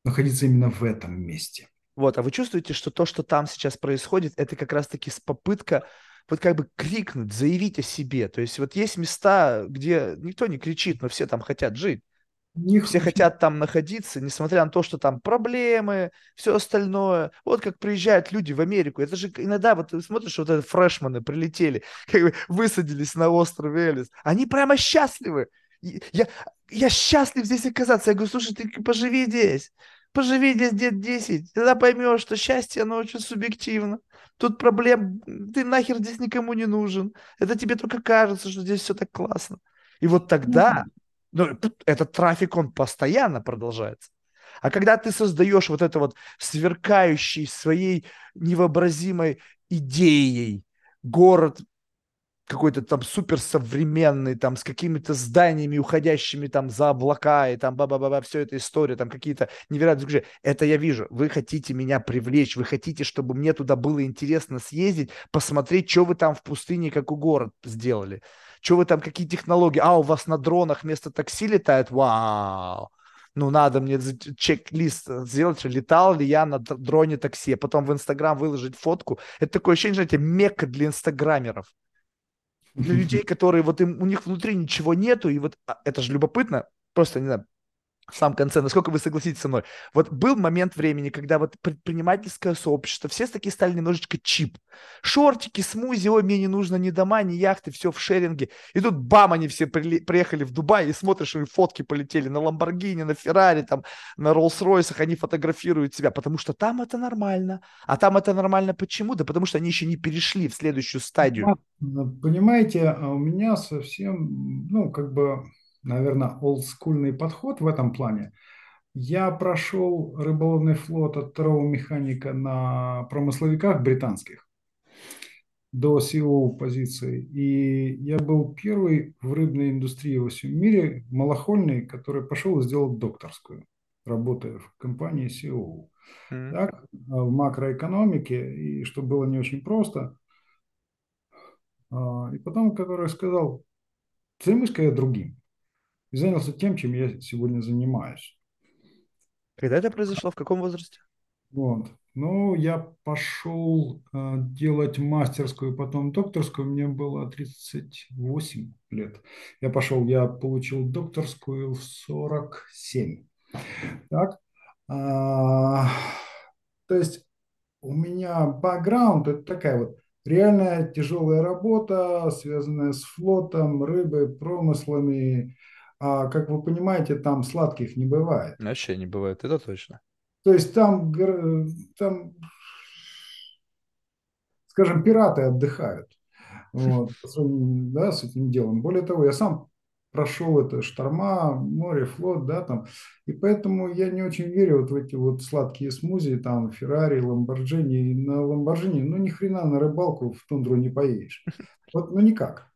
находиться именно в этом месте. Вот, а вы чувствуете, что то, что там сейчас происходит, это как раз-таки попытка вот как бы крикнуть, заявить о себе. То есть вот есть места, где никто не кричит, но все там хотят жить. Не все хотят там находиться, несмотря на то, что там проблемы, все остальное. Вот как приезжают люди в Америку. Это же иногда, вот ты смотришь, вот эти фрешманы прилетели, как бы высадились на острове Элис. Они прямо счастливы. Я, я счастлив здесь оказаться. Я говорю, слушай, ты поживи здесь. Поживи здесь лет 10, тогда поймешь, что счастье, оно очень субъективно. Тут проблем, ты нахер здесь никому не нужен. Это тебе только кажется, что здесь все так классно. И вот тогда, ну, этот трафик, он постоянно продолжается. А когда ты создаешь вот это вот сверкающий своей невообразимой идеей город какой-то там суперсовременный, там с какими-то зданиями, уходящими там за облака, и там ба-ба-ба, все это история, там какие-то невероятные Это я вижу. Вы хотите меня привлечь, вы хотите, чтобы мне туда было интересно съездить, посмотреть, что вы там в пустыне, как у город сделали. Что вы там, какие технологии. А, у вас на дронах вместо такси летает? Вау! ну, надо мне чек-лист сделать, летал ли я на дроне такси, а потом в Инстаграм выложить фотку. Это такое ощущение, знаете, мекка для инстаграмеров для людей, которые вот им, у них внутри ничего нету, и вот а, это же любопытно, просто, не знаю, в самом конце, насколько вы согласитесь со мной, вот был момент времени, когда вот предпринимательское сообщество, все такие стали немножечко чип. Шортики, смузи, ой, мне не нужно ни дома, ни яхты, все в шеринге. И тут бам, они все при, приехали в Дубай, и смотришь, и фотки полетели на Ламборгини, на Феррари, там, на Роллс-Ройсах, они фотографируют себя, потому что там это нормально. А там это нормально почему? Да потому что они еще не перешли в следующую стадию. Понимаете, а у меня совсем, ну, как бы наверное, олдскульный подход в этом плане. Я прошел рыболовный флот от второго механика на промысловиках британских до CEO позиции. И я был первый в рыбной индустрии во всем мире, малохольный, который пошел и сделал докторскую, работая в компании CEO. Mm-hmm. Так, в макроэкономике, и что было не очень просто. А, и потом, который сказал, займусь-ка я другим и занялся тем, чем я сегодня занимаюсь. Когда это произошло? В каком возрасте? Вот. Ну, я пошел э, делать мастерскую, потом докторскую. Мне было 38 лет. Я пошел, я получил докторскую в 47. Так. А, то есть у меня бэкграунд это такая вот реальная тяжелая работа, связанная с флотом, рыбой, промыслами, а, как вы понимаете, там сладких не бывает. Вообще не бывает, это точно. То есть там, там скажем, пираты отдыхают вот, да, с этим делом. Более того, я сам прошел это шторма, море, флот, да, там, и поэтому я не очень верю вот в эти вот сладкие смузи, там, Феррари, Ламборджини, на Ламборджини, ну, ни хрена на рыбалку в тундру не поедешь. Вот, ну, никак.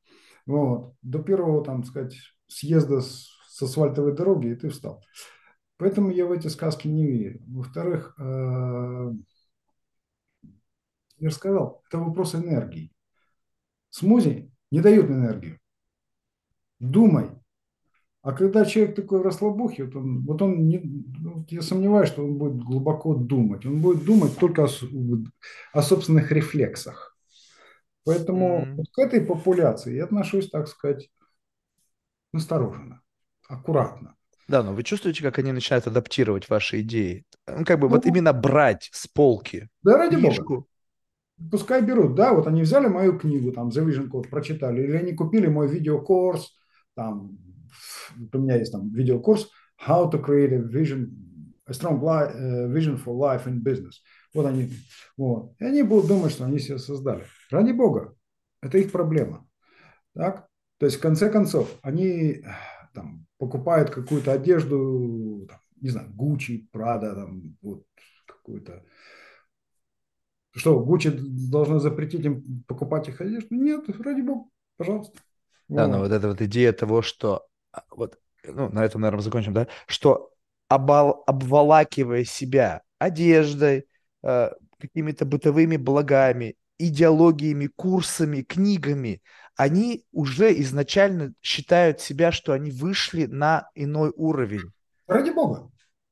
Вот. До первого, там, сказать, съезда с, с асфальтовой дороги, и ты встал. Поэтому я в эти сказки не верю. Во-вторых, э, я же сказал, это вопрос энергии. Смузи не дают энергию. Думай. А когда человек такой в расслабухе, вот он, вот он не, ну, я сомневаюсь, что он будет глубоко думать. Он будет думать только о, о собственных рефлексах. Поэтому mm-hmm. вот к этой популяции я отношусь, так сказать, настороженно, аккуратно. Да, но вы чувствуете, как они начинают адаптировать ваши идеи? Ну, как бы ну, вот именно брать с полки Да, ради книжку. бога. Пускай берут, да, вот они взяли мою книгу, там, The Vision Code, прочитали, или они купили мой видеокурс, там, у меня есть там видеокурс How to create a vision, a strong э, vision for life and business. Вот они, вот. И они будут думать, что они себя создали. Ради бога, это их проблема. Так? То есть, в конце концов, они там, покупают какую-то одежду, там, не знаю, Гуччи, Прада, там, вот, какую-то... Что, Гуччи должны запретить им покупать их одежду? Нет, ради бога, пожалуйста. Да, но вот эта вот идея того, что а, вот, ну, на этом, наверное, закончим, да, что обал, обволакивая себя одеждой, э, какими-то бытовыми благами, идеологиями, курсами, книгами, они уже изначально считают себя, что они вышли на иной уровень. Ради бога.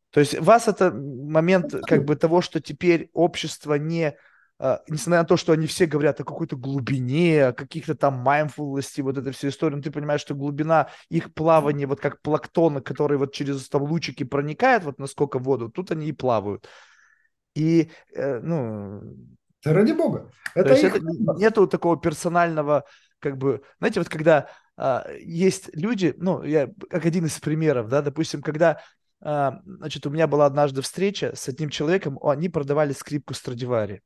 То есть вас это момент как бы того, что теперь общество не, Uh, несмотря на то, что они все говорят о какой-то глубине, о каких-то там майндфулности, вот этой всей истории, но ты понимаешь, что глубина их плавания, вот как плактона, который вот через там лучики проникает вот насколько в воду, тут они и плавают. И, э, ну... Да ради бога. Это, их... это нету такого персонального как бы, знаете, вот когда а, есть люди, ну, я как один из примеров, да, допустим, когда, а, значит, у меня была однажды встреча с одним человеком, они продавали скрипку Страдивари.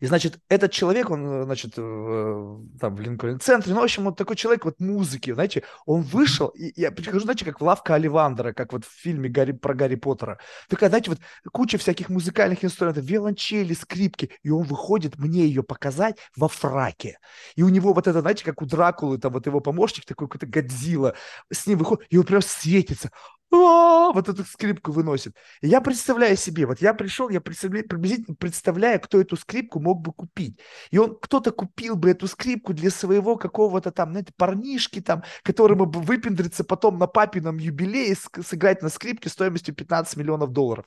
И, значит, этот человек, он, значит, там в Линкольн-центре, ну, в общем, вот такой человек вот музыки, знаете, он вышел, и я прихожу, знаете, как в лавка Оливандера, как вот в фильме Гарри, про Гарри Поттера. Такая, знаете, вот куча всяких музыкальных инструментов, виолончели, скрипки, и он выходит мне ее показать во фраке. И у него вот это, знаете, как у Дракулы, там вот его помощник, такой какой-то Годзилла, с ним выходит, и он прям светится вот эту скрипку выносит. И я представляю себе, вот я пришел, я представляю, приблизительно представляю, кто эту скрипку мог бы купить. И он, кто-то купил бы эту скрипку для своего какого-то там, знаете, парнишки там, которому бы выпендриться потом на папином юбилее, сыграть на скрипке стоимостью 15 миллионов долларов.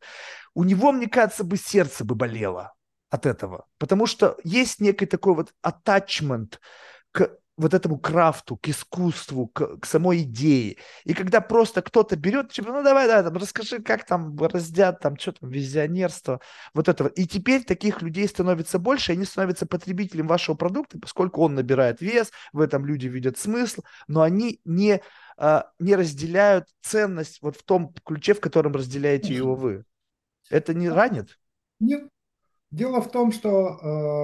У него, мне кажется, бы сердце бы болело от этого. Потому что есть некий такой вот attachment к вот этому крафту, к искусству, к, к самой идее. И когда просто кто-то берет, типа, ну давай, да, там, расскажи, как там раздят, там, что там, визионерство, вот этого. И теперь таких людей становится больше, и они становятся потребителем вашего продукта, поскольку он набирает вес, в этом люди видят смысл, но они не, а, не разделяют ценность вот в том ключе, в котором разделяете его вы. Это не ранит? Нет, Дело в том, что,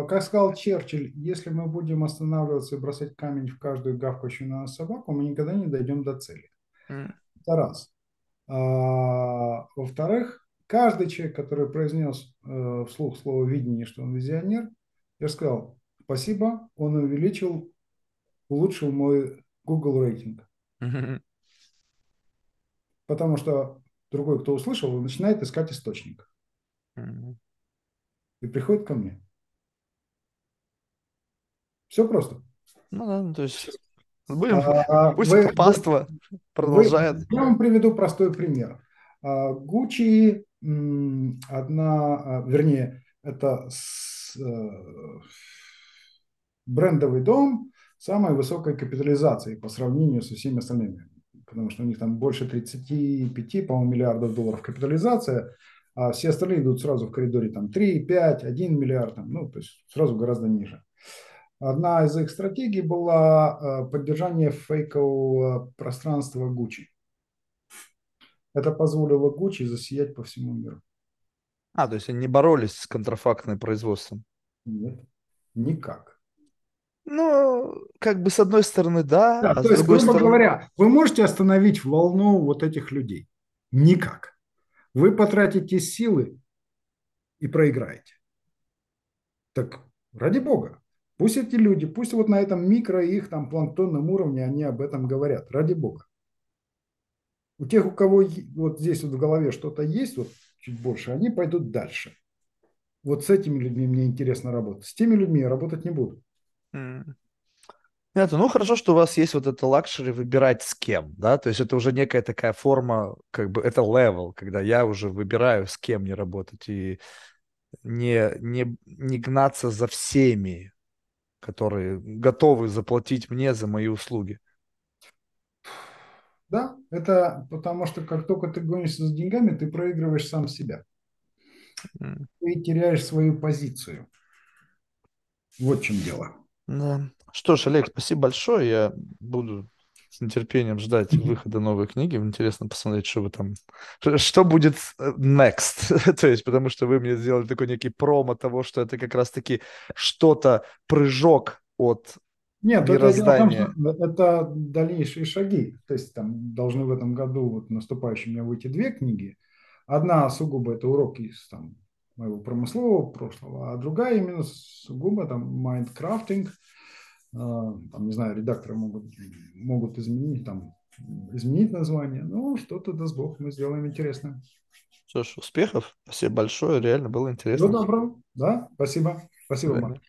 э, как сказал Черчилль, если мы будем останавливаться и бросать камень в каждую гавкающую на нас собаку, мы никогда не дойдем до цели. Mm. Это раз. А, во-вторых, каждый человек, который произнес э, вслух слово «видение», что он визионер, я сказал спасибо, он увеличил, улучшил мой Google рейтинг. Mm-hmm. Потому что другой, кто услышал, начинает искать источник. Mm-hmm и приходит ко мне. Все просто. Ну да, ну, то есть будем, а, пусть вы, паства вы, продолжает. Вы, я вам приведу простой пример. Гуччи, одна, а, вернее, это с, э, брендовый дом самой высокой капитализации по сравнению со всеми остальными. Потому что у них там больше 35, по-моему, миллиардов долларов капитализация а все остальные идут сразу в коридоре там 3, 5, 1 миллиард, там, ну, то есть сразу гораздо ниже. Одна из их стратегий была э, поддержание фейкового пространства Gucci. Это позволило Gucci засиять по всему миру. А, то есть они не боролись с контрафактным производством? Нет, никак. Ну, как бы с одной стороны, да. да а то с есть, грубо стороны... говоря, вы можете остановить волну вот этих людей? Никак вы потратите силы и проиграете. Так ради бога, пусть эти люди, пусть вот на этом микро их там планктонном уровне они об этом говорят, ради бога. У тех, у кого вот здесь вот в голове что-то есть, вот чуть больше, они пойдут дальше. Вот с этими людьми мне интересно работать. С теми людьми я работать не буду. Это, ну, хорошо, что у вас есть вот это luxury выбирать с кем, да, то есть это уже некая такая форма, как бы, это level, когда я уже выбираю, с кем мне работать, и не, не, не гнаться за всеми, которые готовы заплатить мне за мои услуги. Да, это потому что как только ты гонишься за деньгами, ты проигрываешь сам себя. Mm. Ты теряешь свою позицию. Вот в чем дело. Да. Что ж, Олег, спасибо большое. Я буду с нетерпением ждать выхода новой книги. Интересно посмотреть, что вы там... Что будет э, next? То есть, потому что вы мне сделали такой некий промо того, что это как раз-таки что-то, прыжок от нет. Это, это дальнейшие шаги. То есть там должны в этом году, вот наступающем, у меня выйти две книги. Одна сугубо это уроки из там, моего промыслового прошлого, а другая именно сугубо там mindcrafting. А, там, не знаю, редакторы могут, могут изменить, там, изменить название, но что-то, даст Бог, мы сделаем интересное. Что ж, успехов. Спасибо большое, реально было интересно. Всего доброго. Да, спасибо. Спасибо, Марк.